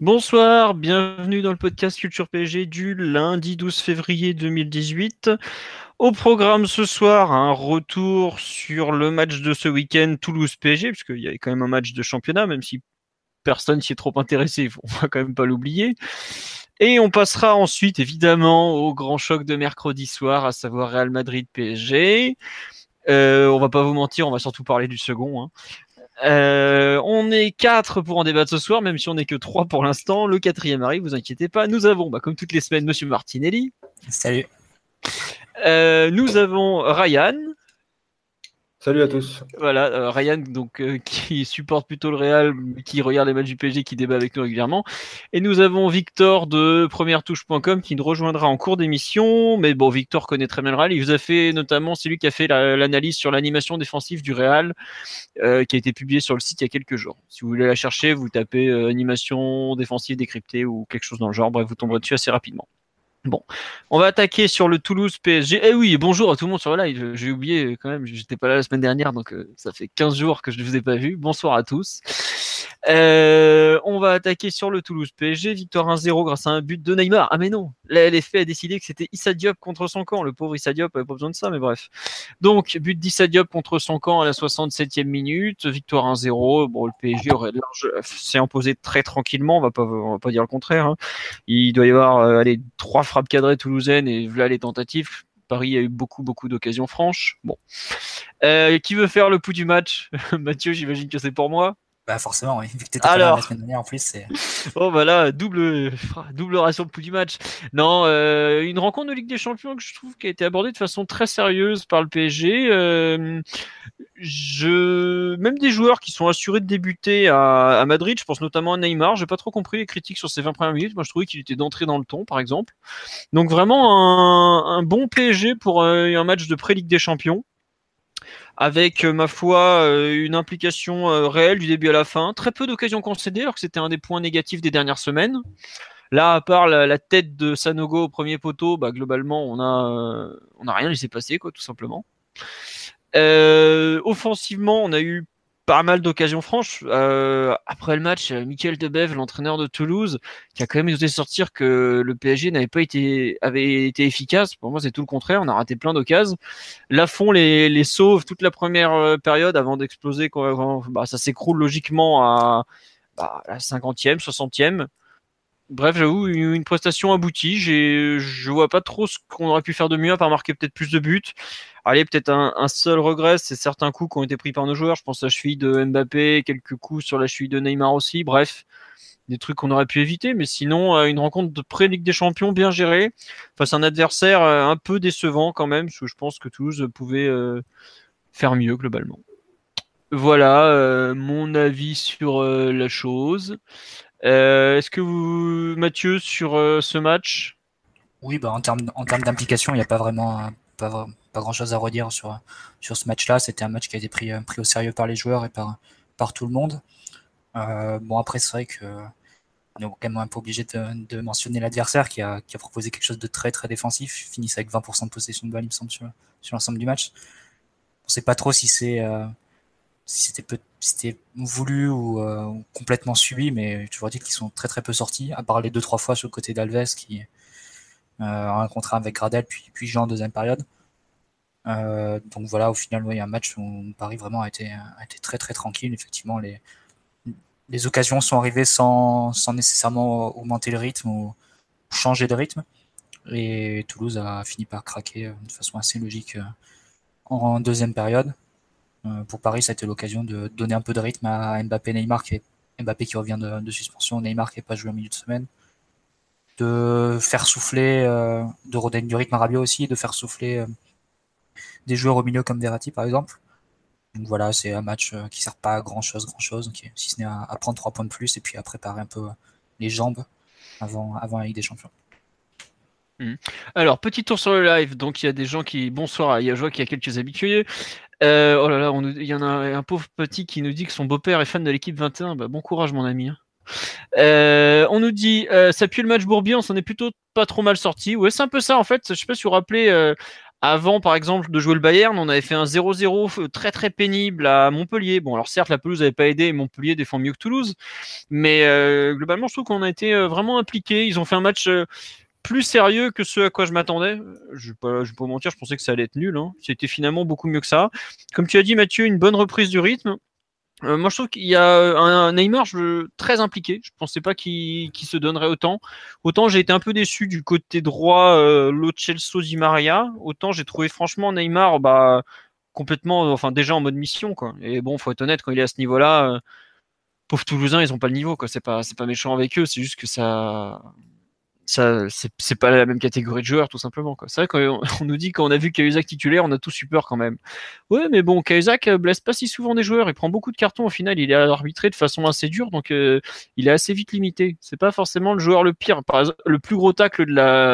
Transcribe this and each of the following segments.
Bonsoir, bienvenue dans le podcast Culture PSG du lundi 12 février 2018. Au programme ce soir, un retour sur le match de ce week-end Toulouse-PSG, puisqu'il y avait quand même un match de championnat, même si personne s'y est trop intéressé, on va quand même pas l'oublier. Et on passera ensuite évidemment au grand choc de mercredi soir, à savoir Real Madrid PSG. Euh, on va pas vous mentir, on va surtout parler du second. Hein. Euh, on est quatre pour en débattre ce soir, même si on n'est que trois pour l'instant. Le quatrième arrive, vous inquiétez pas. Nous avons, bah, comme toutes les semaines, Monsieur Martinelli. Salut. Euh, nous avons Ryan. Salut à tous. Voilà, euh, Ryan, donc euh, qui supporte plutôt le Real, qui regarde les matchs du PSG, qui débat avec nous régulièrement. Et nous avons Victor de première-touche.com qui nous rejoindra en cours d'émission. Mais bon, Victor connaît très bien le Real. Il vous a fait notamment, c'est lui qui a fait l'analyse sur l'animation défensive du Real, euh, qui a été publiée sur le site il y a quelques jours. Si vous voulez la chercher, vous tapez animation défensive décryptée ou quelque chose dans le genre. Bref, vous tomberez dessus assez rapidement. Bon, on va attaquer sur le Toulouse PSG. Eh oui, bonjour à tout le monde sur le live. J'ai oublié quand même, j'étais pas là la semaine dernière, donc euh, ça fait 15 jours que je ne vous ai pas vu. Bonsoir à tous. Euh, on va attaquer sur le Toulouse PSG. Victoire 1-0 grâce à un but de Neymar. Ah mais non, la LFP a décidé que c'était Issa Diop contre son camp. Le pauvre Issa Diop avait pas besoin de ça, mais bref. Donc, but d'Issa Diop contre son camp à la 67e minute. Victoire 1-0. Bon, le PSG aurait s'est imposé très tranquillement. On va pas, on va pas dire le contraire. Hein. Il doit y avoir euh, allez, trois frappes cadrées toulousaines et voilà les tentatives. Paris a eu beaucoup, beaucoup d'occasions franches. Bon. Euh, qui veut faire le pouls du match? Mathieu, j'imagine que c'est pour moi. Bah forcément, oui. vu que tu étais Alors... la semaine dernière en plus. C'est... Oh voilà, double, double ration de pouls du match. Non, euh, une rencontre de Ligue des Champions que je trouve qui a été abordée de façon très sérieuse par le PSG. Euh, je... Même des joueurs qui sont assurés de débuter à, à Madrid, je pense notamment à Neymar, j'ai pas trop compris les critiques sur ses 20 premières minutes. Moi je trouvais qu'il était d'entrée dans le ton, par exemple. Donc vraiment un, un bon PSG pour un, un match de pré-Ligue des Champions avec euh, ma foi euh, une implication euh, réelle du début à la fin. Très peu d'occasions concédées, alors que c'était un des points négatifs des dernières semaines. Là, à part la, tête de Sanogo au premier poteau, bah, globalement, on a, on a rien laissé passer, quoi, tout simplement. offensivement, on a eu pas mal d'occasions franches. Euh, après le match, Michael Debev, l'entraîneur de Toulouse, qui a quand même osé sortir que le PSG n'avait pas été avait été efficace. Pour moi, c'est tout le contraire. On a raté plein d'occasions. Lafont les, les sauve toute la première euh, période avant d'exploser. Bah, ça s'écroule logiquement à, bah, la 50e, 60e. Bref, j'avoue, une prestation aboutie. Je vois pas trop ce qu'on aurait pu faire de mieux à part marquer peut-être plus de buts. Allez, peut-être un, seul regret, c'est certains coups qui ont été pris par nos joueurs. Je pense à la cheville de Mbappé, quelques coups sur la cheville de Neymar aussi. Bref, des trucs qu'on aurait pu éviter. Mais sinon, euh, une rencontre de pré-Ligue des Champions bien gérée face à un adversaire euh, un peu décevant quand même, parce que je pense que Toulouse pouvait euh, faire mieux globalement. Voilà mon avis sur la chose. Est-ce que vous, Mathieu, sur ce match? Oui, bah en termes en d'implication, il n'y a pas vraiment pas, pas grand chose à redire sur, sur ce match-là. C'était un match qui a été pris, pris au sérieux par les joueurs et par, par tout le monde. Euh, bon, après, c'est vrai que on est quand même un peu obligé de, mentionner l'adversaire qui a, qui a, proposé quelque chose de très très défensif. Finissent avec 20% de possession de balle, il me semble, sur, sur l'ensemble du match. On sait pas trop si c'est euh, si c'était voulu euh, ou, complètement subi, mais je vous dis qu'ils sont très très peu sortis, à part les deux trois fois sur le côté d'Alves qui a un contrat avec Gradel puis puis Jean en deuxième période. Euh, donc voilà, au final, il y a un match où Paris vraiment a été, a été très très tranquille. Effectivement, les, les occasions sont arrivées sans, sans nécessairement augmenter le rythme ou changer de rythme. Et Toulouse a fini par craquer euh, de façon assez logique euh, en deuxième période. Pour Paris, ça a été l'occasion de donner un peu de rythme à Mbappé Neymar qui Mbappé qui revient de, suspension, Neymar qui n'est pas joué en milieu de semaine, de faire souffler, de redonner du rythme à Rabiot aussi, de faire souffler des joueurs au milieu comme Verratti par exemple. donc voilà, c'est un match qui sert pas à grand chose, grand chose, si ce n'est à, prendre trois points de plus et puis à préparer un peu les jambes avant, avant la Ligue des Champions. Hmm. Alors, petit tour sur le live. Donc, il y a des gens qui. Bonsoir, il y a Joie qui a quelques habitués. Euh, oh là là, il y en a un pauvre petit qui nous dit que son beau-père est fan de l'équipe 21. Bah, bon courage, mon ami. Hein. Euh, on nous dit, euh, ça pue le match Bourbier, on s'en est plutôt pas trop mal sorti. Ouais, c'est un peu ça en fait. Je sais pas si vous vous rappelez, avant par exemple de jouer le Bayern, on avait fait un 0-0 très très pénible à Montpellier. Bon, alors certes, la pelouse n'avait pas aidé, Montpellier défend mieux que Toulouse, mais globalement, je trouve qu'on a été vraiment impliqués. Ils ont fait un match plus sérieux que ce à quoi je m'attendais. Je ne vais, pas, pas mentir, je pensais que ça allait être nul. Hein. C'était finalement beaucoup mieux que ça. Comme tu as dit, Mathieu, une bonne reprise du rythme. Euh, moi, je trouve qu'il y a un, Neymar très impliqué. Je ne pensais pas qu'il se donnerait autant. Autant j'ai été un peu déçu du côté droit, euh, Lo Di Maria. Autant j'ai trouvé franchement Neymar bah, complètement, enfin déjà en mode mission. Et bon, faut être honnête, quand il est à ce niveau-là, euh, pauvres Toulousains, ils n'ont pas le niveau. C'est pas, pas méchant avec eux. C'est juste que ça, ça c'est pas la même catégorie de joueurs tout simplement c'est vrai qu'on on nous dit qu'on a vu Cahuzac titulaire on a tous eu peur quand même. Ouais mais bon Cahuzac euh, blesse pas si souvent des joueurs. Il prend beaucoup de cartons au final il est arbitré de façon assez dure donc euh, il est assez vite limité. C'est pas forcément le joueur le pire. Par exemple le plus gros tacle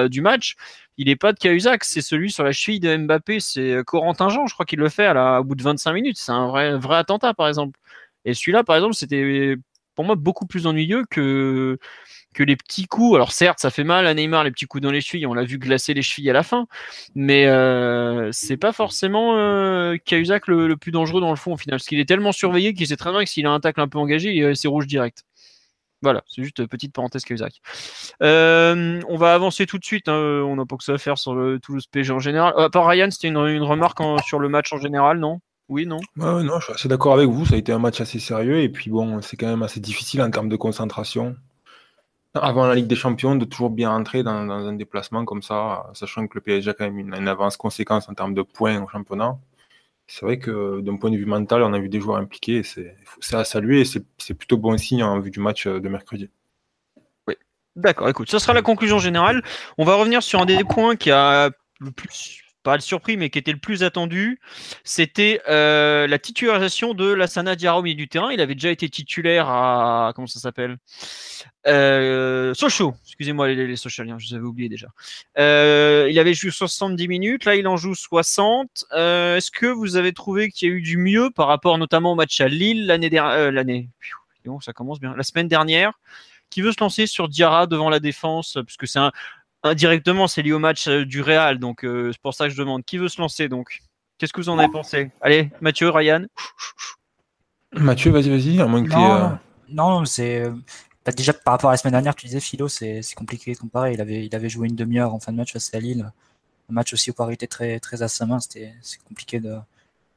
du match il est pas de Cahuzac c'est celui sur la cheville de Mbappé. C'est euh, Corentin Jean je crois qu'il le fait à au bout de 25 minutes. C'est un vrai attentat par exemple. Et celui-là par exemple c'était pour moi beaucoup plus ennuyeux que que les petits coups. Alors certes, ça fait mal à Neymar les petits coups dans les chevilles. On l'a vu glacer les chevilles à la fin, mais euh, c'est pas forcément euh, Cahuzac le, plus dangereux dans le fond au final, parce qu'il est tellement surveillé qu'il sait très bien que s'il a un tacle un peu engagé, c'est rouge direct. Voilà, c'est juste une petite parenthèse Cahuzac. Euh, on va avancer tout de suite. Hein. On n'a pas que ça à faire sur le Toulouse en général. À part Ryan, c'était une, remarque sur le match en général, non? Oui, non Non, je suis assez d'accord avec vous. Ça a été un match assez sérieux. Et puis, bon, c'est quand même assez difficile en termes de concentration avant la Ligue des Champions, de toujours bien entrer dans, un déplacement comme ça, sachant que le PSG a quand même une, avance conséquence en termes de points au championnat. C'est vrai que d'un point de vue mental, on a vu des joueurs impliqués. C'est à saluer et c'est plutôt bon signe en vue du match de mercredi. Oui, d'accord. Écoute, ce sera la conclusion générale. On va revenir sur un des points qui a le plus pas le surpris, mais qui était le plus attendu, c'était euh, la titularisation de Lassana Diarra au milieu du terrain. Il avait déjà été titulaire à. Comment ça s'appelle? Euh, Sochaux, excusez-moi les, les Sochaliens, je vous avais oublié déjà. Euh, il avait joué 70 minutes, là il en joue 60. Euh, est-ce que vous avez trouvé qu'il y a eu du mieux par rapport notamment au match à Lille l'année dernière l'année ça commence bien. La semaine dernière, qui veut se lancer sur Diarra devant la défense, puisque c'est un, indirectement, c'est lié au match euh, du Real, donc euh, c'est pour ça que je demande qui veut se lancer. Donc, qu'est-ce que vous en avez pensé? Allez, Mathieu, Ryan. Mathieu, vas-y, vas-y, à moins que non, euh, non, c'est bah, déjà par rapport à la semaine dernière, tu disais Philo, c'est compliqué de comparer. Il avait, il avait joué une demi-heure en fin de match face à Lille. Un match aussi où était très, très à sa main. C'était compliqué de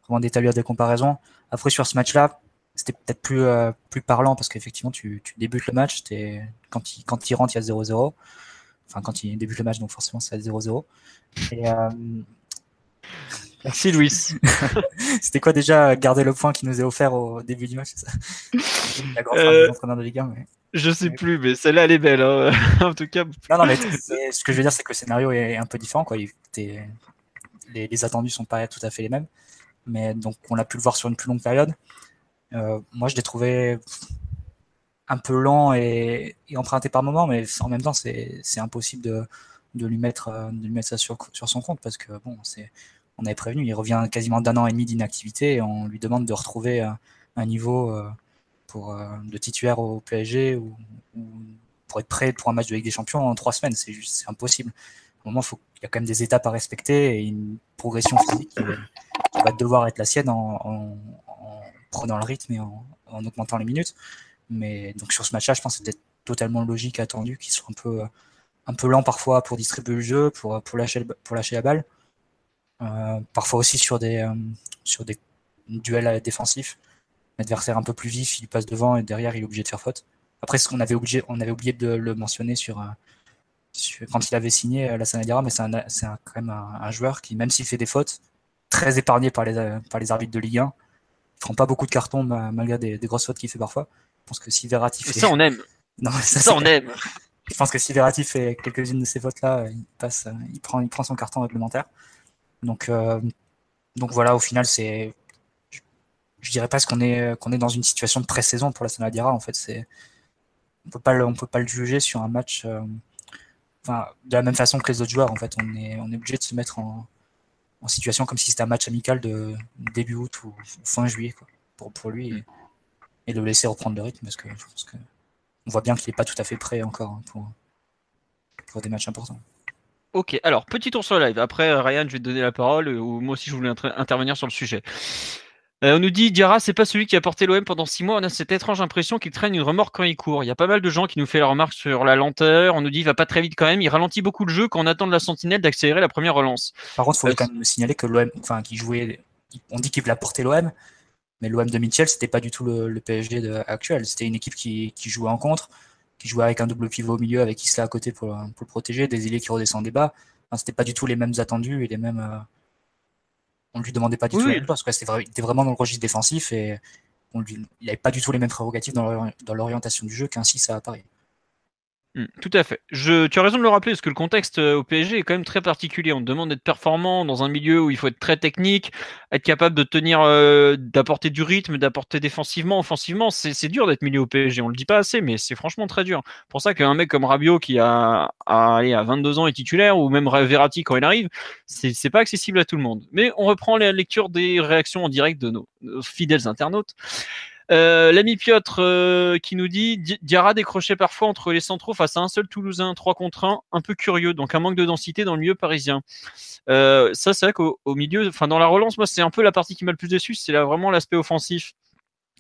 vraiment d'établir des comparaisons. Après, sur ce match-là, c'était peut-être plus, plus parlant parce qu'effectivement, tu, tu, débutes le match. Quand il, quand il rentre, il y a 0-0 enfin quand il débute le match, donc forcément c'est à 0-0. Euh, Merci Louis. C'était quoi déjà garder le point qui nous est offert au début du match ça? La grande euh, de Ligue 1. Mais... Je sais plus, mais celle-là elle est belle. Hein. en tout cas. Non, non, mais ce que je veux dire, c'est que le scénario est un peu différent. Quoi. Les, les, attendus sont pas tout à fait les mêmes. Mais donc on a pu le voir sur une plus longue période. Euh, moi, je l'ai trouvé un peu lent et, emprunté par moment, mais en même temps, c'est impossible de, de, lui mettre, euh, de lui mettre ça sur, son compte parce que, bon, on avait prévenu, il revient quasiment d'un an et demi d'inactivité et on lui demande de retrouver un, niveau euh, euh, de titulaire au PSG ou, pour être prêt pour un match de Ligue des Champions en trois semaines. C'est juste impossible. Il y a quand même des étapes à respecter et une progression physique qui, va devoir être la sienne en, en, prenant le rythme et en augmentant les minutes. Mais donc sur ce match-là, je pense que c'était totalement logique, attendu, qu'ils soient un peu, un peu lents parfois pour distribuer le jeu, pour, pour, lâcher, pour lâcher la balle. Euh, parfois aussi sur des, euh, sur des duels défensifs. L'adversaire un peu plus vif, il passe devant et derrière, il est obligé de faire faute. Après, ce qu'on avait, on avait oublié de le mentionner sur, euh, quand il avait signé la Sanadira, mais c'est quand même un, joueur qui, même s'il fait des fautes, très épargné par les, par les arbitres de Ligue 1. Il prend pas beaucoup de cartons malgré des grosses fautes qu'il fait parfois. Je pense que fait... Ça, on aime. Non, ça, on aime. Je pense que si Verratti fait quelques-unes de ces votes-là, il passe, il prend, il prend son carton réglementaire. Donc, euh, donc voilà, au final, c'est je dirais presque qu'on est, qu'on est dans une situation de pré-saison pour la Sanadiara. En fait, c'est, on peut pas, on peut pas le juger sur un match. Euh, enfin, de la même façon que les autres joueurs, en fait, on est, on est obligé de se mettre en, en situation comme si c'était un match amical de début août ou, fin juillet, quoi, pour, pour lui et, le laisser reprendre le rythme parce que je pense que on voit bien qu'il n'est pas tout à fait prêt encore hein, pour, pour des matchs importants. Ok, alors petit tour sur le live. Après, Ryan, je vais te donner la parole, ou moi aussi je voulais intervenir sur le sujet. Euh, on nous dit Diarra, c'est pas celui qui a porté l'OM pendant six mois. On a cette étrange impression qu'il traîne une remorque quand il court. Il y a pas mal de gens qui nous font la remarque sur la lenteur. On nous dit il va pas très vite quand même. Il ralentit beaucoup le jeu quand on attend de la sentinelle d'accélérer la première relance. Par contre, il faut euh, quand même signaler que l'OM, enfin, qui jouait, on dit qu'il voulait porter l'OM, mais l'OM de Mitchell, c'était pas du tout le, PSG de, actuel. C'était une équipe qui, jouait en contre, qui jouait avec un double pivot au milieu, avec Isla à côté pour, le protéger, des ailiers qui redescendaient bas. Enfin, c'était pas du tout les mêmes attendus et les mêmes. Euh, on lui demandait pas du tout parce que c'était était vraiment dans le registre défensif et on lui, il n'avait pas du tout les mêmes prérogatives dans l'orientation du jeu qu'un 6 à Paris. Hmm, tout à fait. Je, tu as raison de le rappeler, parce que le contexte euh, au PSG est quand même très particulier. On te demande d'être performant dans un milieu où il faut être très technique, être capable de tenir, euh, d'apporter du rythme, d'apporter défensivement, offensivement. C'est dur d'être milieu au PSG. On le dit pas assez, mais c'est franchement très dur. Pour ça qu'un mec comme Rabiot qui a, a, à 22 ans est titulaire, ou même Verratti quand il arrive, c'est pas accessible à tout le monde. Mais on reprend la lecture des réactions en direct de nos fidèles internautes. Euh, l'ami Piotr euh, qui nous dit Diarra décrochait parfois entre les centraux face à un seul Toulousain, 3 contre 1, un peu curieux, donc un manque de densité dans le milieu parisien. Euh, ça, c'est vrai qu'au milieu, enfin dans la relance, moi, c'est un peu la partie qui m'a le plus déçu, c'est vraiment l'aspect offensif.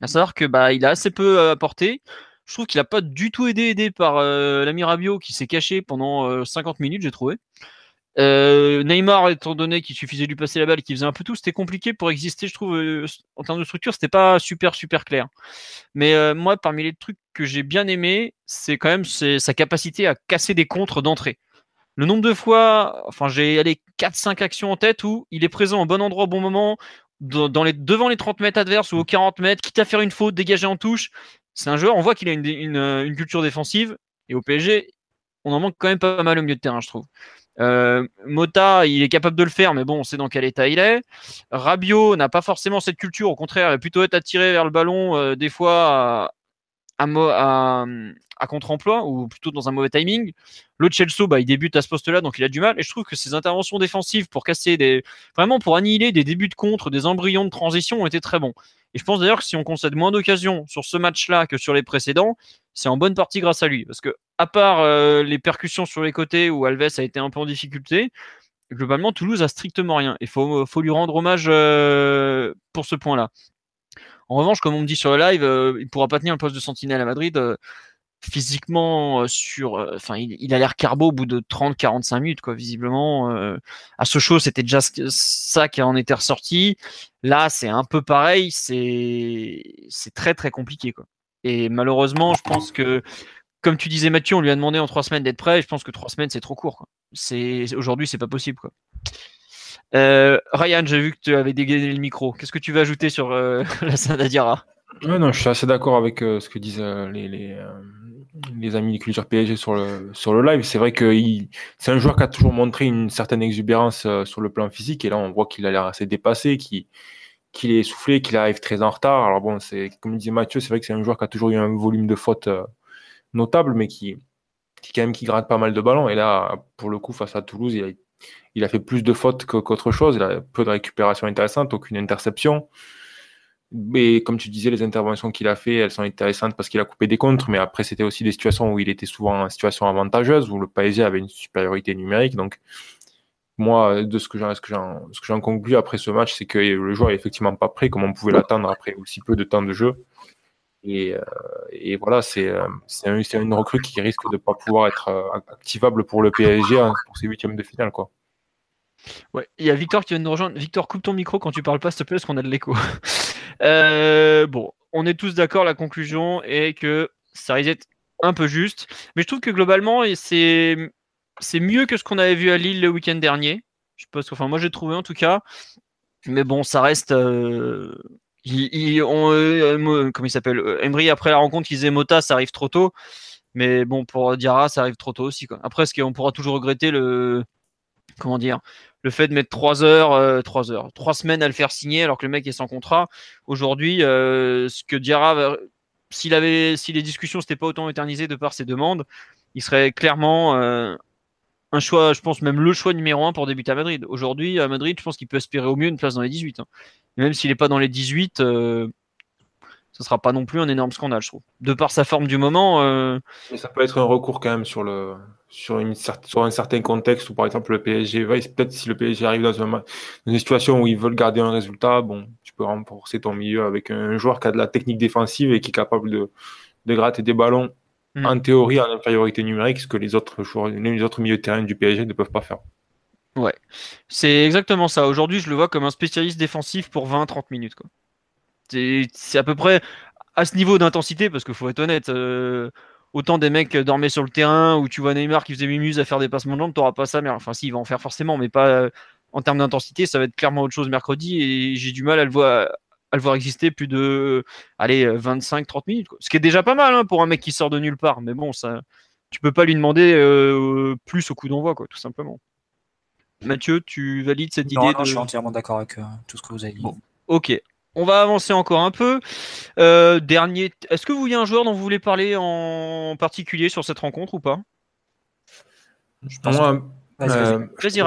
À savoir que bah, il a assez peu apporté. Je trouve qu'il n'a pas du tout aidé, par l'ami Rabiot qui s'est caché pendant 50 minutes, j'ai trouvé. Euh, Neymar, étant donné qu'il suffisait de lui passer la balle qu'il faisait un peu tout, c'était compliqué pour exister, je trouve, euh, en termes de structure, c'était pas super, super clair. Mais euh, moi, parmi les trucs que j'ai bien aimé, c'est quand même sa capacité à casser des contres d'entrée. Le nombre de fois, enfin, j'ai allé 4-5 actions en tête où il est présent au bon endroit au bon moment, devant les 30 mètres adverses ou aux 40 mètres, quitte à faire une faute, dégager en touche. C'est un joueur, on voit qu'il a une, une culture défensive, et au PSG, on en manque quand même pas mal au milieu de terrain, je trouve. Euh, Mota, il est capable de le faire, mais bon, on sait dans quel état il est. Rabiot n'a pas forcément cette culture, au contraire, il va plutôt être attiré vers le ballon, euh, des fois à, contre-emploi, ou plutôt dans un mauvais timing. Le Chelsea, bah, il débute à ce poste-là, donc il a du mal. Et je trouve que ses interventions défensives pour casser des. Vraiment, pour annihiler des débuts de contre, des embryons de transition ont été très bons. Et je pense d'ailleurs que si on concède moins d'occasions sur ce match-là que sur les précédents, c'est en bonne partie grâce à lui. Parce que à part euh, les percussions sur les côtés où Alves a été un peu en difficulté, globalement, Toulouse a strictement rien. Il faut, faut lui rendre hommage euh, pour ce point-là. En revanche, comme on me dit sur le live, euh, il ne pourra pas tenir le poste de sentinelle à Madrid. physiquement, sur, enfin, il, a l'air carbo au bout de 30-45 minutes, quoi. Visiblement, à show, c'était déjà ça qui en était ressorti. Là, c'est un peu pareil. C'est, c'est très très compliqué, quoi. Et malheureusement, je pense que comme tu disais Mathieu, on lui a demandé en trois semaines d'être prêt. je pense que trois semaines c'est trop court. C'est aujourd'hui c'est pas possible. Euh, Ryan, j'ai vu que tu avais dégainé le micro. Qu'est-ce que tu veux ajouter sur euh, la Sanadira ouais, non, je suis assez d'accord avec euh, ce que disent les, amis du culture PSG sur le, sur le live. C'est vrai que c'est un joueur qui a toujours montré une certaine exubérance sur le plan physique. Et là, on voit qu'il a l'air assez dépassé, qu'il qu'il est essoufflé, qu'il arrive très en retard. Alors bon, c'est comme disait Mathieu, c'est vrai que c'est un joueur qui a toujours eu un volume de fautes notable, mais qui, qui quand même qui gratte pas mal de ballons. Et là, pour le coup, face à Toulouse, il a, fait plus de fautes qu'autre chose. Il a peu de récupération intéressante, aucune interception. Mais comme tu disais, les interventions qu'il a fait, elles sont intéressantes parce qu'il a coupé des contres, mais après, c'était aussi des situations où il était souvent en situation avantageuse, où le PSG avait une supériorité numérique. Moi, de ce que j'en, ce que j'en, conclus après ce match, c'est que le joueur est effectivement pas prêt, comme on pouvait l'attendre après aussi peu de temps de jeu. Et, euh, voilà, c'est euh, c'est une recrue qui risque de ne pas pouvoir être euh, activable pour le PSG hein, pour ses huitièmes de finale. Quoi. Ouais, il y a Victor qui vient de nous rejoindre. Victor, coupe ton micro quand tu parles pas, s'il te plaît, parce qu'on a de l'écho. bon, on est tous d'accord, la conclusion est que ça risque d'être un peu juste. Mais je trouve que globalement, c'est c'est mieux que ce qu'on avait vu à Lille le week-end dernier. Je pense, enfin, moi j'ai trouvé en tout cas. Mais bon, ça reste on, euh, comment il s'appelle euh, Emery après la rencontre il disait Mota ça arrive trop tôt mais bon pour Diarra ça arrive trop tôt aussi après ce qu'on pourra toujours regretter le comment dire le fait de mettre trois heures, trois heures, trois semaines à le faire signer alors que le mec est sans contrat. Aujourd'hui, ce que Diarra, s'il avait, si les discussions s'étaient pas autant éternisées de par ses demandes, il serait clairement un choix, je pense même le choix numéro un pour débuter à Madrid. Aujourd'hui, à Madrid, je pense qu'il peut espérer au mieux une place dans les 18. Hein. Même s'il n'est pas dans les 18, euh, ce sera pas non plus un énorme scandale, je trouve. De par sa forme du moment. Euh, Mais ça peut être un recours quand même sur, le, sur, un certain contexte où, par exemple, le PSG va. Peut-être si le PSG arrive dans, une situation où ils veulent garder un résultat, bon, tu peux renforcer ton milieu avec un joueur qui a de la technique défensive et qui est capable de gratter des ballons Mm. en théorie en infériorité numérique, ce que les autres, joueurs, les autres milieux de terrain du PSG ne peuvent pas faire. Ouais, c'est exactement ça. Aujourd'hui, je le vois comme un spécialiste défensif pour 20-30 minutes. C'est à peu près à ce niveau d'intensité, parce qu'il faut être honnête, euh, autant des mecs dormaient sur le terrain où tu vois Neymar qui faisait mimuse à faire des passements de jambes, t'auras pas ça. Mais enfin, si, il va en faire forcément, mais pas euh, en termes d'intensité. Ça va être clairement autre chose mercredi et j'ai du mal à le voir, à le voir exister plus de allez 25-30 minutes ce qui est déjà pas mal hein, pour un mec qui sort de nulle part mais bon ça tu peux pas lui demander euh, plus au coup d'envoi quoi tout simplement. Mathieu tu valides cette idée non, je suis entièrement d'accord avec euh, tout ce que vous avez dit. Ok. On va avancer encore un peu. Euh, dernier, est-ce que vous y a un joueur dont vous voulez parler en particulier sur cette rencontre ou pas? Je pense euh,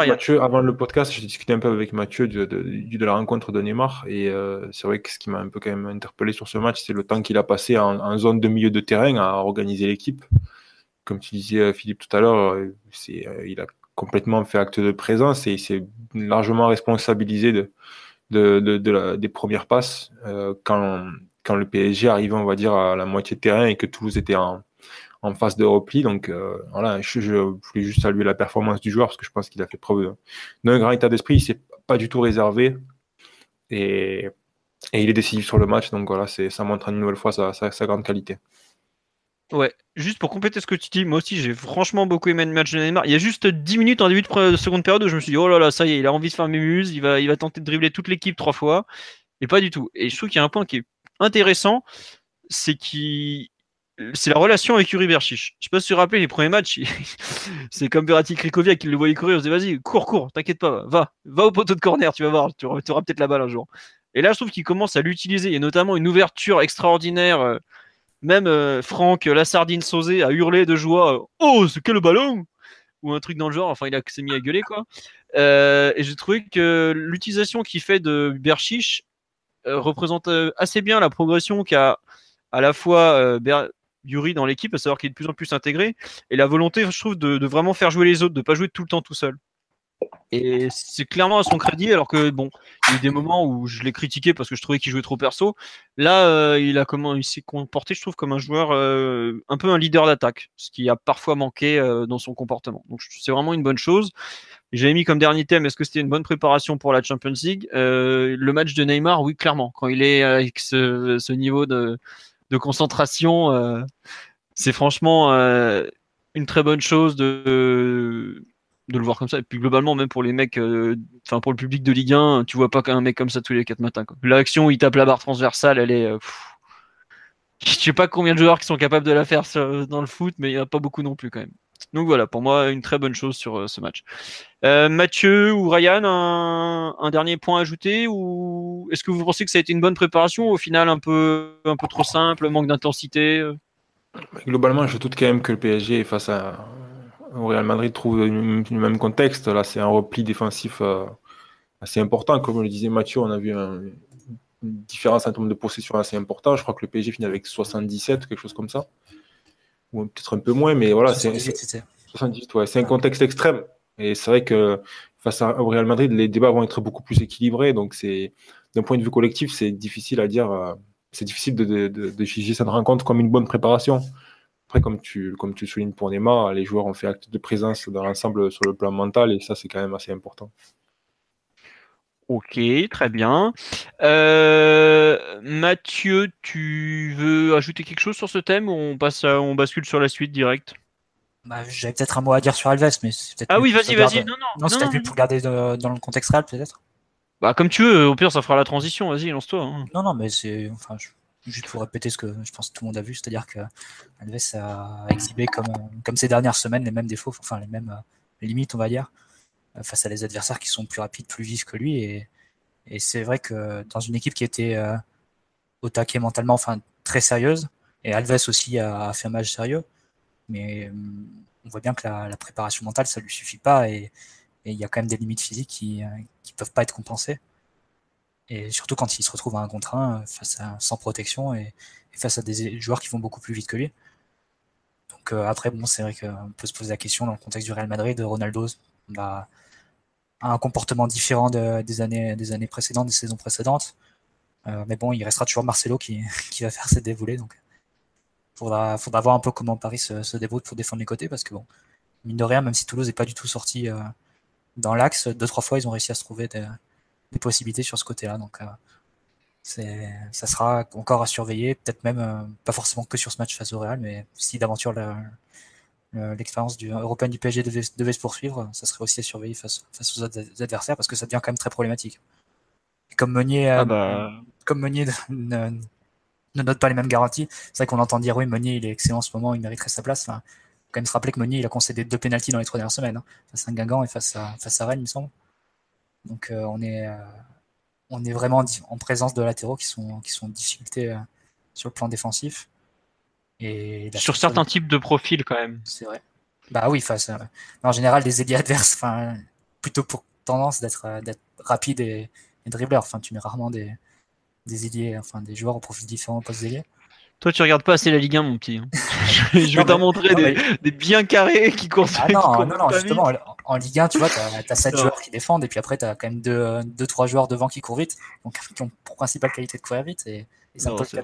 Mathieu, avant le podcast, j'ai discuté un peu avec Mathieu de, de, de la rencontre de Neymar. Et euh, c'est vrai que ce qui m'a un peu quand même interpellé sur ce match, c'est le temps qu'il a passé en, en, zone de milieu de terrain à organiser l'équipe. Comme tu disais, euh, Philippe, tout à l'heure, c'est, il a complètement fait acte de présence et il s'est largement responsabilisé de, de, de la, des premières passes euh, quand, quand le PSG arrivait, on va dire, à la moitié de terrain et que Toulouse était en, en phase de repli. Donc euh, voilà, je, voulais juste saluer la performance du joueur parce que je pense qu'il a fait preuve d'un grand état d'esprit. Il s'est pas du tout réservé et, et, il est décisif sur le match. Donc voilà, ça montre une nouvelle fois sa, sa, grande qualité. Ouais, juste pour compléter ce que tu dis, moi aussi j'ai franchement beaucoup aimé le match de Neymar. Il y a juste 10 minutes en début de, seconde période où je me suis dit, oh là là, ça y est, il a envie de faire mémuse, il va, il va tenter de dribbler toute l'équipe trois fois. Et pas du tout. Et je trouve qu'il y a un point qui est intéressant, c'est qu'il c'est la relation avec Yuri Berchiche. Je tu te rappelles les premiers matchs, c'est comme Verratti Krikoviak qui le voyait courir, il se disait vas-y, cours, cours, t'inquiète pas, va, va au poteau de corner, tu vas voir, tu auras, peut-être la balle un jour. Et là, je trouve qu'il commence à l'utiliser. Il y a notamment une ouverture extraordinaire. Euh, même euh, Franck, la sardine a hurlé de joie euh, Oh, c'est quel ballon Ou un truc dans le genre. Enfin, il s'est mis à gueuler, quoi. et j'ai trouvé que l'utilisation qu'il fait de Berchiche représente assez bien la progression qu'a à la fois Yuri dans l'équipe, à savoir qu'il est de plus en plus intégré, et la volonté, je trouve, de, vraiment faire jouer les autres, de pas jouer tout le temps tout seul. Et c'est clairement à son crédit, alors que bon, il y a eu des moments où je l'ai critiqué parce que je trouvais qu'il jouait trop perso. Là, euh, il a comment il s'est comporté, je trouve, comme un joueur euh, un peu un leader d'attaque, ce qui a parfois manqué euh, dans son comportement. Donc c'est vraiment une bonne chose. J'avais mis comme dernier thème, est-ce que c'était une bonne préparation pour la Champions League? Le match de Neymar, oui, clairement. Quand il est avec ce niveau de, de concentration. Euh, c'est franchement euh, une très bonne chose de, le voir comme ça. Et puis globalement, même pour les mecs, euh, enfin pour le public de Ligue 1, tu vois pas qu'un mec comme ça tous les 4 matins. L'action, il tape la barre transversale, elle est. je sais pas combien de joueurs qui sont capables de la faire dans le foot, mais il n'y en a pas beaucoup non plus quand même. Donc voilà, pour moi, une très bonne chose sur euh, ce match. Euh, Mathieu ou Ryan, un, dernier point à ajouter ou est-ce que vous pensez que ça a été une bonne préparation au final un peu, un peu trop simple, manque d'intensité euh? Globalement, je doute quand même que le PSG face à, au Real Madrid trouve le même contexte. Là, c'est un repli défensif assez important. Comme le disait Mathieu, on a vu une différence en termes de possession assez importante. Je crois que le PSG finit avec 77, quelque chose comme ça ou peut-être un peu moins, mais voilà, c'est un contexte extrême. Et c'est vrai que face au Real Madrid, les débats vont être beaucoup plus équilibrés. Donc, c'est d'un point de vue collectif, c'est difficile à dire. Euh, c'est difficile de, de, de, juger cette rencontre comme une bonne préparation. Après, comme tu, comme tu soulignes pour Neymar, les joueurs ont fait acte de présence dans l'ensemble sur le plan mental et ça, c'est quand même assez important. Ok, très bien. Euh, Mathieu, tu veux ajouter quelque chose sur ce thème ou on passe, on bascule sur la suite direct? Bah, J'avais peut-être un mot à dire sur Alves, mais c'est peut-être. Ah oui, vas-y, vas-y. Non, non. Non, c'est peut-être pour garder dans le contexte réel, peut-être. Bah, comme tu veux. Au pire, ça fera la transition. Vas-y, lance-toi. Hein. Non, non, mais c'est, enfin, juste pour répéter ce que je pense que tout le monde a vu, c'est-à-dire que Alves a exhibé comme, comme ces dernières semaines les mêmes défauts, enfin les mêmes euh, limites, on va dire. Face à des adversaires qui sont plus rapides, plus vifs que lui. Et, c'est vrai que dans une équipe qui était au taquet mentalement, enfin très sérieuse, et Alves aussi a, fait un match sérieux, mais on voit bien que la, préparation mentale, ça lui suffit pas, et il y a quand même des limites physiques qui ne peuvent pas être compensées. Et surtout quand il se retrouve à un contre un face à, sans protection et, face à des joueurs qui vont beaucoup plus vite que lui. Donc euh, après, bon, c'est vrai qu'on peut se poser la question dans le contexte du Real Madrid, de Ronaldo bah, un comportement différent des, années, des années précédentes, des saisons précédentes. Euh, mais bon, il restera toujours Marcelo qui, qui va faire ses dévolés. Donc faudra, faudra voir un peu comment Paris se, se débrouille pour défendre les côtés parce que bon, mine de rien, même si Toulouse n'est pas du tout sorti euh, dans l'axe, deux, trois fois, ils ont réussi à se trouver des, des possibilités sur ce côté-là. Donc, euh, ça sera encore à surveiller, peut-être même euh, pas forcément que sur ce match face au Real, mais si d'aventure l'expérience du européenne du PSG devait, se poursuivre, ça serait aussi à surveiller face, face aux adversaires parce que ça devient quand même très problématique. Comme Meunier, euh, ah bah... comme Meunier ne, note pas les mêmes garanties, c'est vrai qu'on entend dire oui, Meunier il est excellent en ce moment, il mériterait sa place. Enfin, faut quand même se rappeler que Meunier il a concédé deux pénalties dans les trois dernières semaines, hein, face à Guingamp et face à, face à Rennes, il me semble. Donc euh, on est euh, on est vraiment en présence de latéraux qui sont qui sont en difficulté euh, sur le plan défensif. Et sur certains types de profils quand même. C'est vrai. Bah oui, en général des ailiers adverses, enfin plutôt pour tendance d'être d'être rapide et, et dribbleur. Enfin, tu mets rarement des des ailiers, enfin des joueurs au profil différent poste d'ailier. Toi, tu regardes pas assez la Ligue 1, mon petit. Hein. je vais t'en montrer des, bien carrés qui courent. Ah non, non, non, justement, en Ligue 1, tu vois, tu as, 7 joueurs qui défendent et puis après, tu as quand même 2-3 joueurs devant qui courent vite, donc qui ont pour principale qualité de courir vite et, et c'est un peu le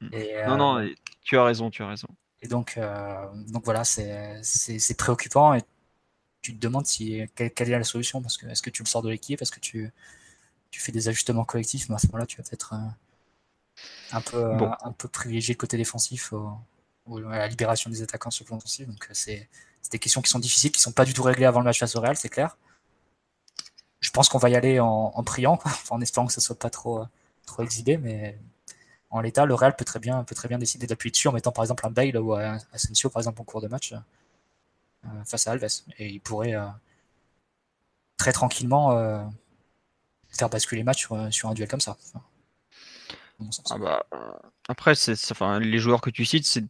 Gradel. non, non, euh, tu as raison, tu as raison. Et donc, euh, donc voilà, c'est préoccupant et tu te demandes si, quelle, est la solution parce que est-ce que tu le sors de l'équipe, est-ce que tu, tu fais des ajustements collectifs, mais à ce moment-là, tu vas peut-être. Euh, un peu, un peu privilégier le côté défensif ou à la libération des attaquants sur le plan offensif. Donc c'est des questions qui sont difficiles, qui sont pas du tout réglées avant le match face au Real, c'est clair. Je pense qu'on va y aller en, priant, en espérant que ce soit pas trop, trop exhibé, mais en l'état, le Real peut très bien, peut très bien décider d'appuyer dessus en mettant par exemple un Bale ou un Asensio par exemple en cours de match euh, face à Alves. Et il pourrait très tranquillement faire basculer le match sur, un duel comme ça. Ah bah, après, les joueurs que tu cites,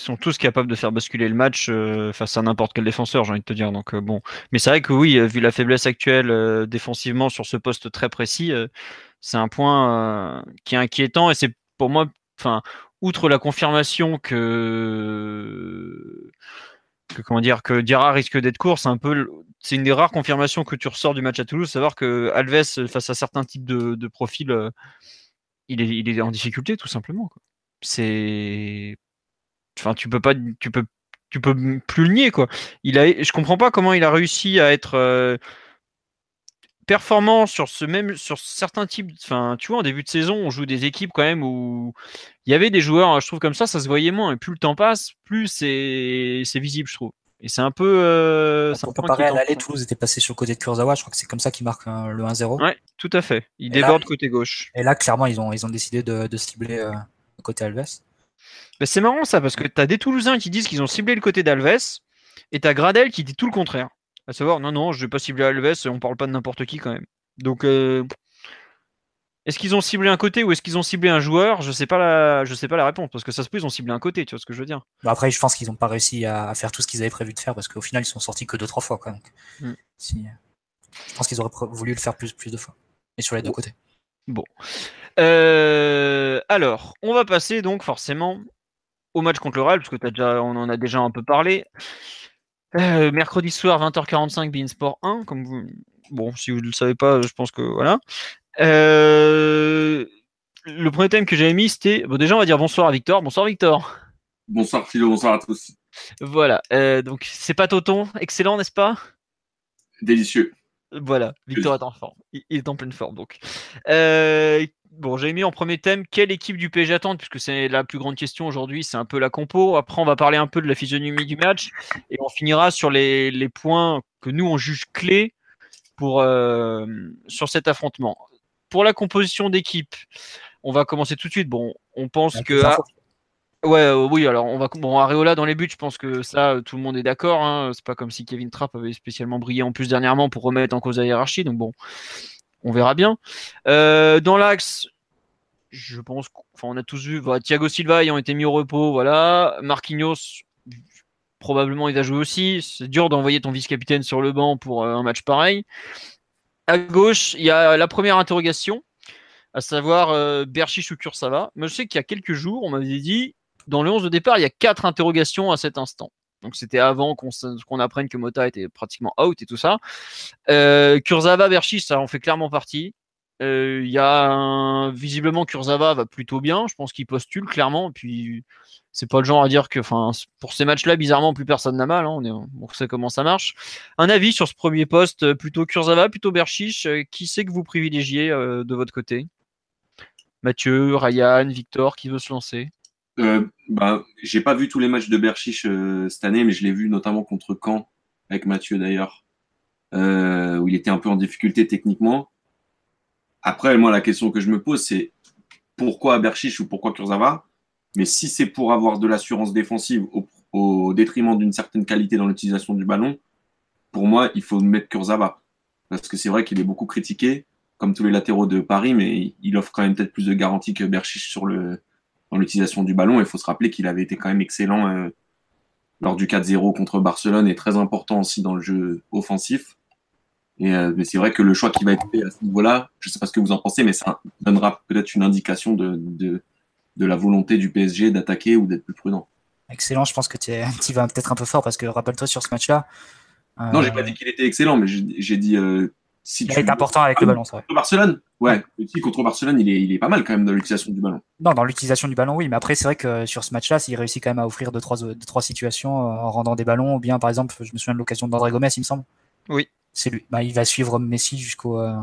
sont tous capables de faire basculer le match euh, face à n'importe quel défenseur, j'ai envie de te dire. Donc euh, bon, mais c'est vrai que oui, vu la faiblesse actuelle euh, défensivement sur ce poste très précis, c'est un point qui est inquiétant et c'est pour moi, enfin, outre la confirmation que que comment dire que Diarra risque d'être court, c'est un peu c'est une des rares confirmations que tu ressors du match à Toulouse, savoir que Alves face à certains types de, de profils il est, il est en difficulté tout simplement. C'est, enfin, tu peux pas, tu peux, tu peux plus le nier quoi. Il a, je comprends pas comment il a réussi à être euh, performant sur ce même, sur certains types. Enfin, tu vois, en début de saison, on joue des équipes quand même où il y avait des joueurs, je trouve comme ça, ça se voyait moins. Et plus le temps passe, plus c'est, c'est visible, je trouve. Et c'est un peu. Euh, Pour comparer à l'aller, Toulouse était passé sur le côté de Kurzawa. Je crois que c'est comme ça qu'il marque euh, le 1-0. Ouais, tout à fait. Il déborde côté gauche. Et là, clairement, ils ont, ils ont décidé de, de cibler euh, le côté Alves. Mais c'est marrant ça, parce que tu as des Toulousains qui disent qu'ils ont ciblé le côté d'Alves, et tu as Gradel qui dit tout le contraire. À savoir, non, non, je vais pas cibler Alves, on parle pas de n'importe qui quand même. Donc, euh, est-ce qu'ils ont ciblé un côté ou est-ce qu'ils ont ciblé un joueur? Je sais pas la, je sais pas la réponse parce que ça se peut ils ont ciblé un côté, tu vois ce que je veux dire. Bah, après, je pense qu'ils n'ont pas réussi à, faire tout ce qu'ils avaient prévu de faire parce qu'au final ils sont sortis que deux trois fois. Donc, mm. je pense qu'ils auraient voulu le faire plus plus de fois et sur les deux côtés. Bon. Euh, alors, on va passer donc forcément au match contre le Real parce que as déjà, on en a déjà un peu parlé. Euh, mercredi soir 20h45 Beansport 1 comme vous bon si vous ne le savez pas je pense que voilà euh, le premier thème que j'avais mis, c'était. Bon, déjà, on va dire bonsoir à Victor. Bonsoir, Victor. Bonsoir, Philo. Bonsoir à tous. Voilà. Euh, donc, c'est pas Toton. Excellent, n'est-ce pas? Délicieux. Voilà. Victor est en forme. Il est en pleine forme, donc. Euh, bon, j'avais mis en premier thème quelle équipe du PSG attendre, puisque c'est la plus grande question aujourd'hui. C'est un peu la compo. Après, on va parler un peu de la physionomie du match. Et on finira sur les, les points que nous, on juge clés pour, sur cet affrontement pour la composition d'équipe, on va commencer tout de suite. Bon, on pense que. Ouais, euh, oui, alors on va. Bon, Areola dans les buts, je pense que ça, euh, tout le monde est d'accord. Hein. C'est pas comme si Kevin Trapp avait spécialement brillé en plus dernièrement pour remettre en cause la hiérarchie. Donc bon, on verra bien. Euh, dans l'axe, je pense qu'on a tous vu. Thiago Silva ayant été mis au repos, voilà. Marquinhos, probablement il va jouer aussi. C'est dur d'envoyer ton vice-capitaine sur le banc pour un match pareil. À gauche, il y a la première interrogation, à savoir euh, Berchiche ou Kursava. Mais je sais qu'il y a quelques jours, on m'avait dit dans le 11 de départ, il y a quatre interrogations à cet instant. Donc c'était avant qu'on apprenne que Mota était pratiquement out et tout ça. Euh, Kurzawa, Berchi, ça en fait clairement partie. Euh, il y a visiblement Kurzawa va plutôt bien. Je pense qu'il postule clairement. Puis c'est pas le genre à dire que, enfin, pour ces matchs-là, bizarrement, plus personne n'a mal. Hein. On, est, sait comment ça marche. Un avis sur ce premier poste, euh, plutôt Kurzawa, plutôt Berchiche. qui c'est que vous privilégiez de votre côté? Mathieu, Ryan, Victor, qui veut se lancer? Euh, bah, J'ai pas vu tous les matchs de Berchiche euh, cette année, mais je l'ai vu notamment contre Caen, avec Mathieu d'ailleurs, euh, où il était un peu en difficulté techniquement. Après, moi, la question que je me pose, c'est pourquoi Berchiche ou pourquoi Kurzawa? Mais si c'est pour avoir de l'assurance défensive au, détriment d'une certaine qualité dans l'utilisation du ballon, pour moi, il faut mettre Kurzawa. Parce que c'est vrai qu'il est beaucoup critiqué, comme tous les latéraux de Paris, mais il offre quand même peut-être plus de garanties que Berchiche sur le, dans l'utilisation du ballon. Il faut se rappeler qu'il avait été quand même excellent euh, lors du 4-0 contre Barcelone et très important aussi dans le jeu offensif. Et, euh, mais c'est vrai que le choix qui va être fait à ce niveau-là, je ne sais pas ce que vous en pensez, mais ça donnera peut-être une indication de, de, de, la volonté du PSG d'attaquer ou d'être plus prudent. Excellent, je pense que tu vas peut-être un peu fort parce que rappelle-toi sur ce match-là. Euh... Non, j'ai pas dit qu'il était excellent, mais j'ai dit euh, il est important avec le ballon, c'est Contre Barcelone Ouais, contre Barcelone, il est, il est pas mal quand même dans l'utilisation du ballon. Non, dans l'utilisation du ballon, oui, mais après, c'est vrai que sur ce match-là, il réussit quand même à offrir deux, trois, deux, trois situations euh, en rendant des ballons, ou bien, par exemple, je me souviens de l'occasion d'André Gomez, il me semble. Oui. C'est lui. Bah, il va suivre Messi jusqu'au euh,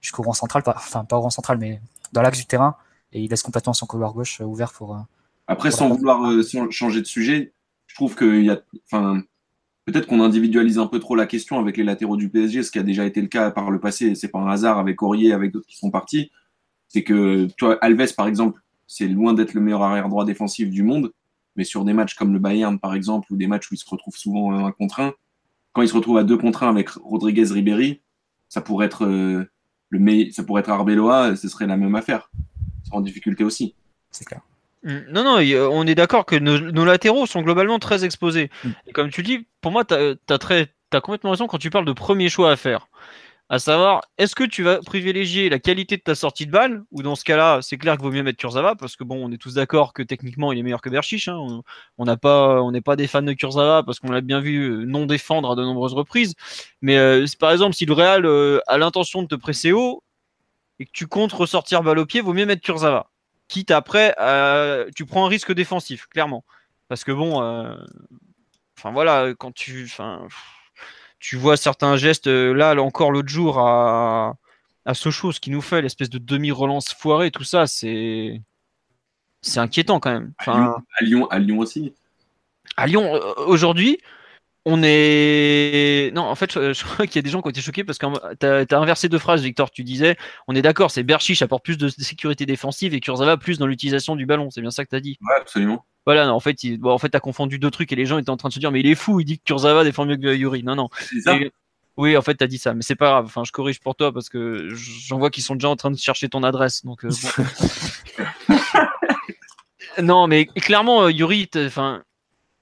jusqu'au rang central, pas, enfin, pas au rang central, mais dans l'axe du terrain, et il laisse complètement son couloir gauche euh, ouvert pour. Après, sans vouloir changer de sujet, je trouve qu'il y a. Enfin, peut-être qu'on individualise un peu trop la question avec les latéraux du PSG, ce qui a déjà été le cas par le passé, c'est pas un hasard avec Aurier, avec d'autres qui sont partis. C'est que toi, Alves, par exemple, c'est loin d'être le meilleur arrière droit défensif du monde, mais sur des matchs comme le Bayern, par exemple, ou des matchs où il se retrouve souvent un contre un, quand il se retrouve à deux contre un avec Rodriguez Ribéry, ça pourrait être euh, le meilleur, ça pourrait être Arbeloa, ce serait la même affaire. C'est en difficulté aussi. C'est clair. Mm. Non, non, on est d'accord que nos, latéraux sont globalement très exposés. Mm. Et comme tu dis, pour moi, tu as, complètement raison quand tu parles de premier choix à faire. À savoir, est-ce que tu vas privilégier la qualité de ta sortie de balle? Ou dans ce cas-là, c'est clair qu'il vaut mieux mettre Kurzawa, parce que bon, on est tous d'accord que techniquement, il est meilleur que Berchiche. Hein. On n'est pas, on pas des fans de Kurzawa, parce qu'on l'a bien vu euh, non défendre à de nombreuses reprises. Mais euh, par exemple, si le Real euh, a l'intention de te presser haut, et que tu comptes ressortir balle au pied, vaut mieux mettre Kurzawa quitte après, tu prends un risque défensif, clairement. Parce que bon, euh, enfin voilà, quand tu, tu vois certains gestes, euh, là, encore l'autre jour à, à Sochaux, ce qui nous fait l'espèce de demi-relance foirée, tout ça, c'est, c'est inquiétant quand même. à, Lyon, à Lyon aussi. À Lyon, euh, aujourd'hui, on est. Non, en fait, je, crois qu'il y a des gens qui ont été choqués parce que tu as, inversé deux phrases, Victor. Tu disais, on est d'accord, c'est Berchiche apporte plus de sécurité défensive et Kurzawa plus dans l'utilisation du ballon. C'est bien ça que tu as dit. Ouais, absolument. Voilà, en fait, il... bon, en fait, tu as confondu deux trucs et les gens étaient en train de se dire, mais il est fou, il dit que Kurzawa défend mieux que Yuri. Non, non. Oui, en fait, tu as dit ça, mais c'est pas grave. Enfin, je corrige pour toi parce que j'en vois qu'ils sont déjà en train de chercher ton adresse. Donc, euh, non, mais clairement, euh, Yuri, enfin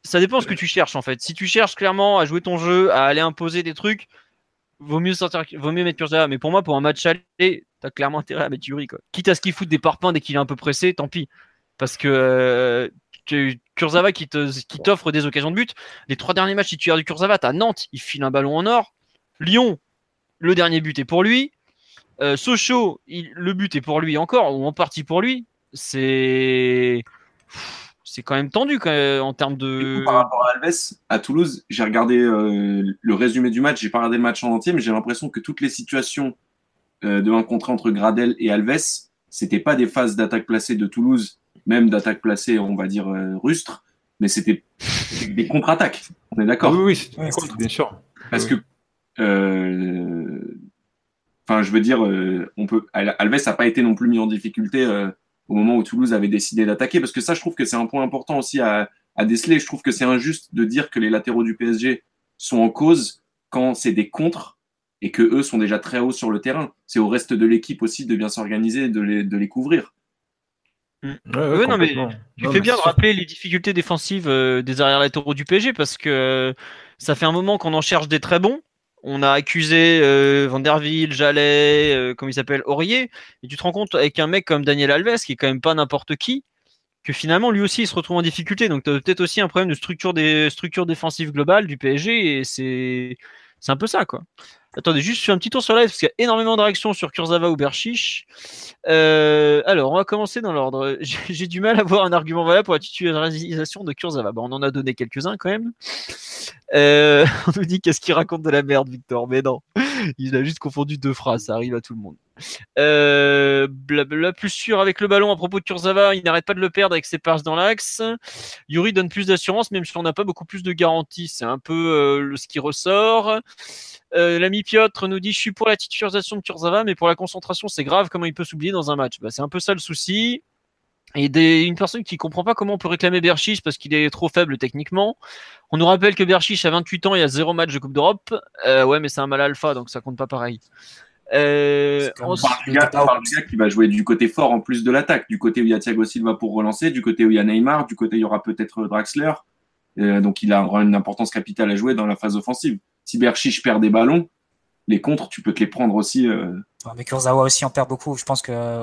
ça dépend ce que tu cherches en fait. Si tu cherches clairement à jouer ton jeu, à aller imposer des trucs, vaut mieux sortir, mettre Kurzawa. Mais pour moi, pour un match aller, t'as clairement intérêt à mettre Yuri quoi. Quitte à ce qu'il fout des parpaings dès qu'il est un peu pressé, tant pis. Parce que euh, Kurzawa qui t'offre des occasions de but. Les trois derniers matchs as du Kurzawa, t'as Nantes, il file un ballon en or. Lyon, le dernier but est pour lui. Euh, Sochaux, le but est pour lui encore, ou en partie pour lui. C'est c'est quand même tendu en termes de. par rapport à Alves, à Toulouse, j'ai regardé euh, le résumé du match, j'ai pas regardé le match en entier, mais j'ai l'impression que toutes les situations euh, de un contre entre Gradel et Alves, c'était pas des phases d'attaque placée de Toulouse, même d'attaque placée, on va dire euh, rustre, mais c'était des contre-attaques. On est d'accord Oui, oui, c'est bien sûr. Parce que, enfin, je veux dire, on peut, Alves n'a pas été non plus mis en difficulté au moment où Toulouse avait décidé d'attaquer. Parce que ça, je trouve que c'est un point important aussi à, à déceler. Je trouve que c'est injuste de dire que les latéraux du PSG sont en cause quand c'est des contres et que eux sont déjà très hauts sur le terrain. C'est au reste de l'équipe aussi de bien s'organiser, de les, de les couvrir. Mm. Ouais, non, mais tu fais bien de rappeler les difficultés défensives euh, des arrières latéraux du PSG parce que euh, ça fait un moment qu'on en cherche des très bons. On a accusé euh, Vanderville, Jallet, comme il s'appelle, Aurier. Et tu te rends compte avec un mec comme Daniel Alves, qui est quand même pas n'importe qui, que finalement lui aussi il se retrouve en difficulté. Donc tu as peut-être aussi un problème de structure des structures défensives globales du PSG et c'est un peu ça quoi. Attendez, juste je fais un petit tour sur live parce qu'il y a énormément de réactions sur Kurzawa ou Berchiche. Euh, alors, on va commencer dans l'ordre. J'ai du mal à voir un argument valable pour la titularisation de Kurzawa. Bon, on en a donné quelques-uns quand même. Euh, on nous dit qu'est-ce qu'il raconte de la merde, Victor. Mais non, il a juste confondu deux phrases. Ça arrive à tout le monde. Euh, la plus sûr avec le ballon à propos de Kurzawa, il n'arrête pas de le perdre avec ses passes dans l'axe. Yuri donne plus d'assurance, même si on n'a pas beaucoup plus de garanties. C'est un peu ce qui ressort. Euh, l'ami Piotr nous dit Je suis pour la titularisation de Kurzawa, mais pour la concentration, c'est grave comment il peut s'oublier dans un match. Bah, c'est un peu ça le souci. Et une personne qui comprend pas comment on peut réclamer Berchiche parce qu'il est trop faible techniquement. On nous rappelle que Berchiche a 28 ans, y a zéro match de Coupe d'Europe. Euh, ouais, mais c'est un mal alpha, donc ça compte pas pareil. Euh, on parle du gars, qui va jouer du côté fort en plus de l'attaque, du côté où il y a Thiago Silva pour relancer, du côté où il y a Neymar, du côté où il y aura peut-être Draxler. Euh, donc il a une importance capitale à jouer dans la phase offensive si Berchiche perd des ballons, les contres, tu peux te les prendre aussi. Euh... mais Kurzawa aussi en perd beaucoup. Je pense que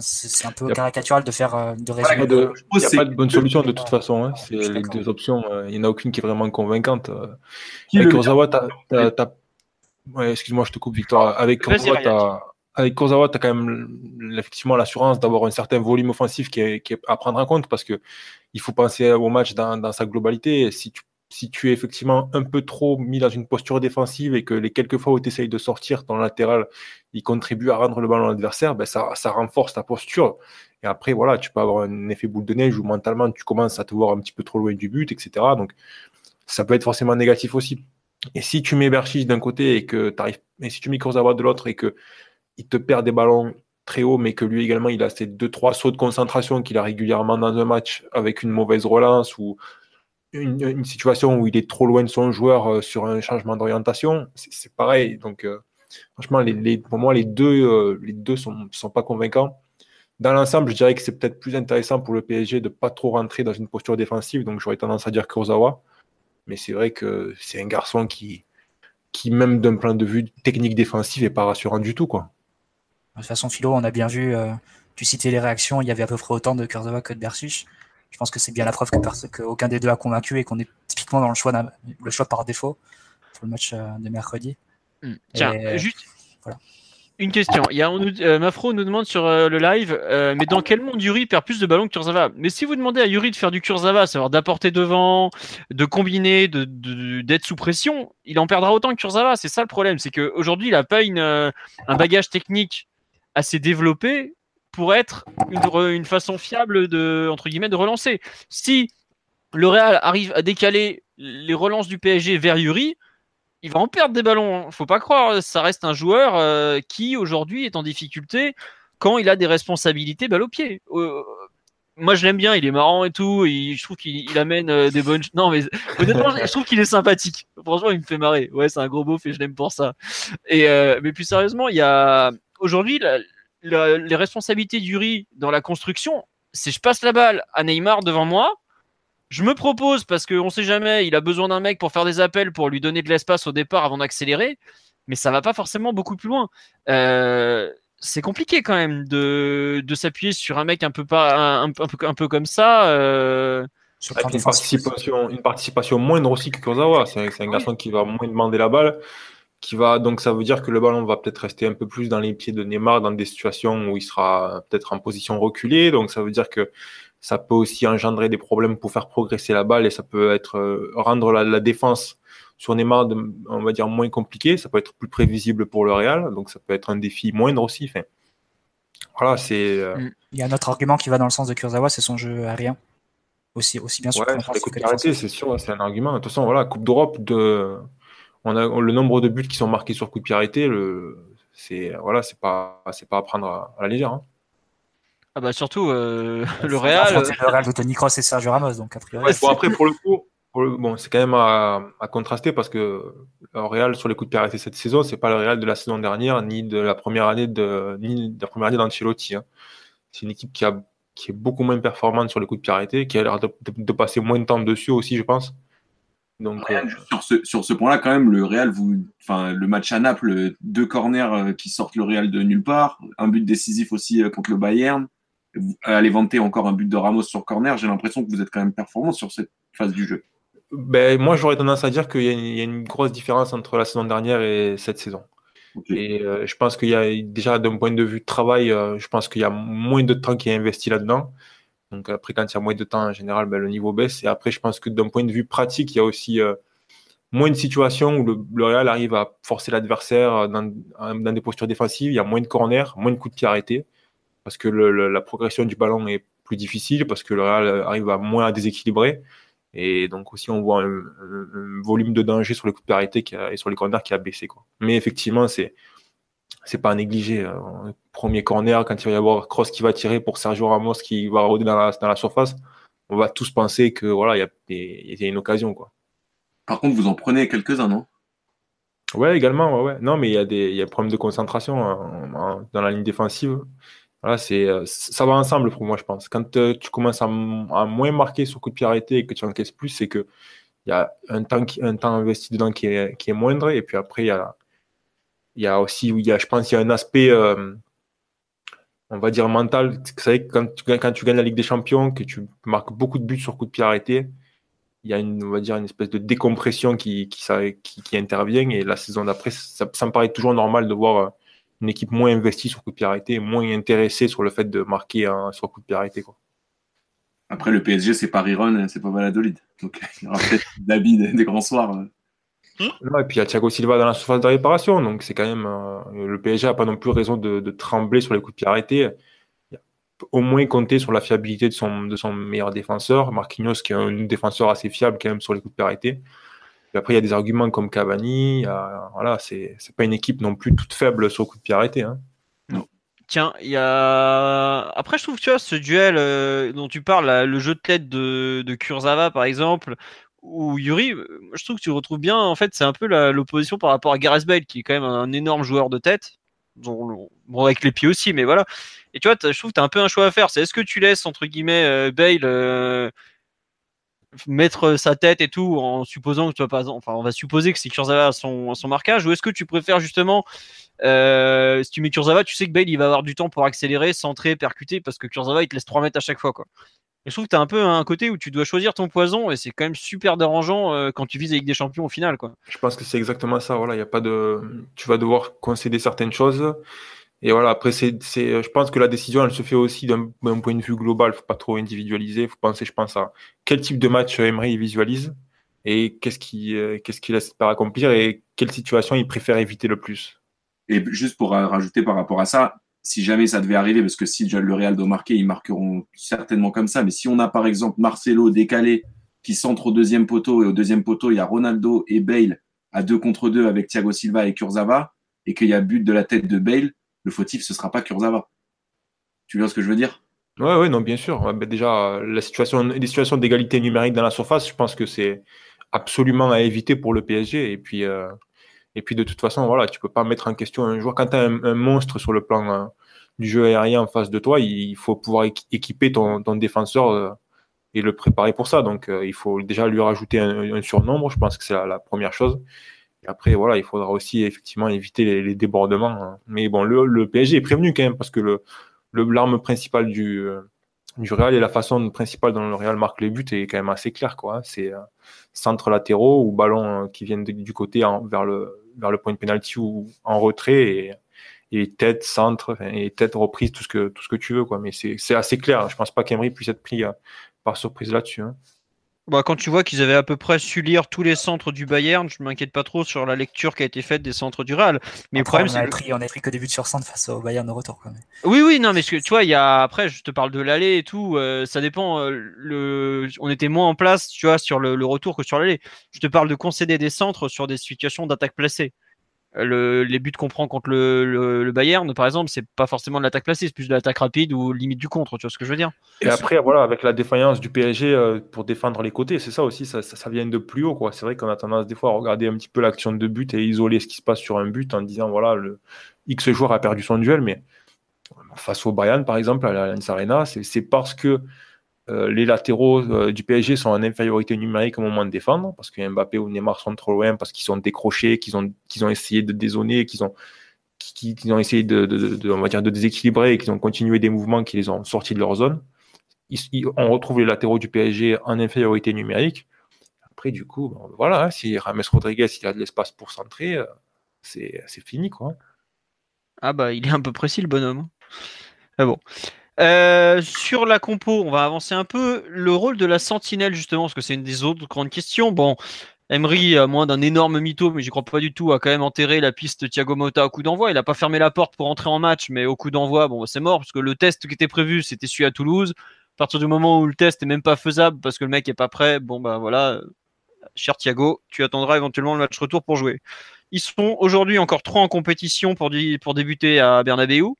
c'est un peu caricatural de faire euh, de résumer. Il n'y a pas de bonne solution de toute façon. Hein. C'est les deux options. Euh, il n'y en a aucune qui est vraiment convaincante. Euh. Avec Kurzawa, excuse-moi, je te coupe, Victor. Avec Kurzawa, tu as avec Kurzawa, tu as quand même effectivement l'assurance d'avoir un certain volume offensif qui est, à prendre en compte parce que il faut penser au match dans, dans sa globalité. Si tu si tu es effectivement un peu trop mis dans une posture défensive et que les quelques fois où tu essayes de sortir ton latéral, il contribue à rendre le ballon à l'adversaire, ben ça, ça, renforce ta posture. Et après, voilà, tu peux avoir un effet boule de neige où mentalement tu commences à te voir un petit peu trop loin du but, etc. Donc, ça peut être forcément négatif aussi. Et si tu mets Berchis d'un côté et que tu arrives, et si tu mets Kurzawa de l'autre et que il te perd des ballons très haut, mais que lui également, il a ces deux, trois sauts de concentration qu'il a régulièrement dans un match avec une mauvaise relance ou une, situation où il est trop loin de son joueur euh, sur un changement d'orientation, c'est pareil. Donc, euh, franchement, pour moi, les deux, euh, les deux sont, sont pas convaincants. Dans l'ensemble, je dirais que c'est peut-être plus intéressant pour le PSG de pas trop rentrer dans une posture défensive. Donc, j'aurais tendance à dire Kurzawa. Mais c'est vrai que c'est un garçon qui, qui même d'un point de vue technique défensif, n'est pas rassurant du tout. Quoi. De toute façon, Philo, on a bien vu, tu citais les réactions, il y avait à peu près autant de Kurzawa que de Bersuch je pense que c'est bien la preuve qu'aucun des deux a convaincu et qu'on est typiquement dans le choix, le choix par défaut pour le match euh, de mercredi. Hmm. Tiens, juste une question. Il y a, euh, Mafro nous demande sur euh, le live, mais dans quel monde Yuri perd plus de ballons que Kurzawa? Mais si vous demandez à Yuri de faire du Kurzawa, savoir d'apporter devant, de combiner, d'être de, sous pression, il en perdra autant que Kurzawa. C'est ça le problème, c'est qu'aujourd'hui, il n'a pas une, un bagage technique assez développé pour être une, façon fiable de, entre guillemets, de relancer. Si le Real arrive à décaler les relances du PSG vers Yuri, il va en perdre des ballons. Hein. Faut pas croire, ça reste un joueur euh, qui aujourd'hui est en difficulté quand il a des responsabilités balle au pied. Euh, moi je l'aime bien, il est marrant et tout, et je trouve qu'il amène euh, des bonnes. Non mais honnêtement, je trouve qu'il est sympathique. Franchement, il me fait marrer. Ouais, c'est un gros beauf et je l'aime pour ça. Et mais plus sérieusement, il y a aujourd'hui les responsabilités d'Uri dans la construction, c'est je passe la balle à Neymar devant moi, je me propose parce qu'on ne sait jamais, il a besoin d'un mec pour faire des appels, pour lui donner de l'espace au départ avant d'accélérer, mais ça va pas forcément beaucoup plus loin. Euh, c'est compliqué quand même de, s'appuyer sur un mec un peu pas un, peu, un peu comme ça. Euh, une, participation, une participation moindre aussi que Kurzawa. C'est un garçon qui va moins demander la balle qui va donc ça veut dire que le ballon va peut-être rester un peu plus dans les pieds de Neymar dans des situations où il sera peut-être en position reculée donc ça veut dire que ça peut aussi engendrer des problèmes pour faire progresser la balle et ça peut être euh, rendre la, défense sur Neymar on va dire moins compliqué ça peut être plus prévisible pour le Real donc ça peut être un défi moindre aussi enfin, voilà c'est euh, mm. il y a un autre argument qui va dans le sens de Kurzawa c'est son jeu aérien aussi aussi bien sûr ouais, c'est sûr c'est un argument de toute façon voilà Coupe d'Europe de on a le nombre de buts qui sont marqués sur coup de pied arrêté, le, c'est voilà, c'est pas c'est pas à prendre à, la légère. Hein. Ah bah surtout euh, le Real. affronter Le Real de Toni Kroos et Sergio Ramos, donc a priori. Ouais, Bon, après, pour le coup, pour le- bon, c'est quand même à, à contraster parce que le Real, sur les coups de pied arrêtés cette saison, c'est pas le Real de la saison dernière, ni de la première année de, ni de la première année d'Ancelotti. hein. C'est une équipe qui, a, qui est beaucoup moins performante sur les coups de pied arrêtés, qui a l'air de, de- de passer moins de temps dessus aussi, je pense. Donc, euh, Sur ce, sur ce point-là, quand même, le Real, vous, enfin, le match à Naples, deux corners euh, qui sortent le Real de nulle part, un but décisif aussi euh, contre le Bayern. Allez vanter encore un but de Ramos sur corner. J'ai l'impression que vous êtes quand même performant sur cette phase du jeu. ben, moi, j'aurais tendance à dire qu'il y, a une- il y a une grosse différence entre la saison dernière et cette saison. Et euh, je pense qu'il y a déjà d'un point de vue de travail, euh, je pense qu'il y a moins de temps qui est investi là-dedans. Donc après, quand il y a moins de temps, en général, ben, le niveau baisse. Et après, je pense que d'un point de vue pratique, il y a aussi euh, moins de situations où le, le Real arrive à forcer l'adversaire dans, dans des postures défensives. Il y a moins de corners, moins de coups de pied arrêtés. Parce que le- le- la progression du ballon est plus difficile, parce que le Real arrive à moins à déséquilibrer. Et donc aussi, on voit un, un- un volume de danger sur les coups de qui a- et sur les corners qui a baissé. Quoi. Mais effectivement, c'est c'est pas à négliger. Euh, Premier corner, quand il va y avoir Cross qui va tirer pour Sergio Ramos qui va rôder dans la, dans la surface, on va tous penser que voilà, il y y a une occasion. Quoi. Par contre, vous en prenez quelques-uns, non? Ouais, également, ouais, ouais. Non, mais il y a des y a un problème de concentration hein, dans la ligne défensive. Euh, ça va ensemble pour moi, je pense. Quand euh, tu commences à, moins marquer sur coup de pied arrêté et que tu encaisses plus, c'est que il y a un temps investi dedans qui est moindre et puis après il y a aussi je pense il y a un aspect euh, on va dire mental. Vous savez quand tu, quand tu gagnes la Ligue des Champions, que tu marques beaucoup de buts sur coup de pied arrêté, il y a une, on va dire, une espèce de décompression qui, intervient. Et la saison d'après, ça, me paraît toujours normal de voir une équipe moins investie sur coup de pied arrêté, moins intéressée sur le fait de marquer un, sur coup de pied arrêté. Quoi. Après, le PSG, c'est pas Riron, c'est pas Valladolid. Donc, il y aura peut-être David des, des grands soirs. euh. Non, et puis il y a Thiago Silva dans la surface de réparation. Donc c'est quand même. euh, le PSG n'a pas non plus raison de, de trembler sur les coups de pied arrêtés. Il a au moins compter sur la fiabilité de son, de son meilleur défenseur, Marquinhos, qui est un défenseur assez fiable quand même sur les coups de pied arrêtés. Après, il y a des arguments comme Cavani. a- voilà, c'est pas une équipe non plus toute faible sur coup de pied arrêté. Hein. Tiens, il y a. Après, je trouve que tu vois, ce duel euh, dont tu parles, le jeu de tête de, de Kurzawa, par exemple, ou Yuri, euh, je trouve que tu retrouves bien, en fait, c'est un peu l'opposition par rapport à Gareth Bale, qui est quand même un énorme joueur de tête, bon, avec les pieds aussi, mais voilà. Et tu vois, je trouve que tu as un peu un choix à faire. C'est est-ce que tu laisses, entre guillemets, euh, Bale mettre sa tête et tout, en supposant que tu vas pas. Enfin, on va supposer que c'est Kurzawa à son, son marquage, ou est-ce que tu préfères justement euh, si tu mets Kurzawa, tu sais que Bale il va avoir du temps pour accélérer, centrer, percuter parce que Kurzawa il te laisse 3 mètres à chaque fois quoi. Et je trouve que tu as un peu un côté où tu dois choisir ton poison et c'est quand même super dérangeant euh, quand tu vises avec des champions au final quoi. Je pense que c'est exactement ça. Voilà, il y a pas de. Tu vas devoir concéder certaines choses. Et voilà, après, c'est, c'est, je pense que la décision, elle se fait aussi d'un, point de vue global. faut pas trop individualiser. faut penser, je pense, à quel type de match Emery il visualise et qu'est-ce qu'il, euh, qu'est-ce qu'il espère accomplir et quelle situation il préfère éviter le plus. Et juste pour euh, rajouter par rapport à ça, si jamais ça devait arriver, parce que si déjà le Real doit marquer, ils marqueront certainement comme ça. Mais si on a par exemple Marcelo décalé qui centre au deuxième poteau et au deuxième poteau il y a Ronaldo et Bale à deux contre deux avec Thiago Silva et Kurzawa et qu'il y a but de la tête de Bale, le fautif ce sera pas Kurzawa. Tu vois ce que je veux dire? Ouais, ouais, non, bien sûr. Ben déjà, les situations d'égalité numérique dans la surface, je pense que c'est absolument à éviter pour le PSG. Et puis, euh, et puis de toute façon, voilà, tu peux pas mettre en question un joueur. Quand tu as un, monstre sur le plan euh, du jeu aérien en face de toi, il faut pouvoir équi- équiper ton, défenseur euh, et le préparer pour ça. Donc, il faut déjà lui rajouter un, surnombre. Je pense que c'est la première chose. Après, voilà, il faudra aussi effectivement éviter les, débordements. hein. Mais bon, le, PSG est prévenu quand même parce que le, l'arme principale du, euh, du Real et la façon principale dont le Real marque les buts est quand même assez claire. Quoi. hein. C'est euh, centre latéraux ou ballons euh, qui viennent du côté vers, le, vers le point de pénalty ou en retrait et, tête, centre et tête reprise, tout ce que, tout ce que tu veux. Quoi. Mais c'est, assez clair. Je pense pas qu'Emery puisse être pris par surprise là-dessus. hein. Bah, quand tu vois qu'ils avaient à peu près su lire tous les centres du Bayern, je m'inquiète pas trop sur la lecture qui a été faite des centres du Real. Mais le problème on c'est que- on a pris que des buts sur centre face au Bayern au retour. Quand même. Oui, oui, non, mais ce que- tu vois, il y a après, je te parle de l'aller et tout, euh, ça dépend. euh, le, on était moins en place, tu vois, sur le, le retour que sur l'aller. Je te parle de concéder des centres sur des situations d'attaque placée. Les buts qu'on prend contre le, Bayern, par exemple, c'est pas forcément de l'attaque placée, c'est plus de l'attaque rapide ou limite du contre, tu vois ce que je veux dire Et après, voilà, avec la défaillance du PSG euh, pour défendre les côtés, c'est ça aussi, ça, vient de plus haut. quoi. C'est vrai qu'on a tendance des fois à regarder un petit peu l'action de but et isoler ce qui se passe sur un but en disant, voilà, le X joueur a perdu son duel, mais face au Bayern, par exemple, à la Arena, c'est parce que euh, les latéraux euh, du PSG sont en infériorité numérique au moment de défendre, parce que Mbappé ou Neymar sont trop loin, parce qu'ils sont décrochés, qu'ils ont, ont essayé de dézoner, qu'ils ont, ont essayé de, on va dire, de déséquilibrer et qu'ils ont continué des mouvements qui les ont sortis de leur zone. on retrouve les latéraux du PSG en infériorité numérique. Après, du coup, voilà, hein, si Rames Rodriguez il a de l'espace pour centrer, euh, c'est, fini. quoi. Ah bah, il est un peu précis le bonhomme. Ah bon. Euh, sur la compo, on va avancer un peu. Le rôle de la sentinelle, justement, parce que c'est une des autres grandes questions. Bon, Emery, à moins d'un énorme mytho, mais j'y crois pas du tout, a quand même enterré la piste Thiago Motta au coup d'envoi. Il n'a pas fermé la porte pour entrer en match, mais au coup d'envoi, bon, c'est mort, parce que le test qui était prévu, c'était celui à Toulouse. À partir du moment où le test est même pas faisable parce que le mec est pas prêt, bon, bah voilà, cher Thiago, tu attendras éventuellement le match retour pour jouer. Ils sont aujourd'hui encore trois en compétition pour, pour débuter à Bernabeu.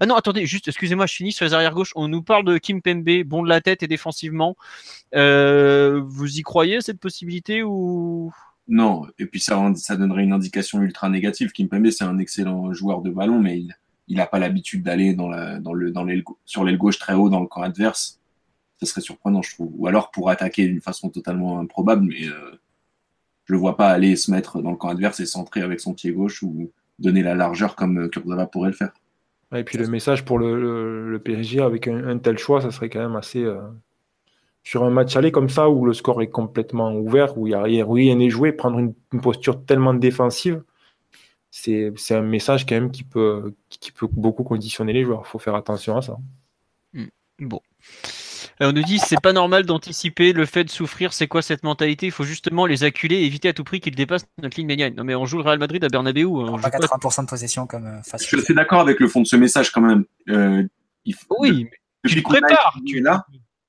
Ah non, attendez, juste, excusez-moi, je finis sur les arrières gauche. On nous parle de Kim Pembe, bon de la tête et défensivement. Euh, vous y croyez cette possibilité ou? Non, et puis ça, donnerait une indication ultra négative. Kim Pembe, c'est un excellent joueur de ballon, mais il n'a pas l'habitude d'aller sur l'aile gauche très haut dans le camp adverse. Ce serait surprenant, je trouve. Ou alors pour attaquer d'une façon totalement improbable, mais euh, je le vois pas aller se mettre dans le camp adverse et centrer avec son pied gauche ou donner la largeur comme Kurzawa pourrait le faire. Et puis le message pour le, PSG avec un, tel choix, ça serait quand même assez. Euh, sur un match aller comme ça où le score est complètement ouvert, où il n'y a rien, n'est joué, prendre une, posture tellement défensive, c'est un message quand même qui peut, qui peut beaucoup conditionner les joueurs. Il faut faire attention à ça. Hmm. Bon. On nous dit c'est pas normal d'anticiper le fait de souffrir. C'est quoi cette mentalité? Il faut justement les acculer et éviter à tout prix qu'ils dépassent notre ligne médiane. Non mais on joue le Real Madrid à Bernabeu. On pas 80% de possession comme euh, face. Je suis d'accord avec le fond de ce message quand même. Euh, oui, tu le prépares. Tu es là.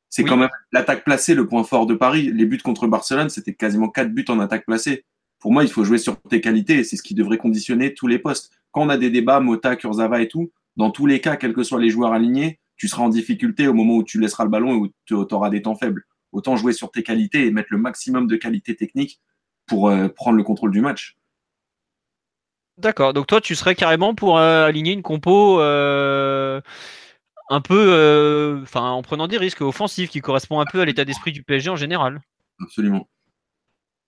C'est quand même l'attaque placée le point fort de Paris. Les buts contre Barcelone, c'était quasiment 4 buts en attaque placée. Pour moi, il faut jouer sur tes qualités et c'est ce qui devrait conditionner tous les postes. Quand on a des débats, Mota, Kurzawa et tout, dans tous les cas, quels que soient les joueurs alignés, tu seras en difficulté au moment où tu laisseras le ballon et où tu auras des temps faibles. Autant jouer sur tes qualités et mettre le maximum de qualité technique pour euh, prendre le contrôle du match. D'accord, donc toi tu serais carrément pour euh, aligner une compo euh, un peu, enfin en prenant des risques offensifs qui correspond un peu à l'état d'esprit du PSG en général. Absolument.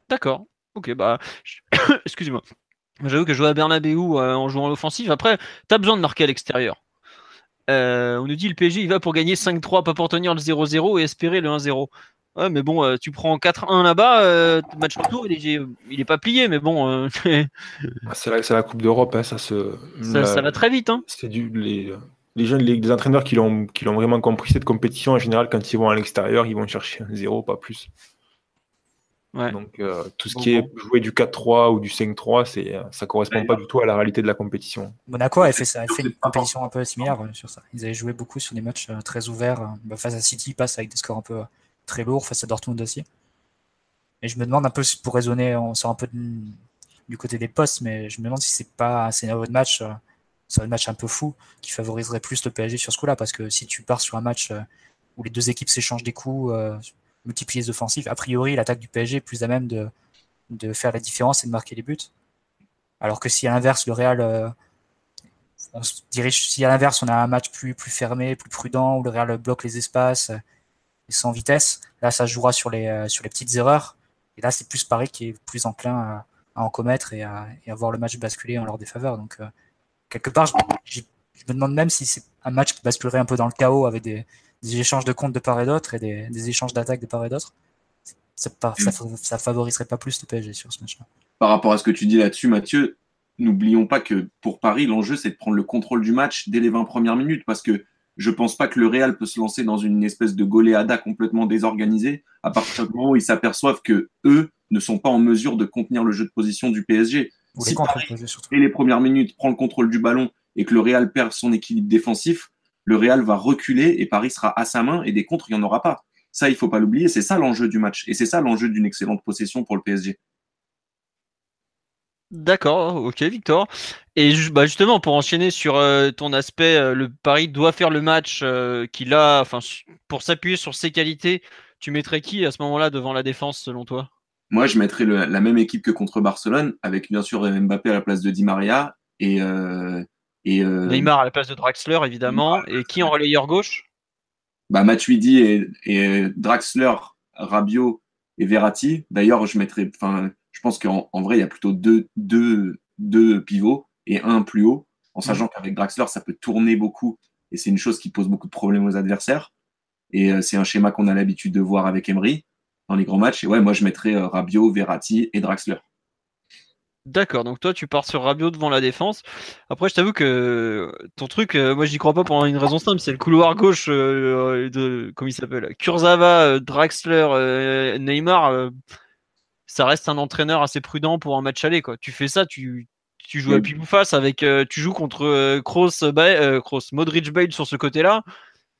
D'accord. Ok, bah, excusez-moi. J'avoue que jouer à Bernabeu en jouant à l'offensive, après, tu as besoin de marquer à l'extérieur. Euh, on nous dit le PSG il va pour gagner 5-3, pas pour tenir le 0-0 et espérer le 1-0. Ouais, mais bon, euh, tu prends 4-1 là-bas, euh, match retour, il est, il est pas plié, mais bon. Ah, c'est la, la, Coupe d'Europe, hein, ça se. Ça, va très vite. Hein. C'est du les, les jeunes, les, entraîneurs qui l'ont, qui l'ont vraiment compris cette compétition en général, quand ils vont à l'extérieur, ils vont chercher un 0, pas plus. Donc euh, tout ce qui est joué du 4-3 ou du 5-3, c'est euh, ça correspond pas du tout à la réalité de la compétition. Monaco a fait, ça, a fait une compétition un peu similaire euh, sur ça. Ils avaient joué beaucoup sur des matchs très ouverts. Bah, face à City, ils passent avec des scores un peu très lourds, face à Dortmund aussi. Et je me demande un peu pour raisonner, on sort un peu du côté des postes, mais je me demande si c'est pas un scénario de match, c'est un match un peu fou qui favoriserait plus le PSG sur ce coup-là, parce que si tu pars sur un match où les deux équipes s'échangent des coups multiplier les offensives. A priori, l'attaque du PSG est plus à même de, de faire la différence et de marquer les buts. Alors que si à l'inverse, le Real, euh, on dirige, si à l'inverse, on a un match plus, plus fermé, plus prudent, où le Real bloque les espaces euh, et sans vitesse, là, ça jouera sur les, euh, sur les petites erreurs. Et là, c'est plus Paris qui est plus enclin à, en commettre et à, et à, voir le match basculer en leur défaveur. Donc, quelque part, je, me demande même si c'est un match qui basculerait un peu dans le chaos avec des, des échanges de comptes de part et d'autre et des, échanges d'attaques de part et d'autre, ça, ça, favoriserait pas plus le PSG sur ce match-là. Par rapport à ce que tu dis là-dessus, Mathieu, n'oublions pas que pour Paris, l'enjeu, c'est de prendre le contrôle du match dès les 20 premières minutes parce que je pense pas que le Real peut se lancer dans une espèce de goléada complètement désorganisée à partir du moment où ils s'aperçoivent que eux ne sont pas en mesure de contenir le jeu de position du PSG. si Paris, dès les premières minutes, prend le contrôle du ballon et que le Real perd son équilibre défensif, le Real va reculer et Paris sera à sa main et des contres, il n'y en aura pas. Ça, il faut pas l'oublier. C'est ça l'enjeu du match. Et c'est ça l'enjeu d'une excellente possession pour le PSG. D'accord, ok Victor. Et bah, justement, pour enchaîner sur euh, ton aspect, euh, le Paris doit faire le match euh, qu'il a, enfin, pour s'appuyer sur ses qualités, tu mettrais qui à ce moment-là devant la défense selon toi? Moi, je mettrais la même équipe que contre Barcelone, avec bien sûr Mbappé à la place de Di Maria et, et Neymar à la place de Draxler évidemment. et qui en relayeur gauche? Bah, Matuidi et, et Draxler, Rabiot et Verratti. D'ailleurs, je mettrais, enfin, je pense qu'en vrai, il y a plutôt deux, deux, deux pivots et un plus haut, en mm. sachant qu'avec Draxler, ça peut tourner beaucoup et c'est une chose qui pose beaucoup de problèmes aux adversaires. Et euh, c'est un schéma qu'on a l'habitude de voir avec Emery dans les grands matchs. Et ouais, moi, je mettrais euh, Rabiot, Verratti et Draxler. D'accord, donc toi tu pars sur Rabiot devant la défense. Après, je t'avoue que ton truc, euh, moi j'y crois pas pour une raison simple, c'est le couloir gauche de, comment il s'appelle, Kurzawa, Draxler, Neymar ça reste un entraîneur assez prudent pour un match aller. Quoi. Tu fais ça, tu, tu joues à face avec, euh, tu joues contre euh, Kroos, euh, Modric, Bale sur ce côté-là.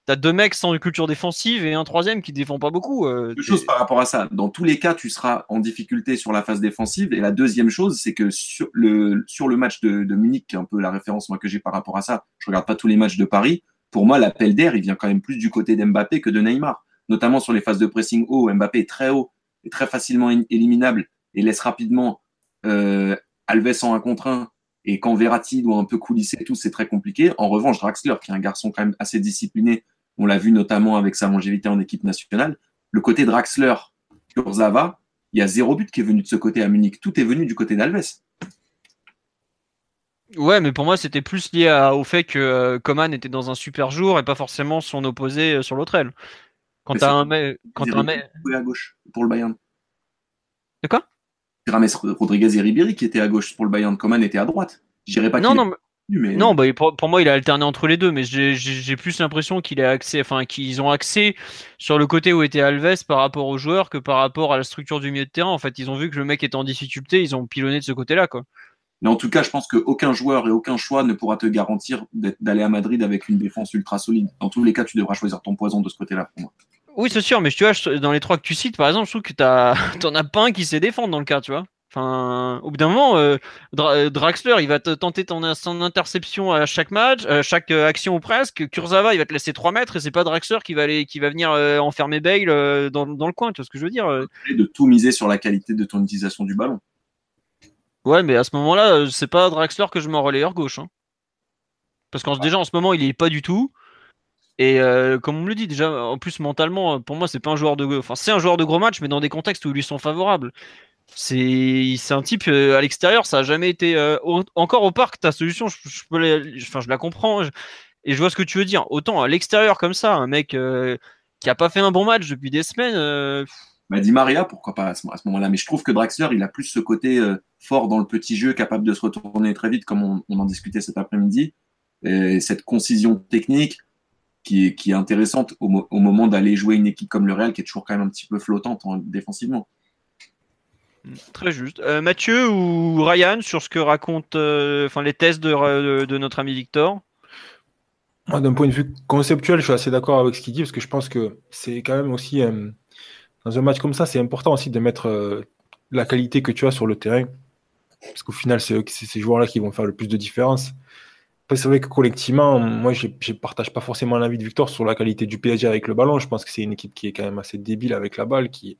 Tu as deux mecs sans une culture défensive et un troisième qui défend pas beaucoup. Deux choses par rapport à ça. Dans tous les cas, tu seras en difficulté sur la phase défensive. Et la deuxième chose, c'est que sur le, sur le match de, de Munich, qui est un peu la référence moi, que j'ai par rapport à ça, je regarde pas tous les matchs de Paris. Pour moi, l'appel d'air, il vient quand même plus du côté d'Mbappé que de Neymar. Notamment sur les phases de pressing haut. Mbappé est très haut est très facilement éliminable et laisse rapidement euh, Alves en un contre un. Et quand Verratti doit un peu coulisser tout, c'est très compliqué. En revanche, Draxler, qui est un garçon quand même assez discipliné, on l'a vu notamment avec sa longévité en équipe nationale. Le côté Draxler, Kurzawa, il y a zéro but qui est venu de ce côté à Munich. Tout est venu du côté d'Alves. Ouais, mais pour moi, c'était plus lié au fait que euh, Coman était dans un super jour et pas forcément son opposé euh, sur l'autre aile. Quand t'as un mec. Quand un mec. à gauche pour le Bayern. De quoi? Rames Rodriguez et Ribéry qui étaient à gauche pour le Bayern. Coman était à droite. J'irais pas Non, non, mais... Non, bah, pour, moi, il a alterné entre les deux, mais j'ai plus l'impression qu'il a accès, enfin, qu'ils ont accès sur le côté où était Alves par rapport aux joueurs que par rapport à la structure du milieu de terrain. En fait, ils ont vu que le mec était en difficulté, ils ont pilonné de ce côté-là, quoi. Mais en tout cas, je pense qu'aucun joueur et aucun choix ne pourra te garantir d'aller à Madrid avec une défense ultra solide. Dans tous les cas, tu devras choisir ton poison de ce côt-là pour moi. Oui, c'est sûr, mais tu vois, dans les trois que tu cites, par exemple, je trouve que t'en as pas un qui sait défendre dans le cas, tu vois. Enfin, au bout d'un moment, euh, euh, Draxler, il va te tenter ton, son interception à chaque match, à chaque euh, action ou presque. Kurzawa, il va te laisser 3 mètres et c'est pas Draxler qui va aller, qui va venir enfermer Bale dans, dans, le coin, tu vois ce que je veux dire De tout miser sur la qualité de ton utilisation du ballon. Ouais, mais à ce moment-là, c'est pas Draxler que je mets en relayeur gauche. Hein. Parce qu'en déjà, en ce moment, il est pas du tout. Et euh, comme on me le dit déjà, en plus mentalement, pour moi, c'est pas un joueur de, enfin, c'est un joueur de gros match, mais dans des contextes où ils lui sont favorables. C'est, c'est un type euh, à l'extérieur, ça a jamais été. Euh, encore au parc, ta solution, je, peux enfin, je la comprends et je vois ce que tu veux dire. Autant à l'extérieur comme ça, un mec qui a pas fait un bon match depuis des semaines. Bah, dit Maria, pourquoi pas à ce, moment-là? Mais je trouve que Draxler, il a plus ce côté fort dans le petit jeu, capable de se retourner très vite, comme on, on en discutait cet après-midi. Et cette concision technique, qui est, qui est intéressante au, moment d'aller jouer une équipe comme le Real, qui est toujours quand même un petit peu flottante défensivement. Très juste. Euh, Mathieu ou Ryan sur ce que racontent euh, enfin, les tests de, de, notre ami Victor? D'un point de vue conceptuel, je suis assez d'accord avec ce qu'il dit parce que je pense que c'est quand même aussi euh, dans un match comme ça, c'est important aussi de mettre la qualité que tu as sur le terrain parce qu'au final, c'est ces joueurs-là qui vont faire le plus de différence c'est vrai que collectivement, moi, je ne partage pas forcément l'avis de Victor sur la qualité du PSG avec le ballon. Je pense que c'est une équipe qui est quand même assez débile avec la balle, qui,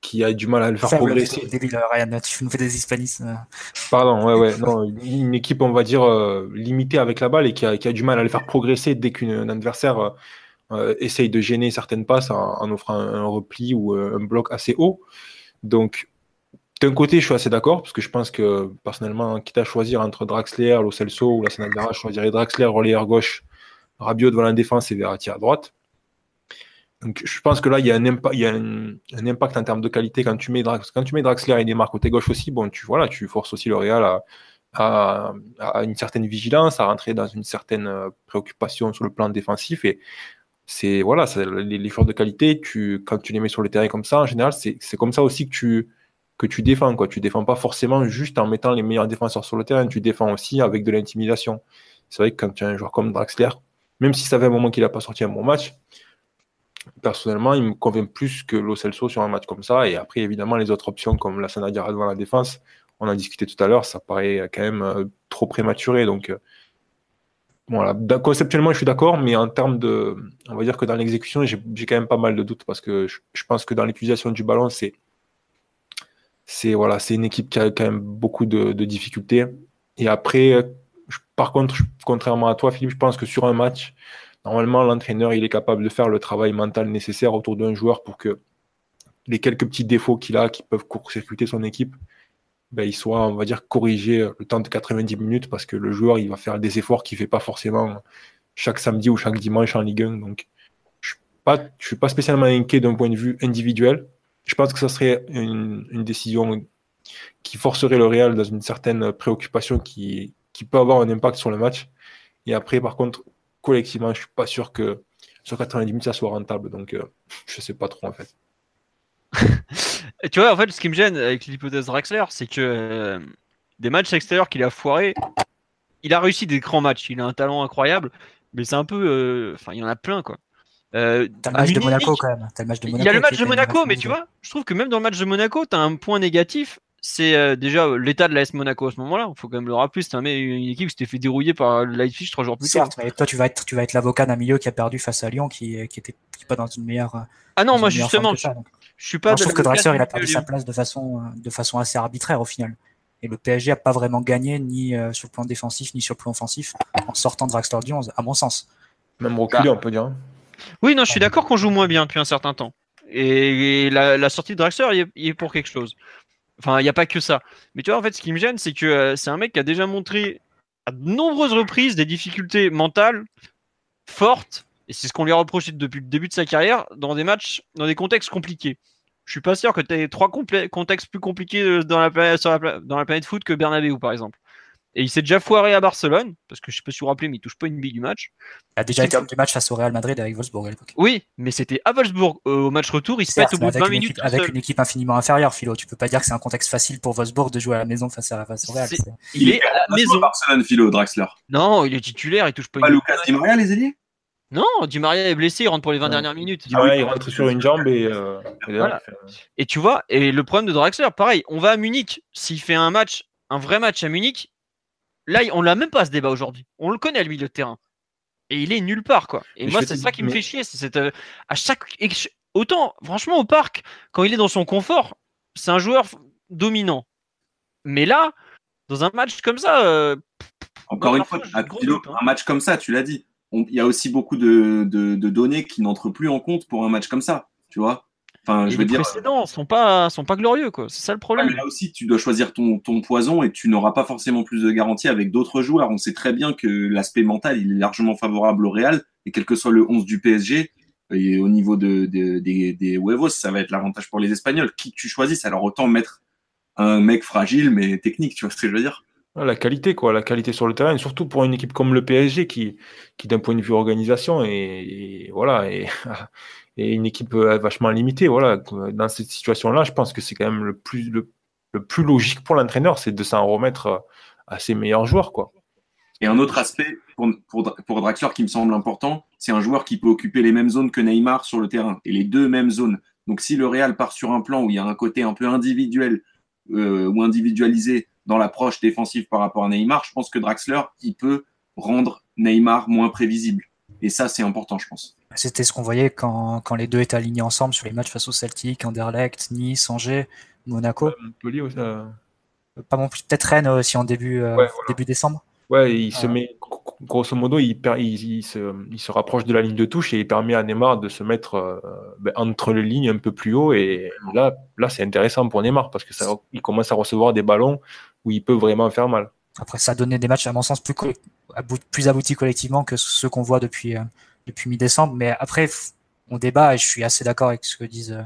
qui a du mal à le faire progresser. Débile, Ryan, tu nous fais des hispanismes. Pardon, ouais, ouais. Non, une équipe, on va dire, euh, limitée avec la balle et qui a, qui a, du mal à le faire progresser dès qu'un adversaire euh, euh, essaye de gêner certaines passes en, en offrant un, un, repli ou un bloc assez haut. Donc, d'un côté, je suis assez d'accord, parce que je pense que personnellement, quitte à choisir entre Draxler, Lo Celso ou la Sanadara, je choisirais Draxler, relayeur gauche, Rabiot devant la défense et Verratti à droite. Donc je pense que là, il y a un, impact, en termes de qualité quand tu mets, Draxler et Neymar côté gauche aussi, tu, voilà, tu forces aussi le Real à, une certaine vigilance, à rentrer dans une certaine euh, préoccupation sur le plan défensif. Et c'est voilà, l'effort de qualité, quand tu les mets sur le terrain comme ça, en général, c'est comme ça aussi que tu que tu défends. Quoi. Tu défends pas forcément juste en mettant les meilleurs défenseurs sur le terrain, tu défends aussi avec de l'intimidation. C'est vrai que quand tu as un joueur comme Draxler, même si ça fait un moment qu'il n'a pas sorti un bon match, personnellement, il me convient plus que Lo Celso sur un match comme ça. Et après, évidemment, les autres options comme la Sanadia devant la défense, on a discuté tout à l'heure, ça paraît quand même trop prématuré. Donc, voilà, conceptuellement, je suis d'accord, mais en termes de. On va dire que dans l'exécution, j'ai quand même pas mal de doutes parce que je, pense que dans l'utilisation du ballon, c'est. C'est une équipe qui a quand même beaucoup de, difficultés. Et après, par contre, contrairement à toi, Philippe, je pense que sur un match, normalement, l'entraîneur, il est capable de faire le travail mental nécessaire autour d'un joueur pour que les quelques petits défauts qu'il a qui peuvent court-circuiter son équipe, ben, il soit, on va dire, corrigé le temps de 90 minutes parce que le joueur, il va faire des efforts qu'il ne fait pas forcément chaque samedi ou chaque dimanche en Ligue 1. Donc, je ne suis pas spécialement inquiet d'un point de vue individuel. Je pense que ce serait une, décision qui forcerait le Real dans une certaine préoccupation qui, peut avoir un impact sur le match. Et après, par contre, collectivement, je suis pas sûr que sur 90 minutes, ça soit rentable. Donc, euh, je sais pas trop en fait. tu vois, en fait, ce qui me gêne avec l'hypothèse Draxler, c'est que euh, des matchs extérieurs qu'il a foiré, il a réussi des grands matchs. Il a un talent incroyable, mais c'est un peu. Euh, enfin, il y en a plein, quoi. Euh, t'as le match de Monaco quand même. il y a le match de Monaco, mais tu vois, je trouve que même dans le match de Monaco, tu as un point négatif. C'est déjà l'état de l'AS Monaco à ce moment-là. Il faut quand même le rappeler. C'était une équipe qui s'était fait dérouiller par Leipzig trois jours plus tard. mais toi, tu vas être, tu vas être l'avocat d'un milieu qui a perdu face à Lyon, qui, qui était pas dans une meilleure. Ah non, moi justement, je suis pas. je trouve que Draxler il a perdu sa place de façon, euh, de façon assez arbitraire au final. Et le PSG a pas vraiment gagné ni euh, sur le plan défensif ni sur le plan offensif en sortant de Draxler du 11, à mon sens. Même reculé, on peut dire. Oui, non, je suis d'accord qu'on joue moins bien depuis un certain temps. Et la, sortie de Draxler, il est, pour quelque chose. Enfin, il n'y a pas que ça. Mais tu vois, en fait, ce qui me gêne, c'est que euh, c'est un mec qui a déjà montré à de nombreuses reprises des difficultés mentales fortes et c'est ce qu'on lui a reproché depuis le début de sa carrière dans des matchs, dans des contextes compliqués. Je suis pas sûr que tu aies trois contextes plus compliqués euh, dans la, planète, dans la planète foot que Bernabeu, par exemple. Et il s'est déjà foiré à Barcelone, parce que je sais pas si vous vous rappelez, mais il touche pas une bille du match. Il a déjà été homme du match face au Real Madrid avec Wolfsburg à l'époque. Oui, mais c'était à Wolfsburg euh, au match retour, il se pète au bout de 20 minutes. avec une équipe infiniment inférieure, Philo. Tu peux pas dire que c'est un contexte facile pour Wolfsburg de jouer à la maison face, à, face au Real. il, est, à la maison. Barcelone, Philo, Draxler. Non, il est titulaire, il touche pas, pas une Lucas Di Maria, les ailiers? Non, Di Maria est blessé, il rentre pour les 20 dernières minutes. Di Maria, il rentre sur une jambe et. Euh, et, tu vois, et le problème de Draxler, pareil, on va à Munich. S'il fait un match, un vrai match à Munich, là, on l'a même pas ce débat aujourd'hui. On le connaît, le milieu de terrain. Et il est nulle part, quoi. Et moi, c'est ça qui me fait chier. C'est euh, à chaque. Autant, franchement, au parc, quand il est dans son confort, c'est un joueur dominant. Mais là, dans un match comme ça. Euh, Encore une fois, hein. un match comme ça, tu l'as dit il y a aussi beaucoup de, données qui n'entrent plus en compte pour un match comme ça, tu vois. Enfin, je veux les dire. précédents sont pas sont pas glorieux quoi. C'est ça le problème. là aussi, tu dois choisir ton, ton poison et tu n'auras pas forcément plus de garantie avec d'autres joueurs. On sait très bien que l'aspect mental, il est largement favorable au Real et quel que soit le 11 du PSG. Et au niveau de, des, des huevos, ça va être l'avantage pour les Espagnols. Qui tu choisis, alors autant mettre un mec fragile mais technique, tu vois ce que je veux dire? La qualité, quoi, la qualité sur le terrain, et surtout pour une équipe comme le PSG qui, qui d'un point de vue organisation, et, voilà, et, une équipe euh, vachement limitée. Voilà, dans cette situation-là, je pense que c'est quand même le plus, le, plus logique pour l'entraîneur, c'est de s'en remettre euh, à ses meilleurs joueurs, quoi. Et un autre aspect pour, pour, Draxler qui me semble important, c'est un joueur qui peut occuper les mêmes zones que Neymar sur le terrain, et les deux mêmes zones. Donc si le Real part sur un plan où il y a un côté un peu individuel euh, ou individualisé dans l'approche défensive par rapport à Neymar, je pense que Draxler, il peut rendre Neymar moins prévisible. Et ça, c'est important, je pense. C'était ce qu'on voyait quand, quand, les deux étaient alignés ensemble sur les matchs face au Celtic, Anderlecht, Nice, Angers, Monaco. Montpellier aussi. Euh. Pas plus, peut-être Rennes aussi en début, euh, début décembre. Ouais, il se met, grosso modo, il, il, se, il, se, rapproche de la ligne de touche et il permet à Neymar de se mettre euh, ben, entre les lignes un peu plus haut. Et là, là c'est intéressant pour Neymar parce que ça, il commence à recevoir des ballons où il peut vraiment faire mal. Après, ça a donné des matchs, à mon sens, plus, plus aboutis collectivement que ceux qu'on voit depuis, euh, depuis mi-décembre. Mais après, on débat et je suis assez d'accord avec ce que disent euh,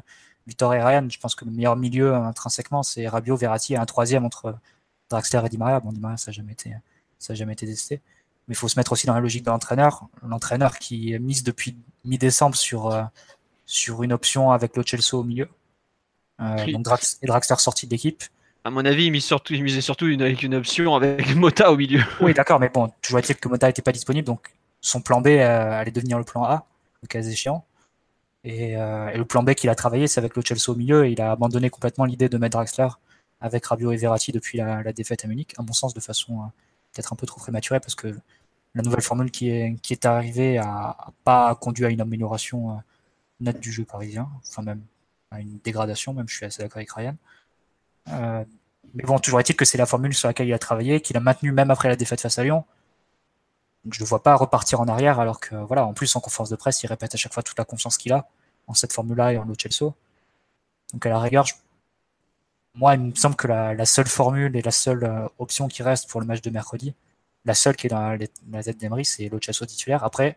Victor et Ryan. Je pense que le meilleur milieu intrinsèquement, c'est Rabiot, Verratti et un troisième entre Draxler et Di Maria. Bon, Di Maria, ça n'a jamais été, ça jamais été testé. Mais il faut se mettre aussi dans la logique de l'entraîneur. L'entraîneur qui mise depuis mi-décembre sur, euh, sur une option avec le Chelsea au milieu. donc Drax, et Draxler sorti de l'équipe à mon avis, il, mise surtout, il misait surtout une, avec une option avec Mota au milieu. Oui, d'accord, mais bon, toujours est-il que Mota n'était pas disponible, donc son plan B euh, allait devenir le plan A, le cas échéant. Et, euh, et le plan B qu'il a travaillé, c'est avec le Chelsea au milieu, et il a abandonné complètement l'idée de mettre Draxler avec Rabiot et Verratti depuis la, défaite à Munich, à mon sens de façon peut-être un peu trop prématurée parce que la nouvelle formule qui est, arrivée n'a pas conduit à une amélioration nette du jeu parisien, enfin même à une dégradation, même je suis assez d'accord avec Ryan. mais bon, toujours est-il que c'est la formule sur laquelle il a travaillé, qu'il a maintenu même après la défaite face à Lyon. Donc je ne le vois pas repartir en arrière, alors que, voilà, en plus, en conférence de presse, il répète à chaque fois toute la confiance qu'il a en cette formule-là et en Lo Donc, à la rigueur, moi, il me semble que la, seule formule et la seule euh, option qui reste pour le match de mercredi, la seule qui est dans la, tête d'Emery, c'est Lo titulaire. Après,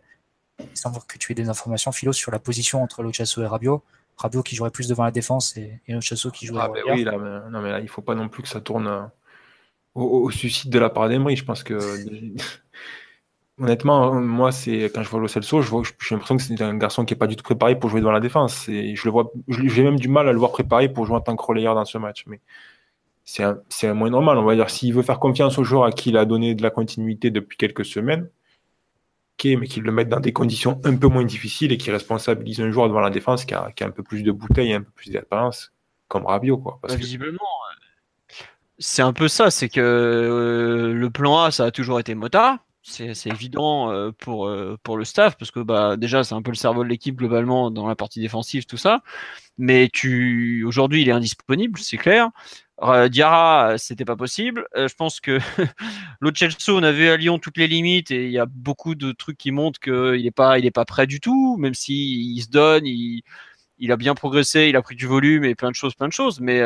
il semble que tu aies des informations, Philo, sur la position entre Lo et Rabiot. Rabiot qui jouerait plus devant la défense et, et Lo qui jouerait ah, ben oui, là, non, mais là, il faut pas non plus que ça tourne euh, au, au, suicide de la part d'Emery. Je pense que Honnêtement, moi, c'est quand je vois Lo Celso, j'ai l'impression que c'est un garçon qui n'est pas du tout préparé pour jouer devant la défense. Et je le vois, j'ai même du mal à le voir préparé pour jouer en tant que relayeur dans ce match. Mais c'est un, un moins normal. On va dire, s'il veut faire confiance au joueur à qui il a donné de la continuité depuis quelques semaines, ok, mais qu'il le mette dans des conditions un peu moins difficiles et qu'il responsabilise un joueur devant la défense qui a, qui a un peu plus de bouteilles et un peu plus d'expérience, comme Rabiot. Quoi, bah, Visiblement, c'est un peu ça. C'est que euh, le plan A, ça a toujours été Mota c'est évident euh, pour, euh, pour le staff parce que bah, déjà c'est un peu le cerveau de l'équipe globalement dans la partie défensive tout ça. Mais tu aujourd'hui il est indisponible c'est clair. Diarra c'était pas possible. Euh, je pense que Chelsea on a vu à Lyon toutes les limites et il y a beaucoup de trucs qui montrent qu'il est pas il pas prêt du tout même s'il il se donne il, il a bien progressé il a pris du volume et plein de choses plein de choses. Mais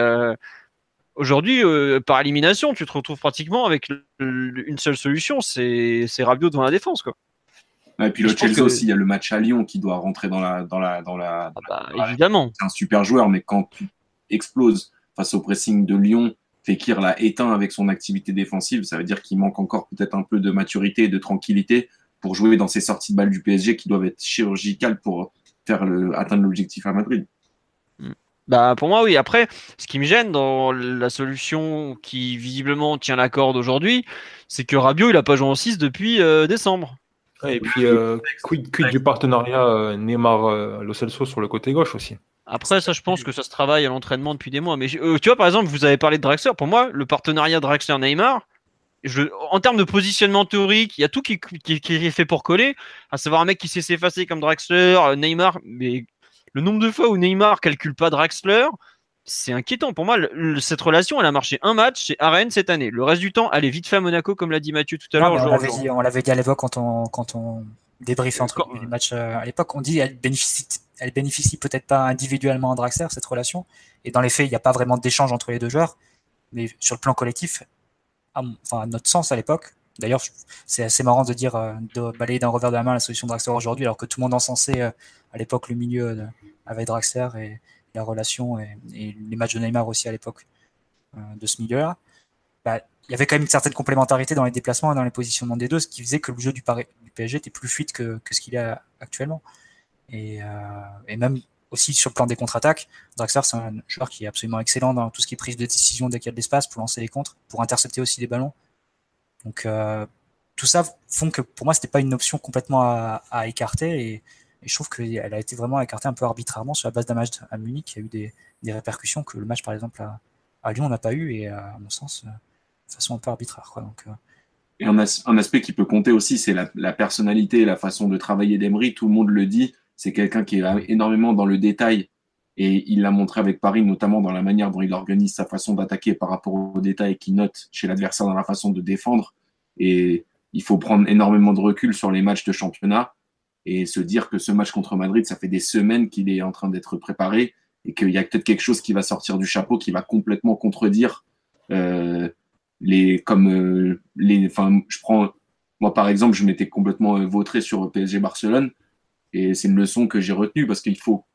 Aujourd'hui, euh, par élimination, tu te retrouves pratiquement avec une seule solution, c'est Rabiot devant la défense. Quoi. et puis le Chelsea aussi, il y a le match à Lyon qui doit rentrer dans la. Dans la, dans la, ah bah, évidemment. C'est un super joueur, mais quand tu exploses face au pressing de Lyon, Fekir l'a éteint avec son activité défensive, ça veut dire qu'il manque encore peut-être un peu de maturité et de tranquillité pour jouer dans ces sorties de balles du PSG qui doivent être chirurgicales pour faire le, atteindre l'objectif à Madrid. Bah pour moi oui. Après, ce qui me gêne dans la solution qui visiblement tient la corde aujourd'hui, c'est que Rabiot il a pas joué en 6 depuis euh, décembre. Et puis euh, quid, du partenariat euh, Neymar Lo Celso sur le côté gauche aussi? Après ça je pense que ça se travaille à l'entraînement depuis des mois. Mais tu vois par exemple vous avez parlé de Draxler. Pour moi le partenariat Draxler Neymar, je, en termes de positionnement théorique, il y a tout qui, qui, qui, est fait pour coller, à savoir un mec qui sait s'effacer comme Draxler, Neymar, mais le nombre de fois où Neymar calcule pas Draxler, c'est inquiétant. Pour moi, cette relation, elle a marché un match chez Arène cette année. Le reste du temps, elle est vite fait à Monaco, comme l'a dit Mathieu tout à l'heure. on l'avait dit, à l'époque quand on, quand on débriefait entre les matchs euh, à l'époque. On dit elle bénéficie, elle bénéficie peut-être pas individuellement à Draxler, cette relation. Et dans les faits, il n'y a pas vraiment d'échange entre les deux joueurs. Mais sur le plan collectif, enfin, à notre sens à l'époque, D'ailleurs, c'est assez marrant de dire euh, de balayer d'un revers de la main la solution Draxler aujourd'hui, alors que tout le monde encensait euh, à l'époque le milieu avec Draxler et la relation et, les matchs de Neymar aussi à l'époque euh, de ce milieu-là. Bah, il y avait quand même une certaine complémentarité dans les déplacements et dans les positionnements des deux, ce qui faisait que le jeu du, PSG était plus fluide que, ce qu'il est actuellement. Et, même aussi sur le plan des contre-attaques, Draxler, c'est un joueur qui est absolument excellent dans tout ce qui est prise de décision dès qu'il y a de l'espace pour lancer les contres, pour intercepter aussi les ballons. Donc euh, tout ça font que pour moi c'était pas une option complètement à, écarter et, je trouve qu'elle a été vraiment écartée un peu arbitrairement sur la base d'un match à Munich. Il y a eu des, répercussions que le match par exemple à, Lyon n'a pas eu et à mon sens euh, de façon un peu arbitraire. Quoi. Donc, euh, et un, aspect qui peut compter aussi, c'est la, personnalité, la façon de travailler d'Emery. Tout le monde le dit. C'est quelqu'un qui est énormément dans le détail et il l'a montré avec Paris, notamment dans la manière dont il organise sa façon d'attaquer par rapport aux détails qu'il note chez l'adversaire dans la façon de défendre. Et il faut prendre énormément de recul sur les matchs de championnat et se dire que ce match contre Madrid, ça fait des semaines qu'il est en train d'être préparé et qu'il y a peut-être quelque chose qui va sortir du chapeau qui va complètement contredire euh, les comme euh, les enfin je prends moi par exemple je m'étais complètement euh, vautré sur PSG Barcelone et c'est une leçon que j'ai retenue parce qu'il faut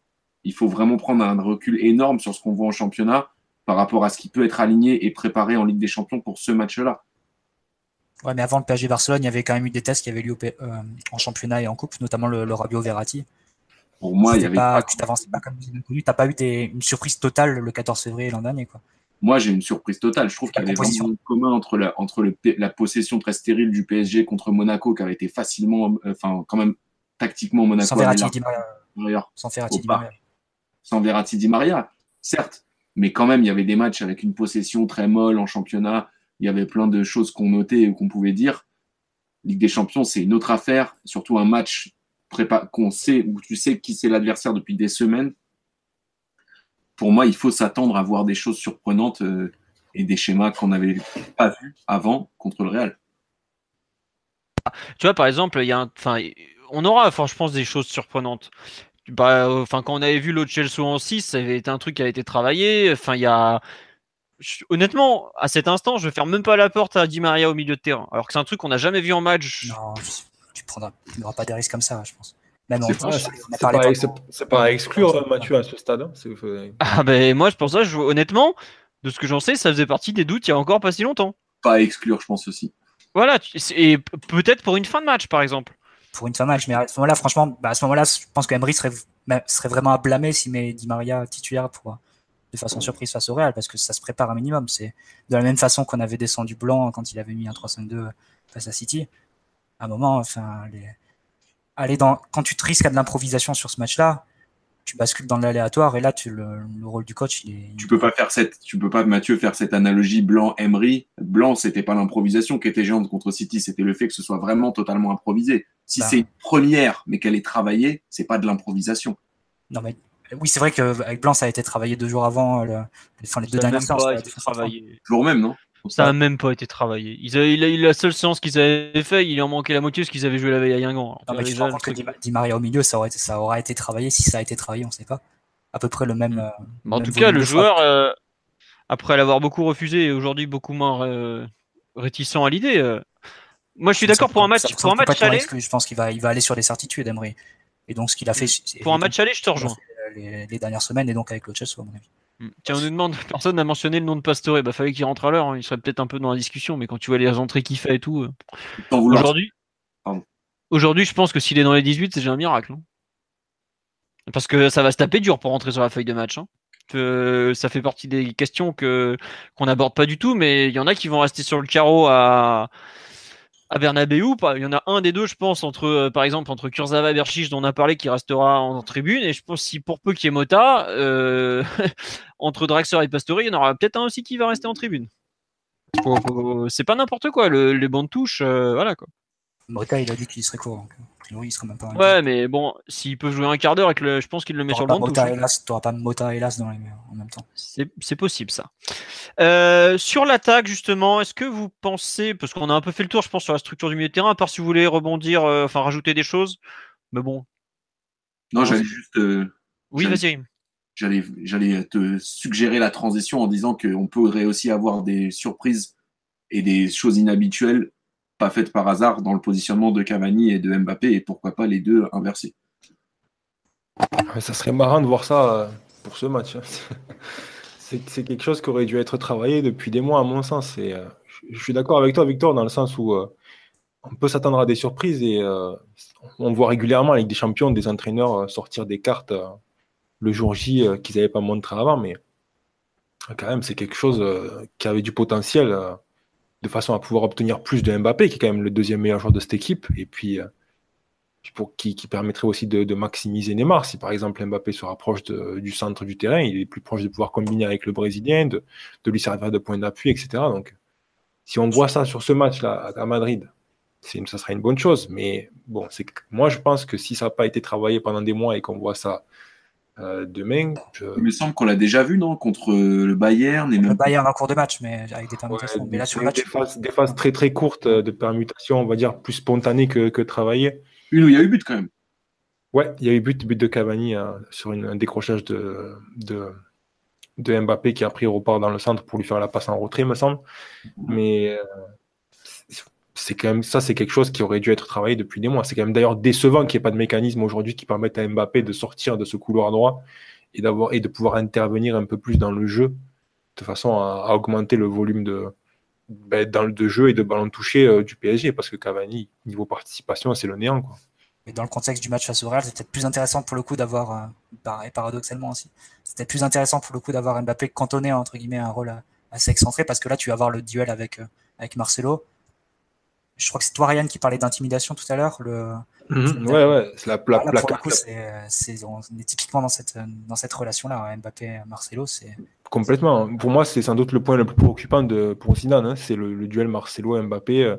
il faut vraiment prendre un recul énorme sur ce qu'on voit en championnat par rapport à ce qui peut être aligné et préparé en Ligue des Champions pour ce match-là. Ouais, mais avant le PSG Barcelone, il y avait quand même eu des tests qui avaient lieu euh, en championnat et en coupe, notamment le, le Rabio Verratti. Pour moi, il y avait pas, tu t'avançais pas comme tu n'as pas eu une surprise totale le 14 février l'an dernier, quoi. Moi, j'ai une surprise totale. Je trouve qu'il y avait vraiment un commun entre la, entre le, la possession très stérile du PSG contre Monaco, qui avait été facilement, euh, enfin, quand même, tactiquement, Monaco. Sans Verratti, Di Maria. Sans Verratti, Di Maria sans Verratti Di Maria. Certes, Mais quand même, il y avait des matchs avec une possession très molle en championnat. Il y avait plein de choses qu'on notait ou qu'on pouvait dire. Ligue des Champions, c'est une autre affaire, surtout un match qu'on sait, où tu sais qui c'est l'adversaire depuis des semaines. Pour moi, il faut s'attendre à voir des choses surprenantes euh, et des schémas qu'on n'avait pas vus avant contre le Real. Tu vois, par exemple, y a on aura, je pense, des choses surprenantes. Bah, enfin, quand on avait vu l'autre Chelsea en 6, ça avait été un truc qui a été travaillé. Enfin, il y a. Honnêtement, à cet instant, je ne ferme même pas la porte à Di Maria au milieu de terrain. Alors que c'est un truc qu'on n'a jamais vu en match. Non, tu prendras, n'auras pas des risques comme ça, je pense. C'est pas, à exclure, Mathieu, à ce stade. Hein. Ah ben moi, pour ça, je, honnêtement, de ce que j'en sais, ça faisait partie des doutes il y a encore pas si longtemps. Pas à exclure, je pense aussi. Voilà, et peut-être pour une fin de match, par exemple. Pour une fin de match, mais à ce moment-là, franchement, bah, à ce moment-là, je pense serait, bah, serait vraiment à blâmer s'il met Di Maria titulaire pour, de façon surprise face au Real, parce que ça se prépare un minimum. C'est de la même façon qu'on avait descendu Blanc quand il avait mis un 3-5-2 face à City. À un moment, enfin, les... aller dans, quand tu te risques à de l'improvisation sur ce match-là, tu bascules dans l'aléatoire et là tu, le, rôle du coach il est tu peux pas faire cette tu peux pas Mathieu faire cette analogie blanc Emery blanc c'était pas l'improvisation qui était géante contre City c'était le fait que ce soit vraiment totalement improvisé si bah. c'est une première mais qu'elle est travaillée c'est pas de l'improvisation non mais oui c'est vrai qu'avec blanc ça a été travaillé deux jours avant le, enfin, les deux dernières séances jour même non? Ça a même pas été travaillé. Ils avaient, la seule séance qu'ils avaient fait, il en manquait la moitié parce qu'ils avaient joué la veille à. Non, mais rends compte que Di, Maria au milieu, ça, aurait ça aura été travaillé. Si ça a été travaillé, on sait pas. À peu près le même. Euh, en tout cas, le joueur, euh, après l'avoir beaucoup refusé et aujourd'hui beaucoup moins euh, réticent à l'idée, moi je suis d'accord pour un match, pour un match aller. Je pense qu'il va, il va aller sur des certitudes, Emery. Et donc ce qu'il a fait. Pour un match aller, je te rejoins. Les, les, dernières semaines et donc avec le Chelsea, à mon avis. Mm. Tiens, on nous demande, personne n'a mentionné le nom de Pastore. Bah, fallait qu'il rentre à l'heure. Hein. Il serait peut-être un peu dans la discussion, mais quand tu vois les entrées qu'il fait et tout. Euh, aujourd'hui, aujourd'hui, je pense que s'il est dans les 18, c'est déjà un miracle. Hein. Parce que ça va se taper dur pour rentrer sur la feuille de match. Hein. ça fait partie des questions que qu'on n'aborde pas du tout, mais il y en a qui vont rester sur le carreau à à Bernabeu. Il y en a un des deux, je pense, entre euh, par exemple entre Kurzawa et Berchiche dont on a parlé qui restera en, tribune. Et je pense si pour peu qu'il y ait Mota, euh, entre Draxler et Pastore, il y en aura peut-être un aussi qui va rester en tribune. C'est pas n'importe quoi, les bancs de touche, euh, voilà quoi. Mota, il a dit qu'il serait court. Oui, il serait même pas. Ouais, mais bon, s'ils peuvent jouer un quart d'heure, le... je pense qu'il le met sur le banc. Hein. Tu n'auras pas Mota hélas dans les... en même temps. C'est possible ça. Euh, sur l'attaque, justement, est-ce que vous pensez, parce qu'on a un peu fait le tour, je pense, sur la structure du milieu de terrain, à part si vous voulez rebondir, euh, enfin rajouter des choses, mais bon. Non, j'allais juste. Euh, oui, vas-y. J'allais te suggérer la transition en disant qu'on pourrait aussi avoir des surprises et des choses inhabituelles pas faites par hasard dans le positionnement de Cavani et de Mbappé, et pourquoi pas les deux inversés. Ça serait marrant de voir ça pour ce match. Hein. c'est quelque chose qui aurait dû être travaillé depuis des mois, à mon sens. Et, euh, je suis d'accord avec toi, Victor, dans le sens où euh, on peut s'attendre à des surprises et euh, on voit régulièrement avec des champions, des entraîneurs sortir des cartes le jour J qu'ils n'avaient pas montré avant, mais quand même, c'est quelque chose qui avait du potentiel de façon à pouvoir obtenir plus de Mbappé, qui est quand même le deuxième meilleur joueur de cette équipe, et puis pour, qui, permettrait aussi de, maximiser Neymar. Si par exemple Mbappé se rapproche du centre du terrain, il est plus proche de pouvoir combiner avec le Brésilien, de, lui servir de point d'appui, etc. Donc, si on voit ça sur ce match-là à, Madrid, ça sera une bonne chose. Mais bon, moi je pense que si ça n'a pas été travaillé pendant des mois et qu'on voit ça euh, demain, il me semble qu'on l'a déjà vu, non, contre le Bayern. Et le Bayern en cours de match, mais avec des permutations. mais là, sur le match, des, phases, très très courtes de permutations, on va dire plus spontanées que, que travaillées. Une où il y a eu but quand même. Ouais, il y a eu but, but de Cavani hein, sur une, un décrochage de, de, de, Mbappé qui a pris au report dans le centre pour lui faire la passe en retrait, me semble. Mais euh, c'est quand même ça, c'est quelque chose qui aurait dû être travaillé depuis des mois. C'est quand même d'ailleurs décevant qu'il n'y ait pas de mécanisme aujourd'hui qui permette à Mbappé de sortir de ce couloir droit et d'avoir et de pouvoir intervenir un peu plus dans le jeu de façon à, augmenter le volume de, ben, dans le jeu et de ballon touché euh, du PSG parce que Cavani, niveau participation, c'est le néant. Quoi. Mais dans le contexte du match face au Real, c'était plus intéressant pour le coup d'avoir, euh, et paradoxalement aussi, c'était plus intéressant pour le coup d'avoir Mbappé cantonné entre guillemets un rôle assez excentré parce que là tu vas avoir le duel avec, euh, avec Marcelo. Je crois que c'est toi, Ryan, qui parlait d'intimidation tout à l'heure. Le... Mhm. ouais, ouais, c'est la, plaque. on est typiquement dans cette, dans cette relation-là. Mbappé-Marcelo, c'est. Complètement. Pour moi, c'est sans doute le point le plus préoccupant de, pour Zidane. Hein. C'est le, duel Marcelo-Mbappé. Euh,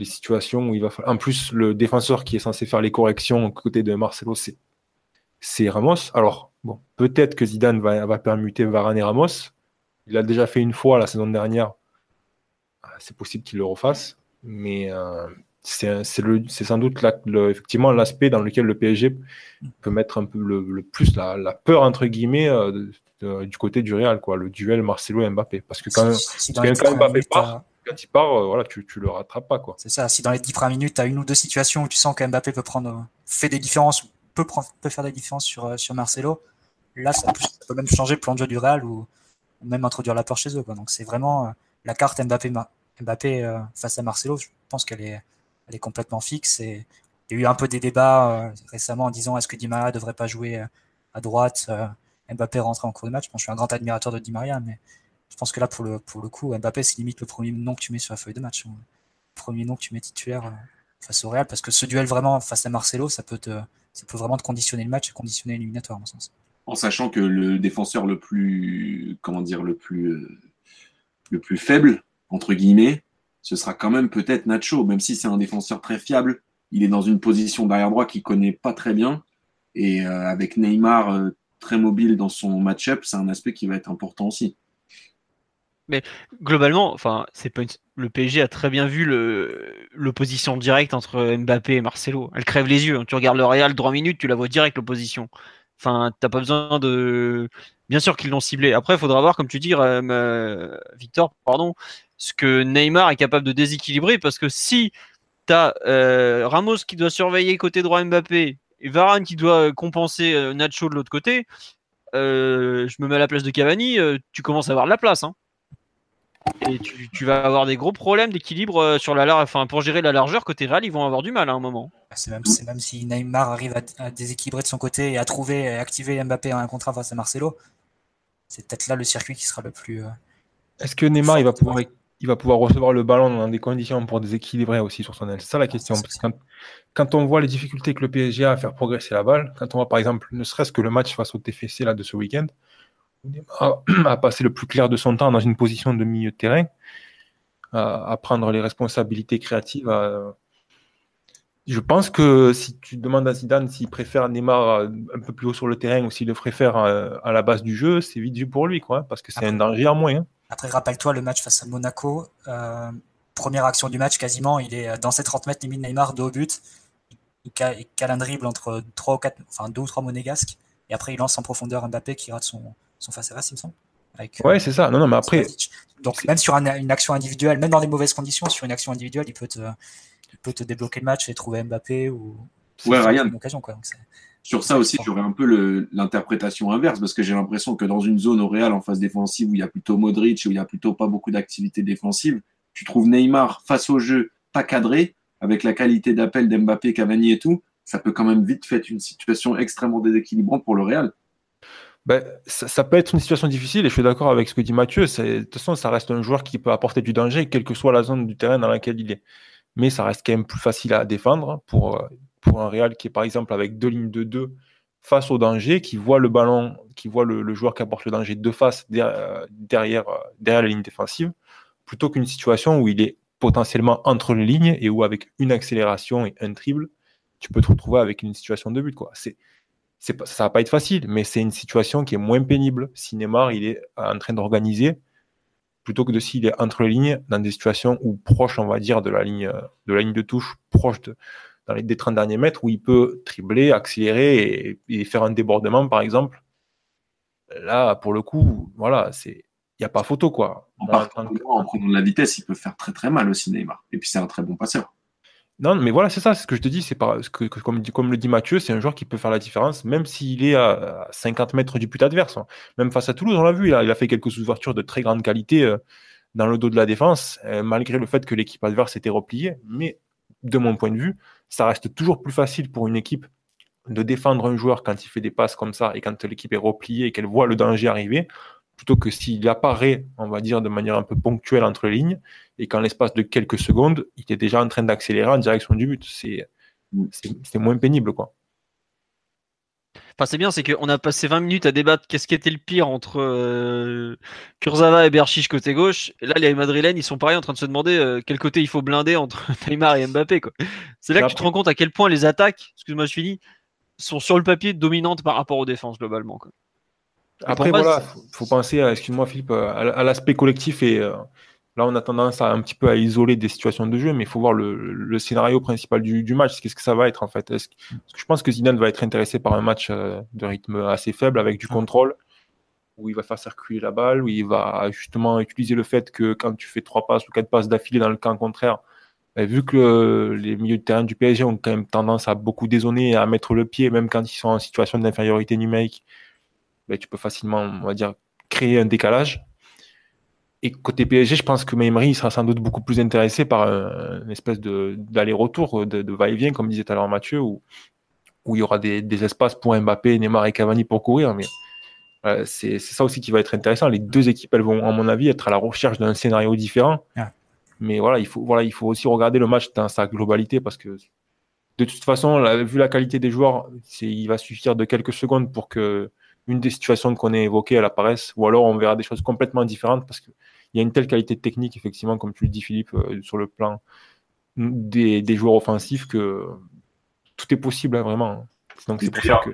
les situations où il va falloir. En plus, le défenseur qui est censé faire les corrections aux côtés de Marcelo, c'est, c'est Ramos. Alors, bon, peut-être que Zidane va, va permuter Varane et Ramos. Il l'a déjà fait une fois la saison dernière. Ah, c'est possible qu'il le refasse. Mais euh, c'est sans doute effectivement l'aspect dans lequel le PSG peut mettre un peu le, plus la, peur entre guillemets euh, du côté du Real, quoi, le duel Marcelo Mbappé. Parce que quand, Mbappé part, quand il part, euh, voilà, tu, tu le rattrapes pas, quoi. C'est ça. Si dans les 10 premières minutes, tu as une ou deux situations où tu sens que Mbappé peut prendre, fait des différences, peut, peut faire des différences sur, sur Marcelo, là, ça peut, même changer le plan de jeu du Real ou, même introduire la peur chez eux, quoi. Donc c'est vraiment la carte Mbappé Mbappé euh, face à Marcelo, je pense qu'elle est, complètement fixe. Il y a eu un peu des débats euh, récemment en disant est-ce que Di Maria devrait pas jouer euh, à droite, Mbappé rentrer en cours de match? je suis un grand admirateur de Di Maria, mais je pense que là, pour le, coup, Mbappé, c'est limite le premier nom que tu mets sur la feuille de match. Hein. Le premier nom que tu mets titulaire face au Real, parce que ce duel vraiment face à Marcelo, ça peut, vraiment te conditionner le match et conditionner l'éliminatoire, en mon sens. En sachant que le défenseur le plus, comment dire, le plus, le plus faible entre guillemets, ce sera quand même peut-être Nacho, même si c'est un défenseur très fiable. Il est dans une position derrière droit qu'il connaît pas très bien. Et euh, avec Neymar euh, très mobile dans son match-up, c'est un aspect qui va être important aussi. Mais globalement, c'est pas le PSG a très bien vu l'opposition directe entre Mbappé et Marcelo. Elle crève les yeux. Hein. Tu regardes le Real, 3 minutes, tu la vois direct l'opposition. Enfin, t'as pas besoin de. Bien sûr qu'ils l'ont ciblé. Après, il faudra voir, comme tu dis, euh, Victor, pardon, ce que Neymar est capable de déséquilibrer parce que si tu as euh, Ramos qui doit surveiller côté droit Mbappé et Varane qui doit compenser euh, Nacho de l'autre côté, euh, je me mets à la place de Cavani, tu commences à avoir de la place. Hein. Et tu, vas avoir des gros problèmes d'équilibre sur la enfin, pour gérer la largeur côté Real, ils vont avoir du mal à un moment. Bah, c'est même, même, si Neymar arrive à, déséquilibrer de son côté et à trouver et activer Mbappé en un contrat face à Marcelo, c'est peut-être là le circuit qui sera le plus. Est-ce que Neymar il va pouvoir il va pouvoir recevoir le ballon dans des conditions pour déséquilibrer aussi sur son aile. C'est ça la question. quand, on voit les difficultés que le PSG a à faire progresser la balle, quand on voit par exemple, ne serait-ce que le match face au TFC là, de ce week-end, a, a passé le plus clair de son temps dans une position de milieu de terrain, à, prendre les responsabilités créatives. Je pense que si tu demandes à Zidane s'il préfère Neymar un peu plus haut sur le terrain ou s'il le préfère à, la base du jeu, c'est vite vu pour lui, quoi, parce que c'est un danger en moins. Hein. Après, rappelle-toi le match face à Monaco. Euh, première action du match, quasiment, il est dans ses 30 mètres, limite Neymar, dos au but. Il, cale un dribble entre 3 ou 4, enfin 2 ou 3 monégasques. Et après, il lance en profondeur Mbappé qui rate son, son face à face, il me semble. ouais, c'est ça. Non, non, mais après. Donc, même sur une action individuelle, même dans des mauvaises conditions, sur une action individuelle, il peut te, il peut te débloquer le match et trouver Mbappé ou. Ouais, rien. Une occasion, quoi. Donc, sur ça aussi, j'aurais un peu l'interprétation inverse parce que j'ai l'impression que dans une zone au Real en phase défensive où il y a plutôt Modric, où il y a plutôt pas beaucoup d'activité défensive, tu trouves Neymar face au jeu pas cadré avec la qualité d'appel d'Mbappé, Cavani et tout, ça peut quand même vite faire une situation extrêmement déséquilibrante pour le Real. Ben, ça, peut être une situation difficile et je suis d'accord avec ce que dit Mathieu. De toute façon, ça reste un joueur qui peut apporter du danger, quelle que soit la zone du terrain dans laquelle il est. Mais ça reste quand même plus facile à défendre pour, euh, pour un Real qui est par exemple avec deux lignes de deux face au danger, qui voit le ballon, qui voit le, joueur qui apporte le danger de face derrière, derrière, la ligne défensive, plutôt qu'une situation où il est potentiellement entre les lignes et où avec une accélération et un dribble, tu peux te retrouver avec une situation de but. Quoi. C'est, c'est, ça va pas être facile, mais c'est une situation qui est moins pénible. Si Neymar il est en train d'organiser, plutôt que de s'il est entre les lignes, dans des situations où proche, on va dire, de la ligne de, la ligne de touche, proche de, dans les des 30 derniers mètres où il peut tripler, accélérer et, faire un débordement, par exemple. Là, pour le coup, voilà, c'est il n'y a pas photo, quoi. En, en, prenant de la vitesse, il peut faire très très mal aussi, Neymar. Et puis c'est un très bon passeur. Non, mais voilà, c'est ça, ce que je te dis, c'est parce que, comme, comme, le dit Mathieu, c'est un joueur qui peut faire la différence, même s'il est à 50 mètres du but adverse. Hein. Même face à Toulouse, on l'a vu, il a, il a, fait quelques ouvertures de très grande qualité euh, dans le dos de la défense, euh, malgré le fait que l'équipe adverse était repliée. Mais de mon point de vue, ça reste toujours plus facile pour une équipe de défendre un joueur quand il fait des passes comme ça et quand l'équipe est repliée et qu'elle voit le danger arriver, plutôt que s'il apparaît, on va dire, de manière un peu ponctuelle entre les lignes, et qu'en l'espace de quelques secondes, il est déjà en train d'accélérer en direction du but. C'est moins pénible, quoi. Enfin, c'est bien, c'est qu'on a passé 20 minutes à débattre qu'est-ce qui était le pire entre euh, Kurzawa et Berchiche côté gauche. Et là, les Madrilènes, ils sont pareils en train de se demander euh, quel côté il faut blinder entre Neymar et Mbappé. C'est là que tu te rends compte à quel point les attaques, excuse-moi, je finis, sont sur le papier dominantes par rapport aux défenses globalement. Quoi. Après, voilà, il faut, penser, excuse-moi Philippe, à, l'aspect collectif et euh, là on a tendance à un petit peu à isoler des situations de jeu, mais il faut voir le, scénario principal du, match, qu'est-ce que ça va être en fait? Est-ce que, je pense que Zidane va être intéressé par un match euh, de rythme assez faible avec du contrôle, où il va faire circuler la balle, où il va justement utiliser le fait que quand tu fais trois passes ou quatre passes d'affilée dans le camp contraire, ben, vu que les milieux de terrain du PSG ont quand même tendance à beaucoup dézonner, à mettre le pied, même quand ils sont en situation d'infériorité numérique, ben, tu peux facilement, on va dire, créer un décalage. Et côté PSG, je pense que Meimri sera sans doute beaucoup plus intéressé par une espèce d'aller-retour, de, va-et-vient, comme disait tout à l'heure Mathieu, où, où il y aura des, espaces pour Mbappé, Neymar et Cavani pour courir. Mais c'est ça aussi qui va être intéressant. Les deux équipes, elles vont, à mon avis, être à la recherche d'un scénario différent. Mais voilà il, faut, voilà, il faut aussi regarder le match dans sa globalité parce que de toute façon, vu la qualité des joueurs, il va suffire de quelques secondes pour que une des situations qu'on a évoquées, elle apparaisse, ou alors on verra des choses complètement différentes parce qu'il y a une telle qualité technique, effectivement, comme tu le dis, Philippe, euh, sur le plan des, joueurs offensifs que tout est possible, hein, vraiment. Donc c'est pour ça que.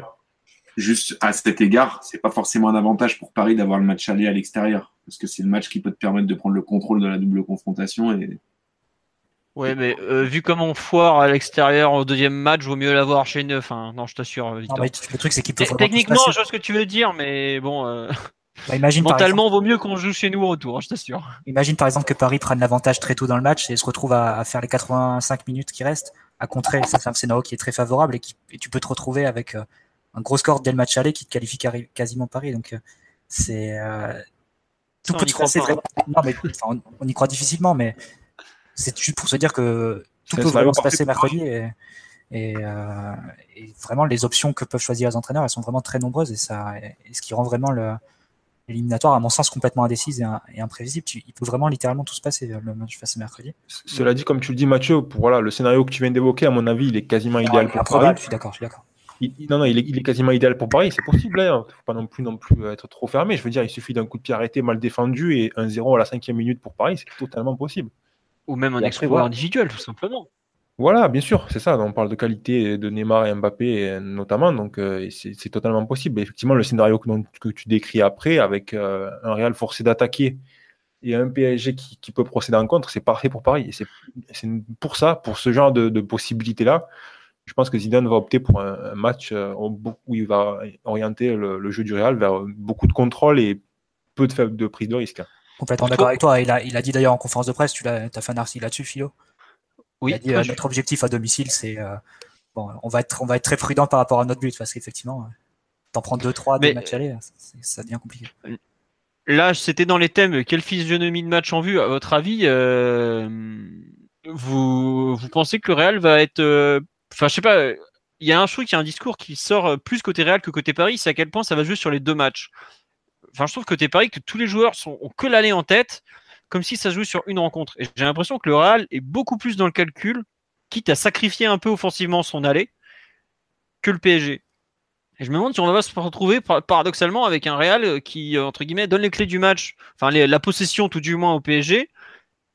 Juste à cet égard, c'est pas forcément un avantage pour Paris d'avoir le match aller à l'extérieur, parce que c'est le match qui peut te permettre de prendre le contrôle de la double confrontation et Ouais, mais euh, vu comme on foire à l'extérieur au deuxième match, vaut mieux l'avoir chez neuf. Enfin, non, je t'assure. le truc, c'est qu'il peut Techniquement, je vois ce que tu veux dire, mais bon. Euh, bah, imagine, mentalement, vaut mieux qu'on joue chez nous au retour, hein, je t'assure. Imagine par exemple que Paris prenne l'avantage très tôt dans le match et se retrouve à, faire les 85 minutes qui restent à contrer. C'est un scénario qui est très favorable et, qui, tu peux te retrouver avec euh, un gros score dès le match aller qui te qualifie quasiment Paris. Donc, c'est. tout peut se passer. Non, mais on y croit difficilement, mais c'est juste pour se dire que tout peut vraiment se passer mercredi euh, et, vraiment les options que peuvent choisir les entraîneurs, elles sont vraiment très nombreuses et ça, ce qui rend vraiment l'éliminatoire, à mon sens, complètement indécise et, imprévisible. il peut vraiment littéralement tout se passer le match face à mercredi. Cela dit, comme tu le dis, Mathieu, pour voilà, le scénario que tu viens d'évoquer, à mon avis, il est quasiment idéal pour Paris. Je suis d'accord, je suis d'accord. non, non, il est, quasiment idéal pour Paris, c'est possible. Il hein. ne faut pas non plus, non plus être trop fermé. Je veux dire, il suffit d'un coup de pied arrêté, mal défendu et un 0 à la cinquième minute pour Paris, c'est totalement possible. Ou même un exploit individuel, tout simplement. Voilà, bien sûr, c'est ça. On parle de qualité de Neymar et Mbappé notamment, donc euh, c'est totalement possible. effectivement, le scénario que, tu décris après, avec euh, un Real forcé d'attaquer et un PSG qui, peut procéder en contre, c'est parfait pour Paris. Et c'est pour ça, pour ce genre de, possibilités-là, je pense que Zidane va opter pour un, match euh, où il va orienter le, jeu du Real vers beaucoup de contrôle et peu de, de prise de risque. Complètement d'accord avec toi. Il a, il a dit d'ailleurs en conférence de presse, tu as, as fait un article là-dessus, Philo? Oui. Il a dit, euh, notre objectif à domicile, c'est euh, bon, on va être, on va être très prudent par rapport à notre but parce qu'effectivement, euh, t'en prends 2-3 des matchs aller, ça devient compliqué. Là, c'était dans les thèmes. Quelle physionomie de match en vue, à votre avis vous, vous pensez que le Real va être, enfin, je sais pas. Il y a un truc, il y a un discours qui sort plus côté Real que côté Paris. C'est à quel point ça va jouer sur les deux matchs? Enfin, je trouve que t'es pareil que tous les joueurs sont, ont que l'aller en tête, comme si ça se jouait sur une rencontre. Et j'ai l'impression que le Real est beaucoup plus dans le calcul, quitte à sacrifier un peu offensivement son aller, que le PSG. Et je me demande si on va se retrouver paradoxalement avec un Real qui, entre guillemets, donne les clés du match, enfin la possession tout du moins au PSG,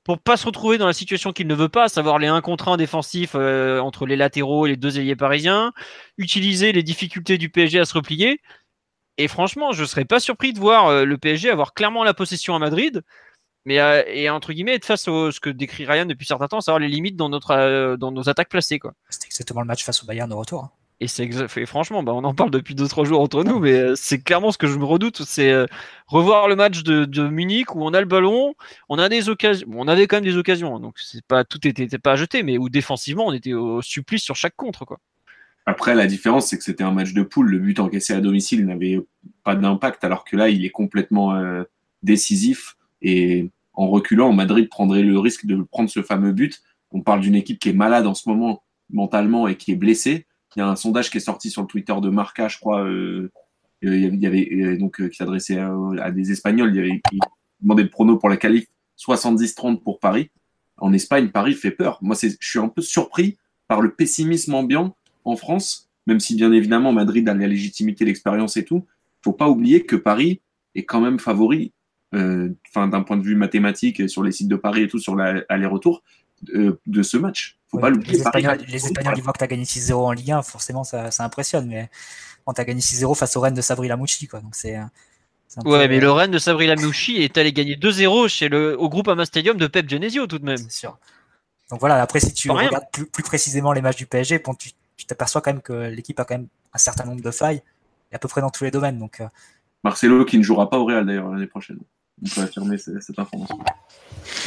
pour pas se retrouver dans la situation qu'il ne veut pas, à savoir les 1 contre 1 défensifs euh, entre les latéraux et les deux ailiers parisiens, utiliser les difficultés du PSG à se replier, et franchement, je serais pas surpris de voir euh, le PSG avoir clairement la possession à Madrid, mais euh, et entre guillemets être face à ce que décrit Ryan depuis certains temps, savoir les limites dans notre euh, dans nos attaques placées quoi. C'était exactement le match face au Bayern de retour. Hein. Et c'est franchement, bah, on en parle depuis 2 trois jours entre nous, mais c'est clairement ce que je me redoute, c'est revoir le match de, de, Munich où on a le ballon, on a des occasions, on avait quand même des occasions, donc c'est pas tout était, pas à jeter, mais où défensivement on était au supplice sur chaque contre quoi. Après, la différence, c'est que c'était un match de poule. Le but encaissé à domicile n'avait pas d'impact, alors que là, il est complètement euh, décisif. Et en reculant, Madrid prendrait le risque de prendre ce fameux but. On parle d'une équipe qui est malade en ce moment mentalement et qui est blessée. Il y a un sondage qui est sorti sur le Twitter de Marca, je crois, euh, il y avait donc qui s'adressait à, des Espagnols, il, y avait, il demandait le prono pour la qualif 70-30 pour Paris. En Espagne, Paris fait peur. Moi, je suis un peu surpris par le pessimisme ambiant en France, même si bien évidemment Madrid a la légitimité, l'expérience et tout. Faut pas oublier que Paris est quand même favori, euh, enfin d'un point de vue mathématique sur les sites de Paris et tout sur l'aller-retour euh, de ce match. Faut pas l'oublier. Les Espagnols, les Espagnols ils voient que tu as gagné 6-0 en Ligue 1, forcément ça, ça impressionne, mais quand tu as gagné 6-0 face au Rennes de Sabri Lamouchi, quoi. Donc c'est Ouais, mais le Rennes de Sabri Lamouchi est allé gagner 2-0 chez le, au groupe Ama Stadium de Pep Genesio tout de même. C'est sûr. Donc voilà, après, si tu regardes plus, précisément les matchs du PSG, bon, tu t'aperçois quand même que l'équipe a quand même un certain nombre de failles, et à peu près dans tous les domaines. Donc, euh. Marcelo qui ne jouera pas au Real d'ailleurs l'année prochaine. On peut affirmer cette information.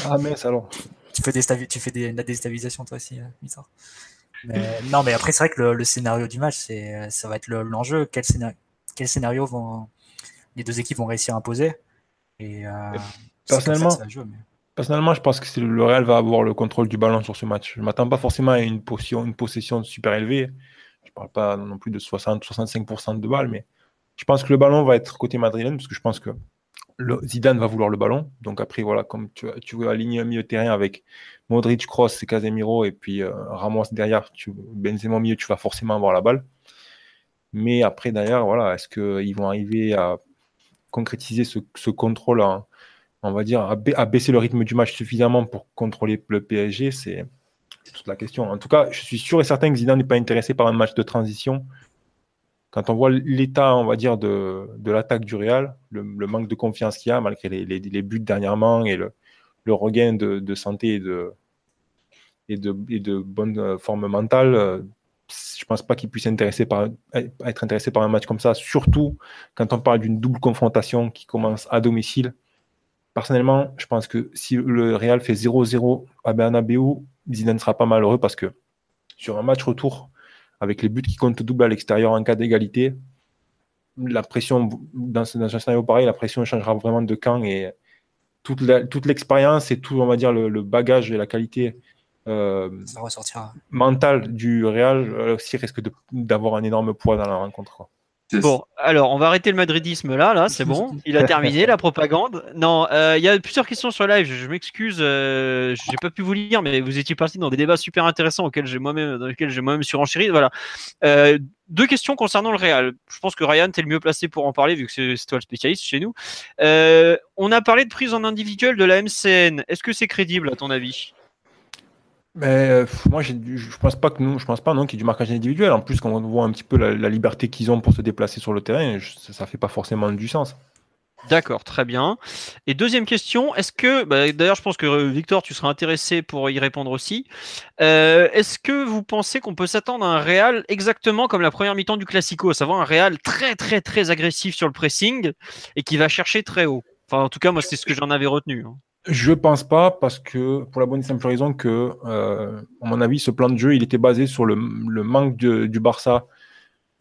Ah, mais alors. Tu fais, des tu fais des, la déstabilisation toi aussi, euh, mais, Non, mais après, c'est vrai que le, scénario du match, c'est, euh, ça va être l'enjeu. quel, scénario, quel scénario vont les deux équipes vont réussir à imposer? Et, personnellement, Personnellement, je pense que le Real va avoir le contrôle du ballon sur ce match. Je ne m'attends pas forcément à une, possession, super élevée. Je ne parle pas non plus de 60-65% de balles, mais je pense que le ballon va être côté madrilène, parce que je pense que Zidane va vouloir le ballon. Donc après, voilà, comme tu, veux aligner un milieu de terrain avec Modric, Kroos et Casemiro, et puis euh, Ramos derrière, tu, Benzema au milieu, tu vas forcément avoir la balle. Mais après, derrière, voilà, est-ce qu'ils vont arriver à concrétiser ce, contrôle on va dire, à, baisser le rythme du match suffisamment pour contrôler le PSG, c'est toute la question. En tout cas, je suis sûr et certain que Zidane n'est pas intéressé par un match de transition. Quand on voit l'état, on va dire, de, l'attaque du Real, le, manque de confiance qu'il y a, malgré les, buts dernièrement et le, regain de, santé et de, et de, bonne forme mentale, je ne pense pas qu'il puisse par, être intéressé par un match comme ça, surtout quand on parle d'une double confrontation qui commence à domicile personnellement, je pense que si le Real fait 0-0 à Bernabeu, Zidane ne sera pas malheureux parce que sur un match retour, avec les buts qui comptent double à l'extérieur en cas d'égalité, la pression, dans, un scénario pareil, la pression changera vraiment de camp et toute l'expérience et tout, on va dire, le, bagage et la qualité euh, mentale du Real euh, aussi risque d'avoir un énorme poids dans la rencontre. Bon, alors on va arrêter le madridisme là, là, c'est bon. Il a terminé la propagande. Non, euh, il y a plusieurs questions sur live. Je, m'excuse, euh, j'ai pas pu vous lire, mais vous étiez parti dans des débats super intéressants auxquels j'ai moi-même, dans lesquels j'ai moi-même surenchéri. Voilà. Euh, deux questions concernant le Real. Je pense que Ryan, tu es le mieux placé pour en parler vu que c'est toi le spécialiste chez nous. on a parlé de prise en individuel de la MCN. Est-ce que c'est crédible à ton avis? Mais euh, moi, je pense pas que nous, je pense pas non qu'il y ait du marquage individuel. En plus, quand on voit un petit peu la, liberté qu'ils ont pour se déplacer sur le terrain, ça, ne fait pas forcément du sens. D'accord, très bien. Et deuxième question, est-ce que, bah, d'ailleurs, je pense que euh, Victor, tu seras intéressé pour y répondre aussi. Euh, est-ce que vous pensez qu'on peut s'attendre à un Real exactement comme la première mi-temps du Classico, à savoir un Real très très très agressif sur le pressing et qui va chercher très haut? Enfin, en tout cas, moi, c'est ce que j'en avais retenu. Hein. Je pense pas parce que pour la bonne et simple raison que, euh, à mon avis, ce plan de jeu, il était basé sur le, manque du Barça,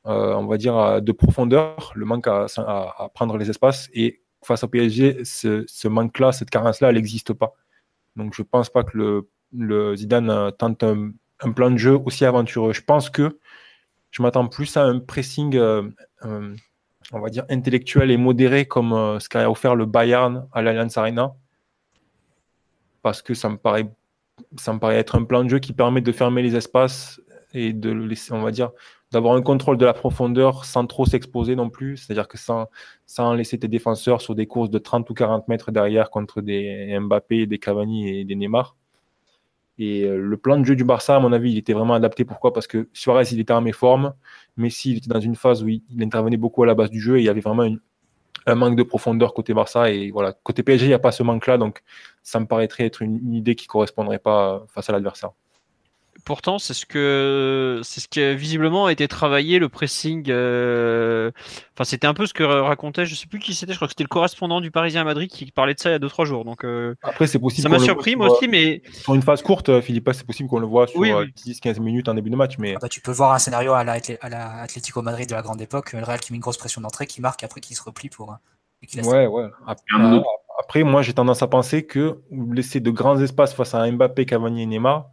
euh, on va dire de profondeur, le manque à, prendre les espaces et face au PSG, ce, manque-là, cette carence-là, elle n'existe pas. Donc je pense pas que le, Zidane tente un, plan de jeu aussi aventureux. Je pense que je m'attends plus à un pressing, euh, on va dire intellectuel et modéré comme ce qu'a offert le Bayern à l'Allianz Arena parce que ça me paraît, ça me paraît être un plan de jeu qui permet de fermer les espaces et de laisser, on va dire, d'avoir un contrôle de la profondeur sans trop s'exposer non plus, c'est-à-dire que sans, sans laisser tes défenseurs sur des courses de 30 ou 40 mètres derrière contre des Mbappé, des Cavani et des Neymar. Et euh, le plan de jeu du Barça, à mon avis, il était vraiment adapté. Pourquoi? Parce que Suarez, il était en méforme. Messi, il était dans une phase où il, intervenait beaucoup à la base du jeu et il y avait vraiment une, un manque de profondeur côté Barça. Et voilà, côté PSG, il n'y a pas ce manque-là. Donc, ça me paraîtrait être une, idée qui ne correspondrait pas face à l'adversaire. Pourtant, c'est ce que c'est ce qui a visiblement été travaillé le pressing. Euh, enfin, c'était un peu ce que racontait, je sais plus qui c'était. Je crois que c'était le correspondant du Parisien à Madrid qui parlait de ça il y a 2-3 jours. Donc euh, après, c'est possible. Ça m'a surpris moi aussi, mais sur une phase courte, Philippe, c'est possible qu'on le voit sur 10-15 minutes en début de match. Mais ah bah, tu peux voir un scénario à la, à Madrid de la grande époque, le Real qui met une grosse pression d'entrée, qui marque après qui se replie pour. Ouais, ouais. Après, moi, j'ai tendance à penser que laisser de grands espaces face à Mbappé, Cavani et Neymar.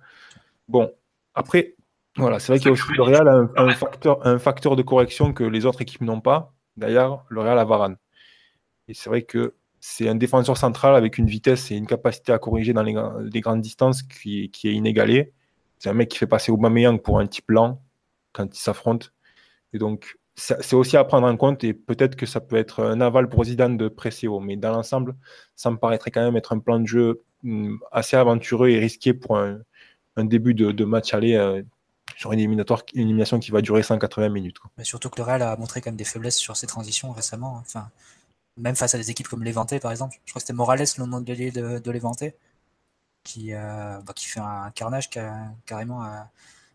Bon, après, voilà, c'est vrai qu'il y a aussi le Real un, facteur, un facteur de correction que les autres équipes n'ont pas. D'ailleurs, le Real a Varane. Et c'est vrai que c'est un défenseur central avec une vitesse et une capacité à corriger dans les, grandes distances qui, est inégalée. C'est un mec qui fait passer Aubameyang pour un type lent quand ils s'affrontent. Et donc, c'est aussi à prendre en compte et peut-être que ça peut être un aval pour Zidane de presser haut. Mais dans l'ensemble, ça me paraîtrait quand même être un plan de jeu hum, assez aventureux et risqué pour un, début de, match aller euh, sur une, éliminatoire, une élimination qui va durer 180 minutes. Mais surtout que le Real a montré quand même des faiblesses sur ses transitions récemment. Enfin, même face à des équipes comme Levante par exemple. Je crois que c'était Morales, le nom de de, de Levante, qui, euh, bah, qui fait un carnage carrément à,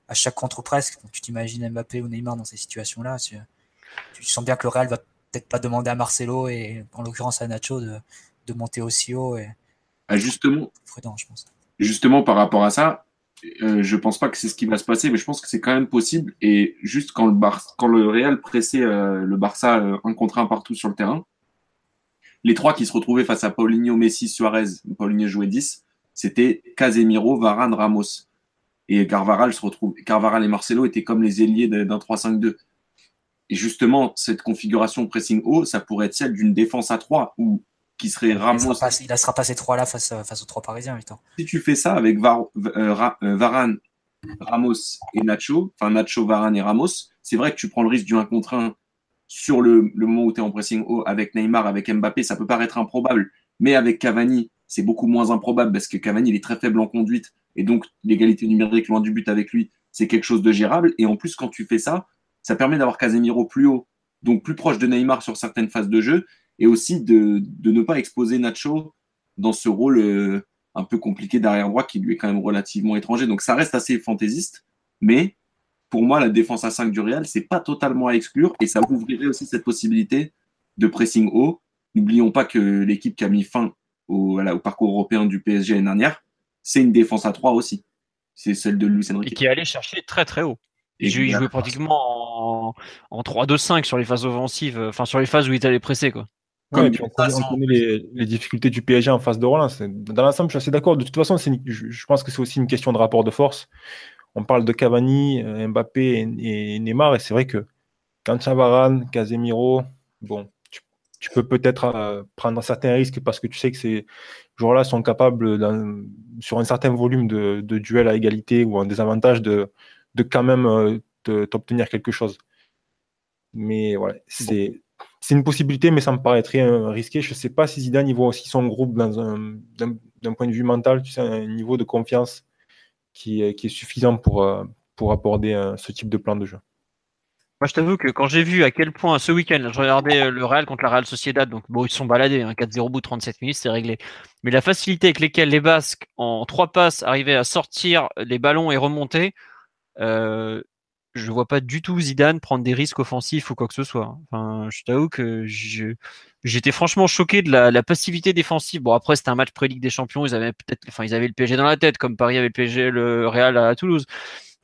à chaque contre presque. tu t'imagines Mbappé ou Neymar dans ces situations-là. Tu, sens bien que le Real va peut-être pas demander à Marcelo et en l'occurrence à Nacho de, de monter aussi haut. Et, ah, justement, je pense. justement, par rapport à ça, euh, je pense pas que c'est ce qui va se passer, mais je pense que c'est quand même possible. Et juste quand le, Bar le Real pressait euh, le Barça euh, un contre un partout sur le terrain, les trois qui se retrouvaient face à Paulinho, Messi, Suarez, Paulinho jouait 10, c'était Casemiro, Varane, Ramos. Et Carvaral se retrouve, Carvaral et Marcelo étaient comme les ailiers d'un 3-5-2. Et justement, cette configuration pressing haut, ça pourrait être celle d'une défense à 3 ou qui serait Ramos. Il ne sera, pas ces trois-là face, face aux trois Parisiens. Si tu fais ça avec euh, euh, Varane, Ramos et Nacho, enfin Nacho, Varane et Ramos, c'est vrai que tu prends le risque du 1 contre 1 sur le, le moment où tu es en pressing haut avec Neymar, avec Mbappé, ça peut paraître improbable. Mais avec Cavani, c'est beaucoup moins improbable parce que Cavani, il est très faible en conduite. Et donc, l'égalité numérique loin du but avec lui, c'est quelque chose de gérable. Et en plus, quand tu fais ça, ça permet d'avoir Casemiro plus haut, donc plus proche de Neymar sur certaines phases de jeu, et aussi de, ne pas exposer Nacho dans ce rôle euh, un peu compliqué d'arrière droit qui lui est quand même relativement étranger. Donc ça reste assez fantaisiste, mais pour moi, la défense à 5 du Real, c'est pas totalement à exclure, et ça ouvrirait aussi cette possibilité de pressing haut. N'oublions pas que l'équipe qui a mis fin au, au parcours européen du PSG l'année dernière, c'est une défense à 3 aussi. C'est celle de Luis Enrique. Et qui est allé chercher très très haut. Et il jouait pratiquement en, en 3-2-5 sur les phases offensives, euh, enfin sur les phases où il était allé presser. Quoi. On, connaît, les, difficultés du PSG en phase de relance. Dans l'ensemble, je suis assez d'accord. De toute façon, je, pense que c'est aussi une question de rapport de force. On parle de Cavani, euh, Mbappé et, Neymar, et c'est vrai que quand tu Varane, Casemiro, bon, tu peux peut-être euh, prendre certains risques parce que tu sais que ces joueurs-là sont capables, sur un certain volume de, de duels à égalité ou en désavantage, de, de quand même euh, t'obtenir quelque chose. Mais voilà, c'est une possibilité, mais ça me paraîtrait euh, risqué. Je ne sais pas si Zidane il voit aussi son groupe d'un point de vue mental, tu sais, un niveau de confiance qui, est, suffisant pour, pour aborder ce type de plan de jeu. Moi, je t'avoue que quand j'ai vu à quel point ce week-end, je regardais euh, le Real contre la Real Sociedad, donc bon, ils sont baladés, hein, 4-0 au bout de 37 minutes, c'est réglé. Mais la facilité avec laquelle les Basques, en trois passes, arrivaient à sortir les ballons et remonter, euh, je vois pas du tout Zidane prendre des risques offensifs ou quoi que ce soit. Enfin, je t'avoue que j'étais franchement choqué de la, passivité défensive. Bon, après, c'était un match pré-Ligue des Champions, ils avaient peut-être, enfin, ils avaient le PSG dans la tête, comme Paris avait le PSG, le Real à, Toulouse.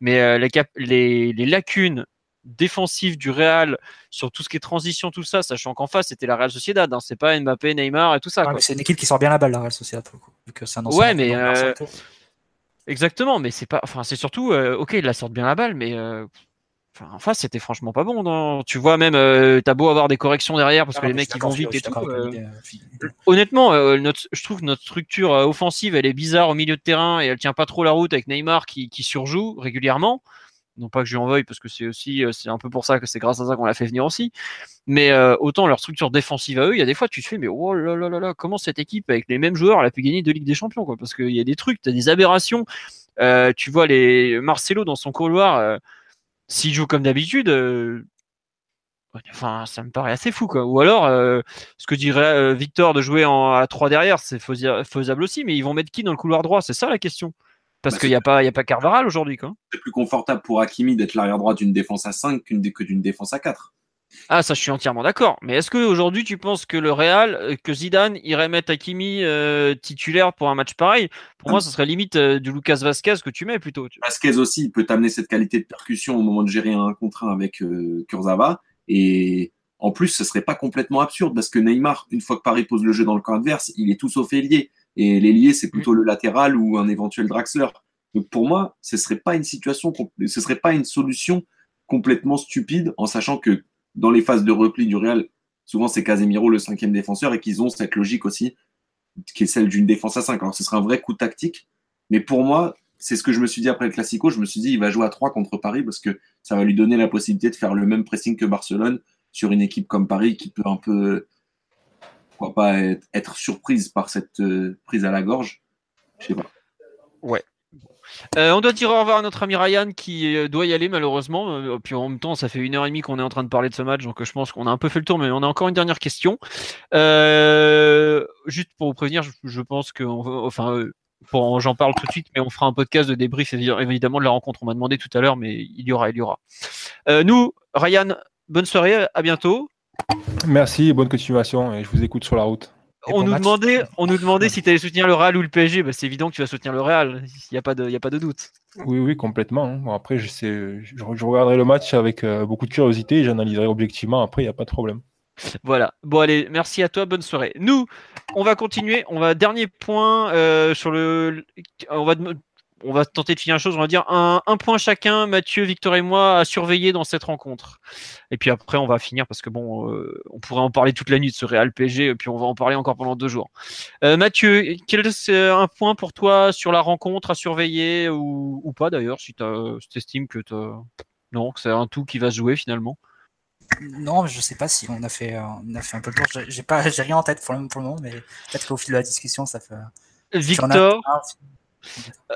Mais euh, les, les lacunes défensif du Real sur tout ce qui est transition, tout ça, sachant qu'en face c'était la Real Sociedad, hein, c'est pas Mbappé, Neymar et tout ça. c'est une équipe qui sort bien la balle, la Real Sociedad, pour le coup. un ouais, mais exactement, mais c'est pas, enfin c'est surtout, euh, ok, ils la sortent bien la balle, mais euh, en face c'était franchement pas bon. Tu vois même, t'as beau avoir des corrections derrière parce que les mecs ils vont vite et tout. honnêtement, je trouve que notre structure offensive elle est bizarre au milieu de terrain et elle tient pas trop la route avec Neymar qui, qui surjoue régulièrement non pas que je lui parce que c'est aussi euh, c'est un peu pour ça que c'est grâce à ça qu'on l'a fait venir aussi mais euh, autant leur structure défensive à eux il y a des fois tu te fais mais oh là là là là comment cette équipe avec les mêmes joueurs elle a pu gagner deux ligues des champions quoi? Parce qu'il y a des trucs tu as des aberrations euh, tu vois les Marcelo dans son couloir s'il joue comme d'habitude Enfin, ça me paraît assez fou, quoi. Ou alors, ce que dirait Victor de jouer en, à 3 derrière, c'est faisable aussi, mais ils vont mettre qui dans le couloir droit? C'est ça la question. Parce bah, qu'il n'y a, pas, y a pas Carvaral aujourd'hui. C'est plus confortable pour Hakimi d'être l'arrière droit d'une défense à 5 que d'une défense à 4. Ah, ça, je suis entièrement d'accord. Mais est-ce qu'aujourd'hui, tu penses que le Real, euh, que Zidane irait mettre Hakimi euh, titulaire pour un match pareil? Pour moi, ce serait limite euh, du Lucas Vasquez que tu mets plutôt. Vasquez aussi, il peut t'amener cette qualité de percussion au moment de gérer un contrat avec Kurzawa. Et en plus, ce serait pas complètement absurde parce que Neymar, une fois que Paris pose le jeu dans le camp adverse, il est tout sauf ailier. Et l'ailier, c'est plutôt mm. le latéral ou un éventuel Draxler. Donc pour moi, ce serait pas une situation, ce serait pas une solution complètement stupide en sachant que dans les phases de repli du Real, souvent c'est Casemiro le cinquième défenseur et qu'ils ont cette logique aussi, qui est celle d'une défense à 5. Alors ce sera un vrai coup tactique, mais pour moi, c'est ce que je me suis dit après le Classico. Je me suis dit, il va jouer à 3 contre Paris parce que ça va lui donner la possibilité de faire le même pressing que Barcelone sur une équipe comme Paris qui peut un peu, pourquoi pas, être, surprise par cette euh, prise à la gorge. Je sais pas. Ouais. Euh, on doit dire au revoir à notre ami Ryan qui euh, doit y aller malheureusement. puis en même temps, ça fait une heure et demie qu'on est en train de parler de ce match, donc je pense qu'on a un peu fait le tour, mais on a encore une dernière question. juste pour vous prévenir, je, pense que, enfin, j'en parle tout de suite, mais on fera un podcast de débrief évidemment de la rencontre. On m'a demandé tout à l'heure, mais il y aura, il y aura. nous, Ryan, bonne soirée, à bientôt. Merci, bonne continuation et je vous écoute sur la route. On nous, demandait, on nous demandait si tu allais soutenir le Real ou le PSG. Bah, c'est évident que tu vas soutenir le Real, il n'y a, pas de, a pas de doute. Oui, oui, complètement. Après, je, sais, je, regarderai le match avec euh, beaucoup de curiosité et j'analyserai objectivement. Après, il n'y a pas de problème. Voilà. Bon, allez, merci à toi. Bonne soirée. Nous, on va continuer. On va dernier point euh, sur le. On va on va tenter de finir une chose, on va dire un, point chacun, Mathieu, Victor et moi, à surveiller dans cette rencontre. Et puis après, on va finir parce que bon, euh, on pourrait en parler toute la nuit de ce Real PG, et puis on va en parler encore pendant deux jours. Euh, Mathieu, quel est un point pour toi sur la rencontre à surveiller ou, pas d'ailleurs, si tu estimes que non, que c'est un tout qui va se jouer finalement? Non, je sais pas si on a fait, on a fait un peu le tour. J'ai pas, j'ai rien en tête pour le, moment, mais peut-être qu'au fil de la discussion, ça fait. Victor,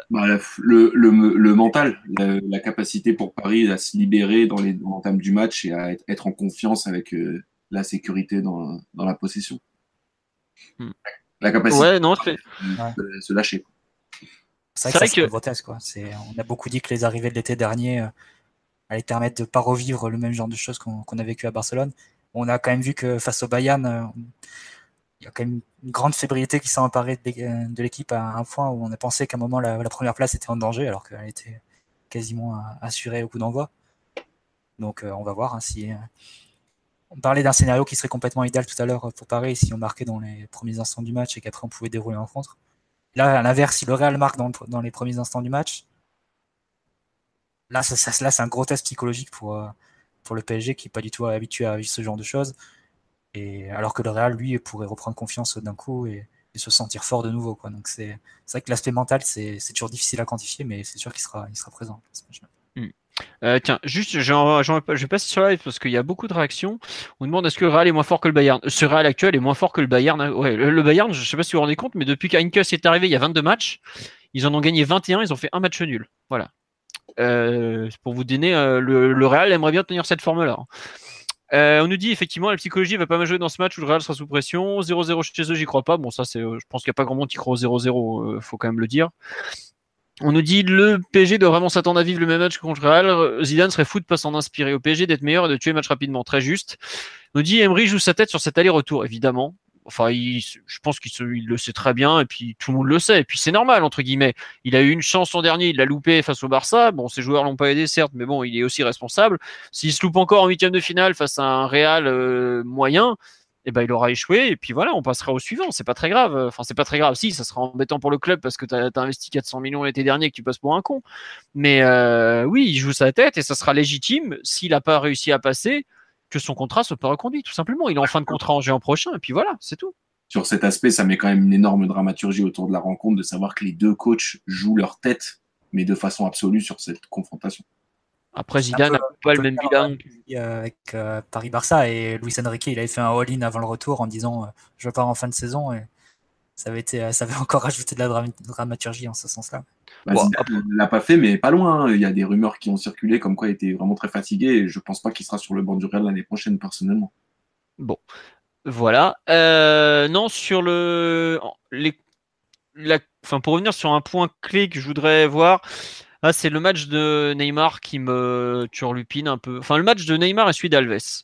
bah, le, le, mental, la, capacité pour Paris à se libérer dans les l'entame du match et à être, en confiance avec euh, la sécurité dans, dans la possession. Hmm. La capacité ouais, non, de, se lâcher. C'est vrai, que, grotesque. Quoi. On a beaucoup dit que les arrivées de l'été dernier euh, allaient permettre de ne pas revivre le même genre de choses qu'on a vécu à Barcelone. On a quand même vu que face au Bayern, euh, il y a quand même une grande fébrilité qui s'est emparée de l'équipe à un point où on a pensé qu'à un moment la, première place était en danger alors qu'elle était quasiment assurée au coup d'envoi. Donc euh, on va voir hein, si. Euh, on parlait d'un scénario qui serait complètement idéal tout à l'heure pour Paris si on marquait dans les premiers instants du match et qu'après on pouvait dérouler en contre. Là, à l'inverse, si le Real marque dans, les premiers instants du match, là, ça, c'est un gros test psychologique pour, euh, pour le PSG qui n'est pas du tout habitué à vivre ce genre de choses. Alors que le Real, lui, pourrait reprendre confiance d'un coup et, se sentir fort de nouveau. Donc c'est vrai que l'aspect mental, c'est toujours difficile à quantifier, mais c'est sûr qu'il sera, présent. Hmm. Euh, tiens, juste, je vais passer sur live parce qu'il y a beaucoup de réactions. On demande est-ce que le Real est moins fort que le Bayern? Ce Real actuel est moins fort que le Bayern. Ouais, le, Bayern, je ne sais pas si vous vous rendez compte, mais depuis qu'Heinkus est arrivé, il y a 22 matchs. Ils en ont gagné 21, ils ont fait un match nul. Voilà. Euh, pour vous donner, euh, le, le, Real aimerait bien tenir cette forme-là. Euh, on nous dit effectivement la psychologie va pas mal jouer dans ce match où le Real sera sous pression. 0-0 chez eux, j'y crois pas. Bon, ça, c'est, je pense qu'il n'y a pas grand monde qui croit au 0-0, euh, faut quand même le dire. On nous dit le PSG doit vraiment s'attendre à vivre le même match contre Real. Zidane serait fou de pas s'en inspirer au PSG, d'être meilleur et de tuer le match rapidement. Très juste. On nous dit Emery joue sa tête sur cet aller-retour, évidemment. Enfin, je pense qu'il le sait très bien et puis tout le monde le sait. Et puis c'est normal entre guillemets. Il a eu une chance l'an dernier, il l'a loupé face au Barça. Bon, ses joueurs l'ont pas aidé certes, mais bon, il est aussi responsable. S'il se loupe encore en huitième de finale face à un Real euh, moyen, eh ben il aura échoué et puis voilà, on passera au suivant. C'est pas très grave. Enfin, c'est pas très grave. Si, ça sera embêtant pour le club parce que tu as, investi 400 millions l'été dernier et que tu passes pour un con. Mais euh, oui, il joue sa tête et ça sera légitime. S'il n'a pas réussi à passer, que son contrat soit pas reconduit, tout simplement. Il est en fin de contrat en juin prochain, et puis voilà, c'est tout. Sur cet aspect, ça met quand même une énorme dramaturgie autour de la rencontre de savoir que les deux coachs jouent leur tête, mais de façon absolue sur cette confrontation. Après, Zidane n'a pas le même bilan. Avec euh, Paris-Barça et Luis Enrique, il avait fait un all-in avant le retour en disant euh, Je pars en fin de saison. Et ça avait, été, ça avait encore ajouté de la dramaturgie en ce sens-là. Bah, ne l'a pas fait, mais pas loin. Hein. Il y a des rumeurs qui ont circulé comme quoi il était vraiment très fatigué et je pense pas qu'il sera sur le banc du Real l'année prochaine, personnellement. Bon, voilà. Euh, non, sur le. Les, la, enfin, pour revenir sur un point clé que je voudrais voir, ah, c'est le match de Neymar qui me turlupine un peu. Enfin, le match de Neymar et celui d'Alves.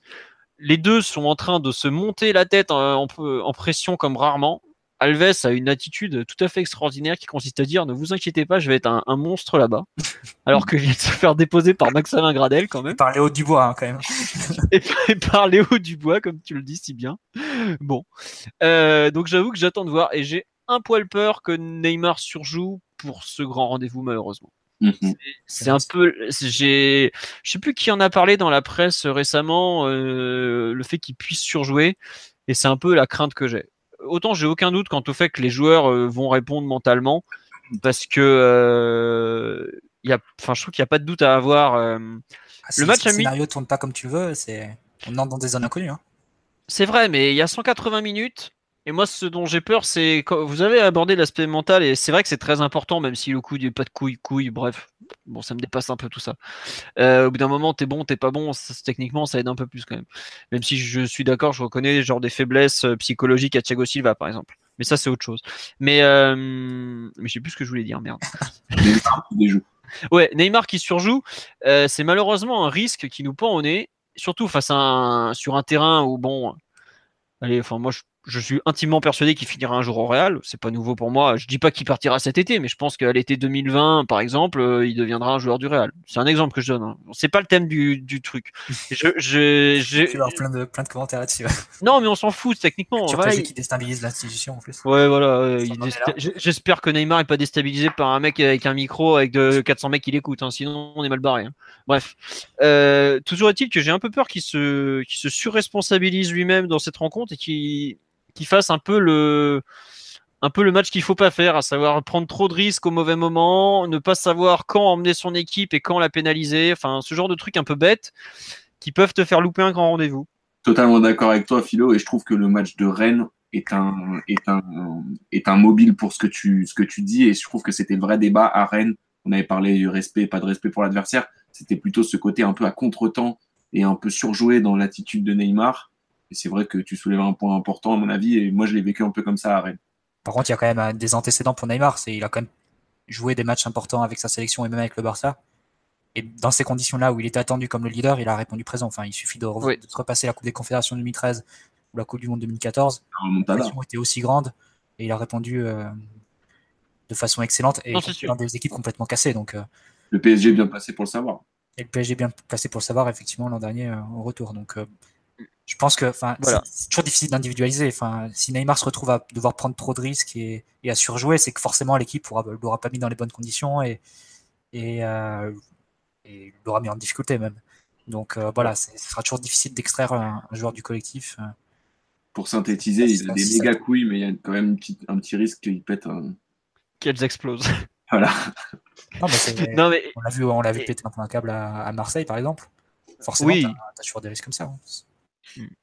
Les deux sont en train de se monter la tête en pression comme rarement. Alves a une attitude tout à fait extraordinaire qui consiste à dire ne vous inquiétez pas, je vais être un, monstre là-bas. Alors que je viens de se faire déposer par Maxime Gradel quand même. Par Léo Dubois hein, quand même. et, par Léo Dubois, comme tu le dis si bien. Bon. Euh, donc j'avoue que j'attends de voir et j'ai un poil peur que Neymar surjoue pour ce grand rendez-vous malheureusement. Mhm. C'est un peu, j'ai, je sais plus qui en a parlé dans la presse récemment, euh, le fait qu'ils puissent surjouer, et c'est un peu la crainte que j'ai. Autant j'ai aucun doute quant au fait que les joueurs euh, vont répondre mentalement, parce que euh, il y a, enfin, je trouve qu'il n'y a pas de doute à avoir. euh, Ah, Le match le scénario tourne pas comme tu veux, c'est on entre dans des zones inconnues. Hein. C'est vrai, mais il y a 180 minutes. Et moi, ce dont j'ai peur, c'est quand vous avez abordé l'aspect mental, et c'est vrai que c'est très important, même si le coup du pas de couille, couille, bref, bon, ça me dépasse un peu tout ça. Euh, au bout d'un moment, t'es bon, t'es pas bon, ça- techniquement, ça aide un peu plus quand même. Même si je suis d'accord, je reconnais genre des faiblesses euh, psychologiques à Thiago Silva, par exemple. Mais ça, c'est autre chose. Mais, euh, mais je sais plus ce que je voulais dire, merde. Neymar qui déjoue. Ouais, Neymar qui surjoue, euh, c'est malheureusement un risque qui nous pend au nez, surtout face à un, sur un terrain où bon, allez, enfin moi je, je suis intimement persuadé qu'il finira un jour au Real. C'est pas nouveau pour moi. Je dis pas qu'il partira cet été, mais je pense qu'à l'été 2020, par exemple, euh, il deviendra un joueur du Real. C'est un exemple que je donne. Hein. C'est pas le thème du, du truc. Je, je, je- Tu vas avoir plein de, plein de commentaires là-dessus. non, mais on s'en fout techniquement. Sur Voilà, il- qui déstabilise l'institution en plus. Ouais, voilà. désta- j- J'espère que Neymar est pas déstabilisé par un mec avec un micro avec de 400 mecs qui l'écoutent, hein, sinon on est mal barré. hein. Bref, euh, toujours est-il que j'ai un peu peur qu'il se, qu'il se surresponsabilise lui-même dans cette rencontre et qu'il qu'il fasse un peu le match qu'il faut pas faire, à savoir prendre trop de risques au mauvais moment, ne pas savoir quand emmener son équipe et quand la pénaliser, enfin ce genre de trucs un peu bêtes qui peuvent te faire louper un grand rendez-vous. Totalement d'accord avec toi, Philo, et je trouve que le match de Rennes est un, est un, mobile pour ce que tu, ce que tu dis, et je trouve que c'était le vrai débat à Rennes. On avait parlé du respect, pas de respect pour l'adversaire. C'était plutôt ce côté un peu à contre-temps et un peu surjoué dans l'attitude de Neymar. Et c'est vrai que tu soulèves un point important, à mon avis, et moi, je l'ai vécu un peu comme ça à Rennes. Par contre, il y a quand même euh, des antécédents pour Neymar. C'est, il a quand même joué des matchs importants avec sa sélection et même avec le Barça. Et dans ces conditions-là où il était attendu comme le leader, il a répondu présent. Enfin, il suffit de, re- Oui. de se repasser la Coupe des Confédérations 2013 ou la Coupe du Monde 2014. Un La pression était aussi grande et il a répondu euh, de façon excellente et Non, dans des équipes complètement cassées. Donc, euh, Le PSG est bien placé pour le savoir. et le PSG est bien placé pour le savoir, effectivement, l'an dernier euh, au retour. Donc, euh, je pense que enfin, Voilà. c'est toujours difficile d'individualiser. Enfin, si Neymar se retrouve à devoir prendre trop de risques et, et à surjouer, c'est que forcément l'équipe ne l'aura pas mis dans les bonnes conditions et, et, euh, et l'aura mis en difficulté même. Donc euh, voilà, ce sera toujours difficile d'extraire un, un joueur du collectif. euh. Pour synthétiser, il a des ça- méga couilles, mais il y a quand même une petite- un petit risque qu'il pète. un- Qu'elles explosent. Voilà. Non, mais c'est- non mais on l'a vu, on l'a vu Et- péter un câble à, à Marseille par exemple. Forcément, Oui. t'as as toujours des risques comme ça. hein.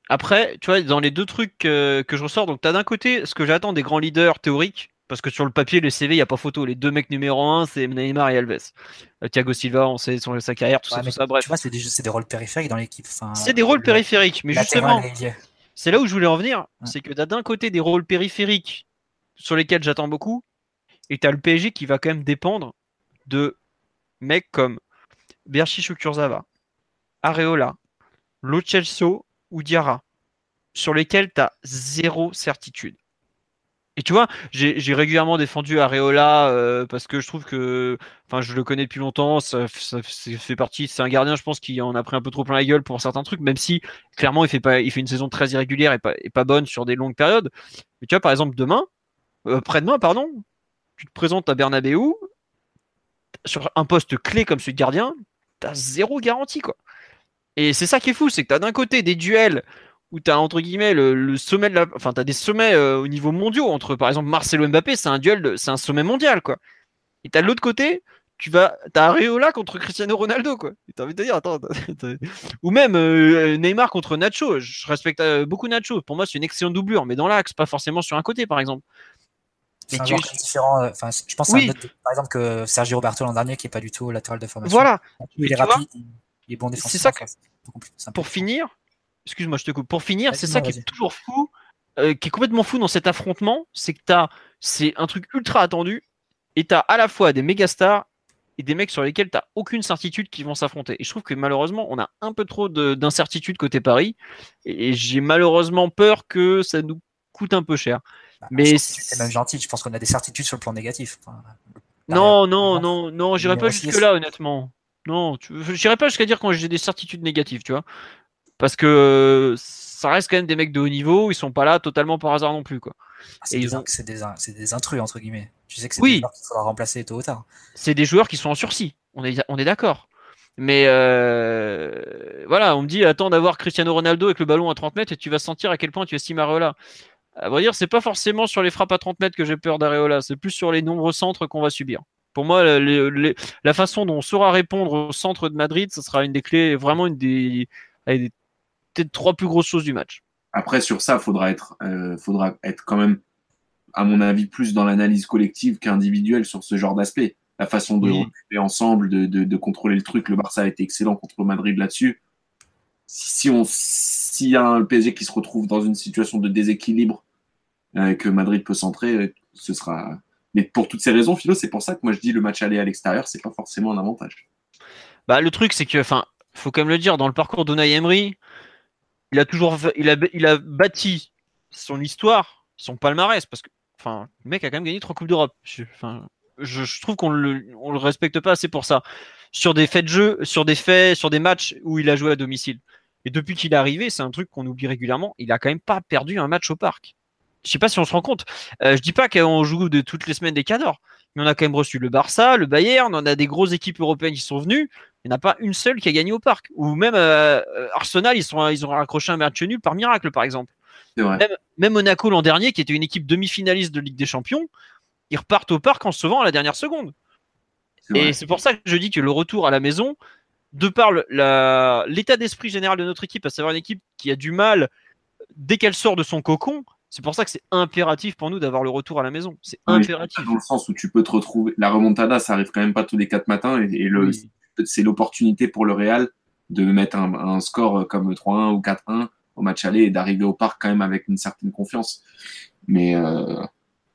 Après, tu vois, dans les deux trucs euh, que je ressors, donc tu as d'un côté ce que j'attends des grands leaders théoriques, parce que sur le papier, le CV, il n'y a pas photo. Les deux mecs numéro un, c'est Neymar et Alves. Euh, Thiago Silva, on sait son, sa carrière, tout Ouais, ça, tout ça, bref. Tu vois, c'est des, c'est des rôles périphériques dans l'équipe. Enfin, C'est des rôles le- périphériques, mais justement, c'est là où je voulais en venir, Ouais. c'est que tu as d'un côté des rôles périphériques sur lesquels j'attends beaucoup, et tu as le PSG qui va quand même dépendre de mecs comme Berchiche ou Kurzawa, Areola, Lo Celso ou Diarra, sur lesquels tu as zéro certitude. Et tu vois, j'ai régulièrement défendu Areola euh, parce que je trouve que, enfin, je le connais depuis longtemps, ça, fait partie, c'est un gardien, je pense, qui en a pris un peu trop plein la gueule pour certains trucs, même si clairement il fait pas, il fait une saison très irrégulière et pas, et pas bonne sur des longues périodes. Mais tu vois, par exemple, demain, euh, après-demain, pardon, tu te présentes à Bernabeu sur un poste clé comme celui de gardien, t'as zéro garantie quoi. Et c'est ça qui est fou, c'est que t'as d'un côté des duels où t'as entre guillemets le, le sommet de la, enfin t'as des sommets euh, au niveau mondiaux entre par exemple Marcelo Mbappé, c'est un duel, de- c'est un sommet mondial quoi. Et t'as de l'autre côté, tu vas, t'as Areola contre Cristiano Ronaldo quoi. T'as envie de te dire attends, ou même euh, Neymar contre Nacho. Je respecte euh, beaucoup Nacho. Pour moi c'est une excellente doublure, mais dans l'axe, pas forcément sur un côté par exemple. Mais tu- différent. Enfin, je pense Oui. à un autre, par exemple que Sergio Roberto l'an dernier, qui est pas du tout latéral de formation. Voilà. Il est tu vois, rapide, il est bon c'est ça que- enfin, pour finir, excuse-moi, je te coupe. Pour finir, c'est ça non, qui est toujours fou, euh, qui est complètement fou dans cet affrontement, c'est que t'as, c'est un truc ultra attendu, et t'as à la fois des méga stars et des mecs sur lesquels t'as aucune certitude qui vont s'affronter. Et je trouve que malheureusement, on a un peu trop de- d'incertitude côté Paris, et j'ai malheureusement peur que ça nous coûte un peu cher. Bah, mais c'est même gentil. Je pense qu'on a des certitudes sur le plan négatif. Enfin, Non, non, vraiment. non, non, j'irai pas jusque-là, honnêtement. Non, tu... j'irai pas jusqu'à dire quand j'ai des certitudes négatives, tu vois. Parce que euh, ça reste quand même des mecs de haut niveau, ils sont pas là totalement par hasard non plus, quoi. Ah, c'est des, ont- intrus, entre guillemets. Tu sais que c'est Oui. des joueurs qu'il faudra remplacer tôt ou tard. c'est des joueurs qui sont en sursis. On est, on est d'accord. Mais euh, voilà, on me dit attends d'avoir Cristiano Ronaldo avec le ballon à 30 mètres et tu vas sentir à quel point tu estimes Areola. À vrai dire, c'est pas forcément sur les frappes à 30 mètres que j'ai peur d'Areola, c'est plus sur les nombreux centres qu'on va subir. Pour moi, la façon dont on saura répondre au centre de Madrid, ce sera une des clés, vraiment une des, des- peut-être trois plus grosses choses du match. Après, sur ça, faudra être, euh, faudra être quand même, à mon avis, plus dans l'analyse collective qu'individuelle sur ce genre d'aspect. La façon de Oui. reculer ensemble, de, de, de contrôler le truc. Le Barça a été excellent contre Madrid là-dessus. Si, si on, s'il y a un PSG qui se retrouve dans une situation de déséquilibre, euh, que Madrid peut centrer, euh, ce sera. Mais pour toutes ces raisons, Philo, c'est pour ça que moi je dis le match aller à l'extérieur, c'est pas forcément un avantage. Bah, le truc, c'est que, enfin, faut quand même le dire, dans le parcours d'Unai Emery, il a toujours, il il a bâti son histoire, son palmarès, parce que, enfin, le mec a quand même gagné trois coupes d'Europe. Je, trouve qu'on le, le respecte pas assez pour ça. Sur des faits de jeu, sur des faits, sur des matchs où il a joué à domicile. Et depuis qu'il est arrivé, c'est un truc qu'on oublie régulièrement. Il a quand même pas perdu un match au parc. Je sais pas si on se rend compte. Euh, je dis pas qu'on joue de toutes les semaines des cadors, mais on a quand même reçu le Barça, le Bayern, on a des grosses équipes européennes qui sont venues. Il n'y en a pas une seule qui a gagné au parc. Ou même euh, euh, Arsenal, ils, sont, ils ont raccroché un match nul par miracle, par exemple. Vrai. Même, même Monaco l'an dernier, qui était une équipe demi-finaliste de Ligue des Champions, ils repartent au parc en se sauvant à la dernière seconde. Et c'est pour ça que je dis que le retour à la maison, de par l'état d'esprit général de notre équipe, à savoir une équipe qui a du mal dès qu'elle sort de son cocon, c'est pour ça que c'est impératif pour nous d'avoir le retour à la maison. C'est Oui, impératif. Dans le sens où tu peux te retrouver. La remontada, ça arrive quand même pas tous les quatre matins. Et, et le, Oui. c'est l'opportunité pour le Real de mettre un, un score comme 3-1 ou 4-1 au match aller et d'arriver au parc quand même avec une certaine confiance. Mais, euh,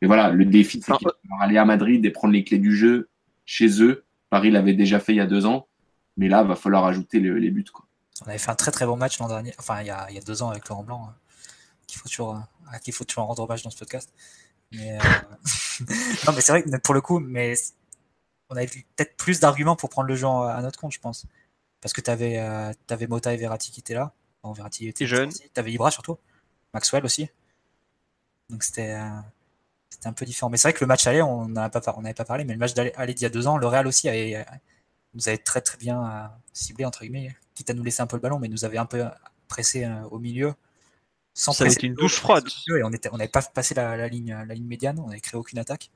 mais voilà, le défi, c'est Enfin, qu'il va falloir aller à Madrid et prendre les clés du jeu chez eux. Paris l'avait déjà fait il y a deux ans. Mais là, il va falloir ajouter le- les buts. Quoi. On avait fait un très très bon match l'an dernier, enfin il y, a, il y a deux ans avec Laurent Blanc, euh, qu'il faut toujours, euh, à qui faut toujours rendre hommage dans ce podcast. Mais, euh, non, mais c'est vrai que pour le coup, mais on avait peut-être plus d'arguments pour prendre le jeu en- à notre compte, je pense. Parce que tu avais, Mota et Verratti qui étaient là. Bon, Verratti était jeune. Tu avais Ibra surtout. Maxwell aussi. Donc c'était euh, c'était un peu différent. Mais c'est vrai que le match aller, on n'avait pas, on n'avait pas parlé, mais le match d'aller aller d'il y a deux ans, le Real aussi avait, euh, nous avait très très bien euh, ciblé, entre guillemets, quitte à nous laisser un peu le ballon, mais nous avait un peu pressé euh, au milieu. Sans Ça avait presser été une douche froide. Et on n'avait pas passé la, la ligne, la ligne médiane, on n'avait créé aucune attaque.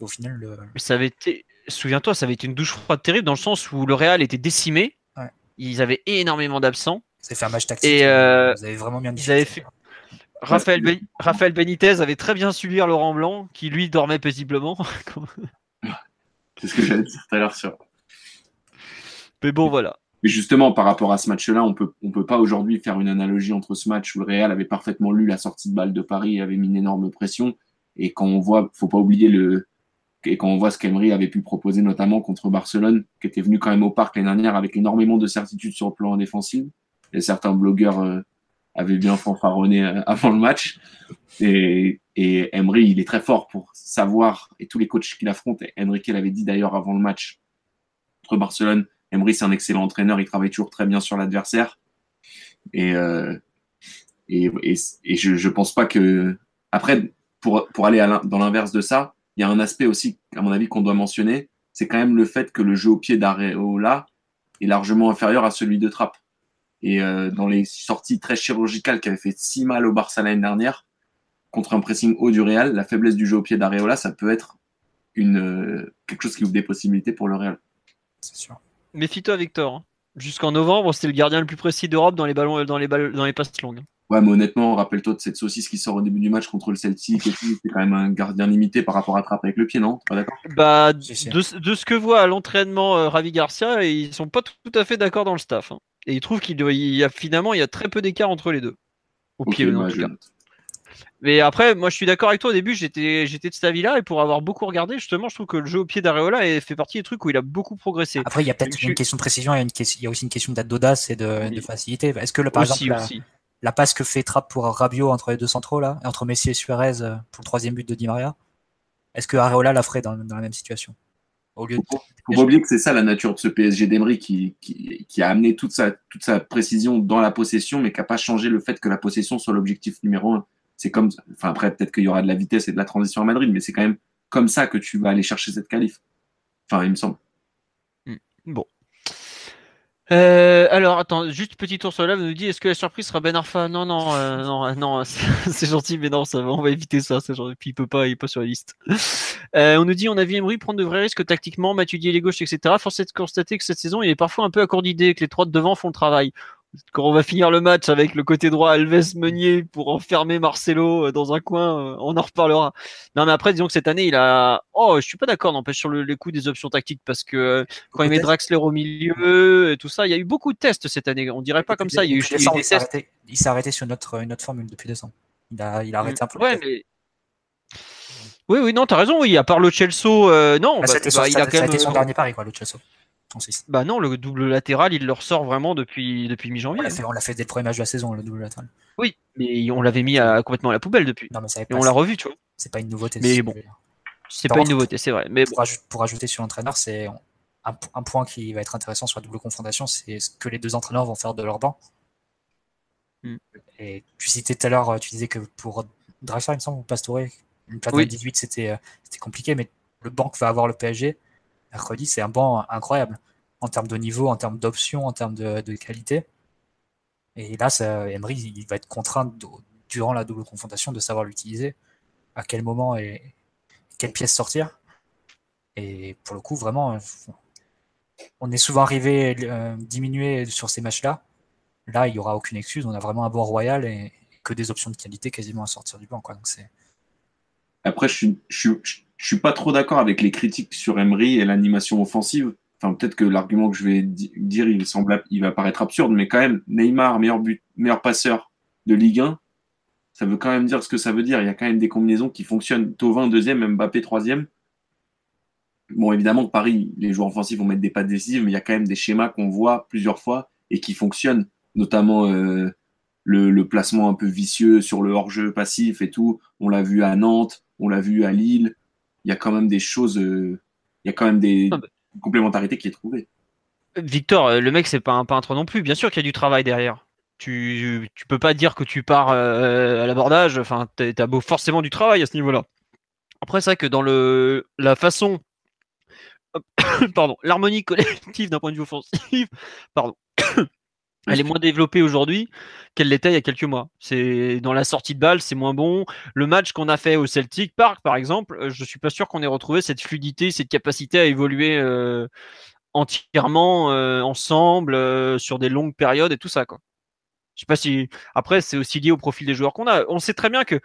Et au final, le, ça avait été, souviens-toi, ça avait été une douche froide terrible dans le sens où le Real était décimé. Ouais. Ils avaient énormément d'absents. ça fait un match tactique. Et, euh, vous avez vraiment bien ils avaient fait- Raphaël, Ben- Raphaël Benitez avait très bien su lire Laurent Blanc, qui lui dormait paisiblement. C'est ce que j'allais dire tout à l'heure sur, Mais bon, voilà. Mais justement, par rapport à ce match-là, on peut, on peut pas aujourd'hui faire une analogie entre ce match où le Real avait parfaitement lu la sortie de balle de Paris et avait mis une énorme pression. Et quand on voit, faut pas oublier le, et quand on voit ce qu'Emery avait pu proposer, notamment contre Barcelone, qui était venu quand même au parc l'année dernière avec énormément de certitude sur le plan défensif. Et certains blogueurs euh, avaient bien fanfaronné euh, avant le match. Et, et Emery, il est très fort pour savoir, et tous les coachs qu'il affronte, Enrique l'avait dit d'ailleurs avant le match contre Barcelone, Emery, c'est un excellent entraîneur, il travaille toujours très bien sur l'adversaire. Et, euh, et, et, je, je pense pas que. Après, pour, pour aller dans l'inverse de ça, il y a un aspect aussi, à mon avis, qu'on doit mentionner. C'est quand même le fait que le jeu au pied d'Areola est largement inférieur à celui de Trapp. Et euh, dans les sorties très chirurgicales qui avaient fait si mal au Barça l'année dernière, contre un pressing haut du Real, la faiblesse du jeu au pied d'Areola, ça peut être une, euh, quelque chose qui ouvre des possibilités pour le Real. C'est sûr. Méfie-toi, Victor. hein. Jusqu'en novembre, c'était le gardien le plus précis d'Europe dans les ballons, dans les balles, dans les passes longues. Ouais, mais honnêtement, rappelle-toi de cette saucisse qui sort au début du match contre le Celtic et tout. C'est quand même un gardien limité par rapport à Trapp avec le pied, non? T'es pas d'accord? Bah, de, de ce que voit à l'entraînement euh, Ravi Garcia, ils sont pas tout, tout à fait d'accord dans le staff. hein. Et ils trouvent qu'il y a finalement il y a très peu d'écart entre les deux. Au pied, en bah, tout cas. Mais après, moi je suis d'accord avec toi. Au début, j'étais j'étais de cet avis-là et pour avoir beaucoup regardé, justement, je trouve que le jeu au pied d'Areola est- fait partie des trucs où il a beaucoup progressé. Après, il y a peut-être Je- une question de précision, il y a, une question- il y a aussi une question d'a- d'audace et de, Oui. de facilité. Est-ce que, par aussi, exemple, la, aussi. la passe que fait Trapp pour Rabiot entre les deux centraux, là, et entre Messi et Suarez euh, pour le troisième but de Di Maria, est-ce que Areola la ferait dans, dans la même situation? Au lieu de... Faut faut pas oublier que c'est ça la nature de ce PSG d'Emery qui, qui, qui a amené toute sa, toute sa précision dans la possession, mais qui n'a pas changé le fait que la possession soit l'objectif numéro un. C'est comme, enfin après peut-être qu'il y aura de la vitesse et de la transition à Madrid, mais c'est quand même comme ça que tu vas aller chercher cette qualif. Enfin, il me semble. Hmm. Bon. Euh, alors, attends, juste petit tour sur là, vous nous dit est-ce que la surprise sera Ben Arfa? Non, non, euh, non, euh, non, c'est gentil, mais non, ça va, on va éviter ça. Genre, puis il peut pas, il est pas sur la liste. on nous dit on a vu Emery prendre de vrais risques tactiquement, m'étudier les gauches, etc. Force est de constater que cette saison, il est parfois un peu à court d'idées, que les trois de devant font le travail quand on va finir le match avec le côté droit Alves Meunier pour enfermer Marcelo euh, dans un coin, euh, on en reparlera. Non mais après disons que cette année il a oh je suis pas d'accord n'empêche sur le, les coups des options tactiques parce que euh, quand il met Draxler au milieu et tout ça, il y a eu beaucoup de tests cette année. On dirait pas comme ça. Il, y a eu, il, s'est arrêté, sur notre, notre formule depuis décembre. Il a, il a arrêté un peu. Ouais, mais... Oui, oui, non, t'as raison, oui, à part le Chelsea, non, bah, bah, bah, il a quand même. son dernier pari, quoi, le Chelsea. Bah non, le double latéral, il le ressort vraiment depuis, depuis mi-janvier. On l'a fait, dès le premier match de la saison, le double latéral. Oui, mais on l'avait mis à, complètement à la poubelle depuis. Non, mais ça et on l'a revu, tu vois. C'est pas une nouveauté. Mais bon, c'est pas une nouveauté, c'est vrai. Mais pour, ajouter sur l'entraîneur, c'est un, point qui va être intéressant sur la double confrontation, c'est ce que les deux entraîneurs vont faire de leur banc. Hmm. Et tu citais tout à l'heure, tu disais que pour Draxler, il me semble, ou Pastore, une plateau 18, c'était compliqué, mais le banc va avoir le PSG mercredi, c'est un banc incroyable en termes de niveau, en termes d'options, en termes de, qualité. Et là, ça, Emery, il va être contraint durant la double confrontation de savoir l'utiliser, à quel moment et quelle pièce sortir. Et pour le coup, vraiment, on est souvent arrivé euh, diminué sur ces matchs-là. Là, il n'y aura aucune excuse. On a vraiment un bord royal et, que des options de qualité quasiment à sortir du banc. Quoi. Après, je suis, suis pas trop d'accord avec les critiques sur Emery et l'animation offensive enfin peut-être que l'argument que je vais dire, il semble, il va paraître absurde, mais quand même, Neymar, meilleur but, meilleur passeur de Ligue 1, ça veut quand même dire ce que ça veut dire. Il y a quand même des combinaisons qui fonctionnent. Tovin deuxième, Mbappé troisième. Bon, évidemment Paris, les joueurs offensifs vont mettre des pas décisives, mais il y a quand même des schémas qu'on voit plusieurs fois et qui fonctionnent, notamment euh, le, placement un peu vicieux sur le hors-jeu passif et tout. On l'a vu à Nantes, on l'a vu à Lille. Il y a quand même des choses, euh, il y a quand même des, complémentarité qui est trouvée. Victor, euh, le mec, c'est pas un peintre non plus. Bien sûr qu'il y a du travail derrière. Tu, tu peux pas dire que tu pars euh, à l'abordage. Enfin, t'as beau forcément du travail à ce niveau-là. Après, c'est vrai que dans le, la façon, pardon, l'harmonie collective d'un point de vue offensif, pardon, elle est moins développée aujourd'hui qu'elle l'était il y a quelques mois. C'est dans la sortie de balle, c'est moins bon. Le match qu'on a fait au Celtic Park, par exemple, euh, je suis pas sûr qu'on ait retrouvé cette fluidité, cette capacité à évoluer euh, entièrement euh, ensemble sur des longues périodes et tout ça. Quoi. Je sais pas si après c'est aussi lié au profil des joueurs qu'on a. On sait très bien que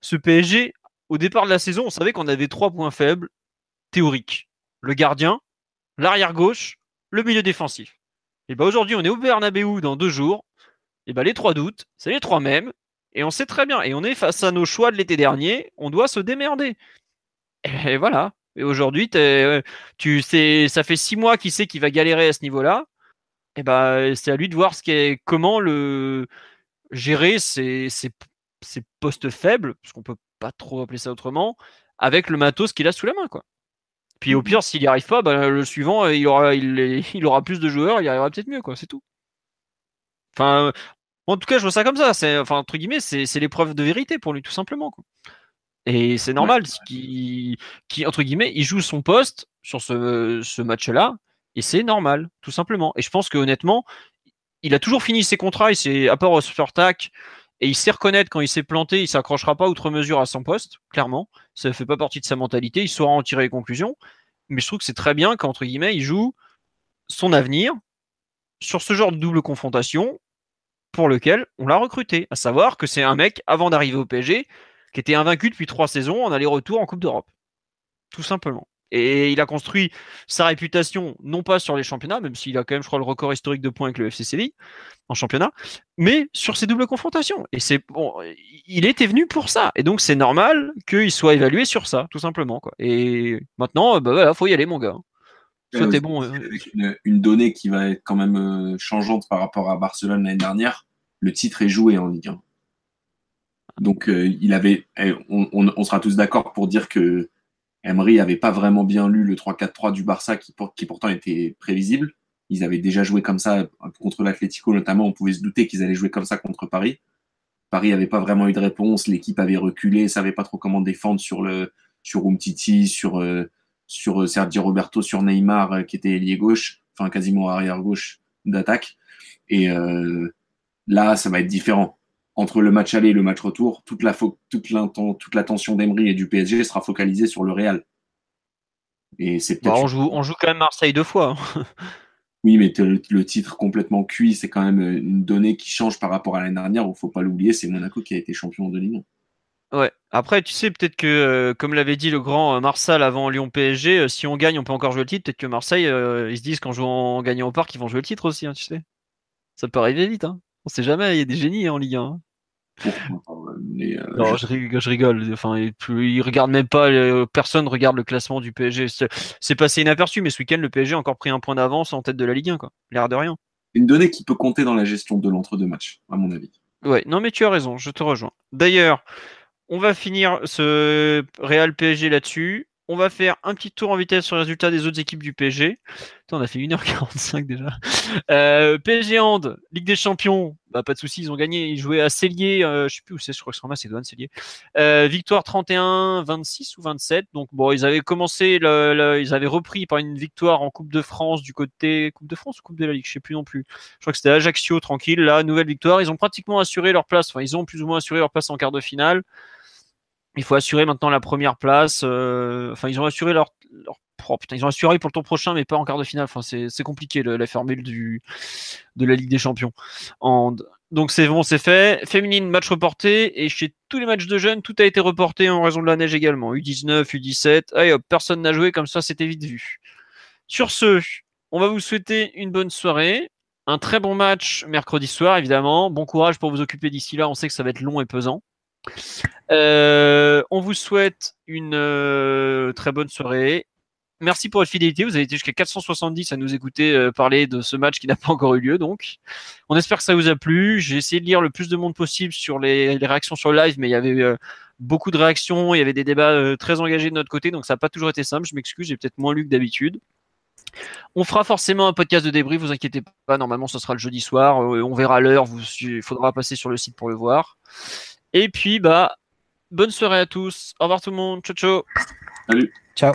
ce PSG, au départ de la saison, on savait qu'on avait trois points faibles théoriques le gardien, l'arrière gauche, le milieu défensif. Et bah aujourd'hui, on est au Bernabeu dans deux jours. Et bah les trois doutes, c'est les trois mêmes. Et on sait très bien. Et on est face à nos choix de l'été dernier. On doit se démerder. Et voilà. Et aujourd'hui, euh, tu sais, ça fait six mois qu'il sait qu'il va galérer à ce niveau-là. Et bah c'est à lui de voir ce comment le gérer ses, postes faibles, parce qu'on peut pas trop appeler ça autrement, avec le matos qu'il a sous la main, quoi. Puis au pire, s'il n'y arrive pas, bah, le suivant, il aura, il, aura plus de joueurs, il arrivera peut-être mieux, quoi. C'est tout. Enfin, en tout cas, je vois ça comme ça. C'est, enfin, entre guillemets, c'est, l'épreuve de vérité pour lui, tout simplement. Quoi. Et c'est normal, qui, qui, entre guillemets, il joue son poste sur ce, ce match-là, et c'est normal, tout simplement. Et je pense que honnêtement, il a toujours fini ses contrats, il s'est, à part au Tac, et il sait reconnaître quand il s'est planté, il s'accrochera pas outre mesure à son poste, clairement. Ça ne fait pas partie de sa mentalité, il saura en tirer les conclusions. Mais je trouve que c'est très bien qu'entre guillemets, il joue son avenir sur ce genre de double confrontation pour lequel on l'a recruté. À savoir que c'est un mec, avant d'arriver au PSG, qui était invaincu depuis trois saisons en aller-retour en Coupe d'Europe. Tout simplement. Et il a construit sa réputation, non pas sur les championnats, même s'il a quand même, je crois, le record historique de points avec le FC Séville en championnat, mais sur ses doubles confrontations. Et c'est bon, il était venu pour ça. Et donc c'est normal qu'il soit évalué sur ça, tout simplement. Quoi. Et maintenant, bah voilà, faut y aller, mon gars. C'était bon. Euh. Avec une, donnée qui va être quand même euh, changeante par rapport à Barcelone l'année dernière, le titre est joué en Ligue 1. Donc euh, il avait, eh, on sera tous d'accord pour dire que Emery n'avait pas vraiment bien lu le 3-4-3 du Barça qui, pourtant était prévisible. Ils avaient déjà joué comme ça contre l'Atlético notamment. On pouvait se douter qu'ils allaient jouer comme ça contre Paris. Paris n'avait pas vraiment eu de réponse, l'équipe avait reculé, savait pas trop comment défendre sur le sur Umtiti, sur euh, sur euh, Sergio Roberto, sur Neymar euh, qui était ailier gauche, enfin quasiment arrière gauche d'attaque. Et là, ça va être différent. Entre le match aller et le match retour, toute la toute toute l'attention d'Emery et du PSG sera focalisée sur le Real. Et c'est bah, on, joue, on joue quand même Marseille deux fois. Hein. Oui, mais le titre complètement cuit, c'est quand même une donnée qui change par rapport à l'année dernière. Il ne faut pas l'oublier, c'est Monaco qui a été champion de Ligue 1. Ouais. Après, tu sais, peut-être que, euh, comme l'avait dit le grand euh, Marsal avant Lyon PSG, euh, si on gagne, on peut encore jouer le titre. Peut-être que Marseille, ils se disent qu'en jouant en gagnant au parc, ils vont jouer le titre aussi, hein, tu sais. Ça peut arriver vite. Hein. On sait jamais, il y a des génies en Ligue 1. Euh, non, je... rigole. Enfin, il, regarde même pas. Personne regarde le classement du PSG. C'est passé inaperçu, mais ce week-end, le PSG a encore pris un point d'avance en tête de la Ligue 1, quoi. L'air de rien. Une donnée qui peut compter dans la gestion de l'entre-deux matchs, à mon avis. Ouais, non, mais tu as raison, je te rejoins. D'ailleurs, on va finir ce Real PSG là-dessus. On va faire un petit tour en vitesse sur les résultats des autres équipes du PSG. on a fait 1h45 déjà. Euh, PSG Hand, Ligue des Champions, bah, pas de soucis, ils ont gagné. Ils jouaient à Cellier, euh, je sais plus où c'est, je crois que c'est en Macédoine, Cellier. Euh, victoire 31, 26 ou 27. Donc bon, ils avaient commencé, ils avaient repris par une victoire en Coupe de France du côté Coupe de France ou Coupe de la Ligue, je sais plus non plus. Je crois que c'était Ajaccio, tranquille. Là, nouvelle victoire. Ils ont pratiquement assuré leur place. Ils ont plus ou moins assuré leur place en quart de finale il faut assurer maintenant la première place. Euh, enfin, ils ont assuré leur, oh, ils ont assuré pour le tour prochain, mais pas en quart de finale. Enfin, c'est compliqué la formule de la Ligue des Champions. donc c'est bon, c'est fait. Féminine, match reporté. Et chez tous les matchs de jeunes, tout a été reporté en raison de la neige également. U19, U17. Allez personne n'a joué, comme ça c'était vite vu. Sur ce, on va vous souhaiter une bonne soirée. Un très bon match mercredi soir, évidemment. Bon courage pour vous occuper d'ici là. On sait que ça va être long et pesant. Euh, on vous souhaite une euh, très bonne soirée. Merci pour votre fidélité. Vous avez été jusqu'à 470 à nous écouter euh, parler de ce match qui n'a pas encore eu lieu. On espère que ça vous a plu. J'ai essayé de lire le plus de monde possible sur les, réactions sur live, mais il y avait beaucoup de réactions. Il y avait des débats très engagés de notre côté, donc ça n'a pas toujours été simple. Je m'excuse, j'ai peut-être moins lu que d'habitude. On fera forcément un podcast de débrief, vous inquiétez pas. Normalement, ce sera le jeudi soir. on verra l'heure. Il faudra passer sur le site pour le voir. Et puis, bah, bonne soirée à tous. Au revoir tout le monde. Ciao, ciao. Salut. Ciao.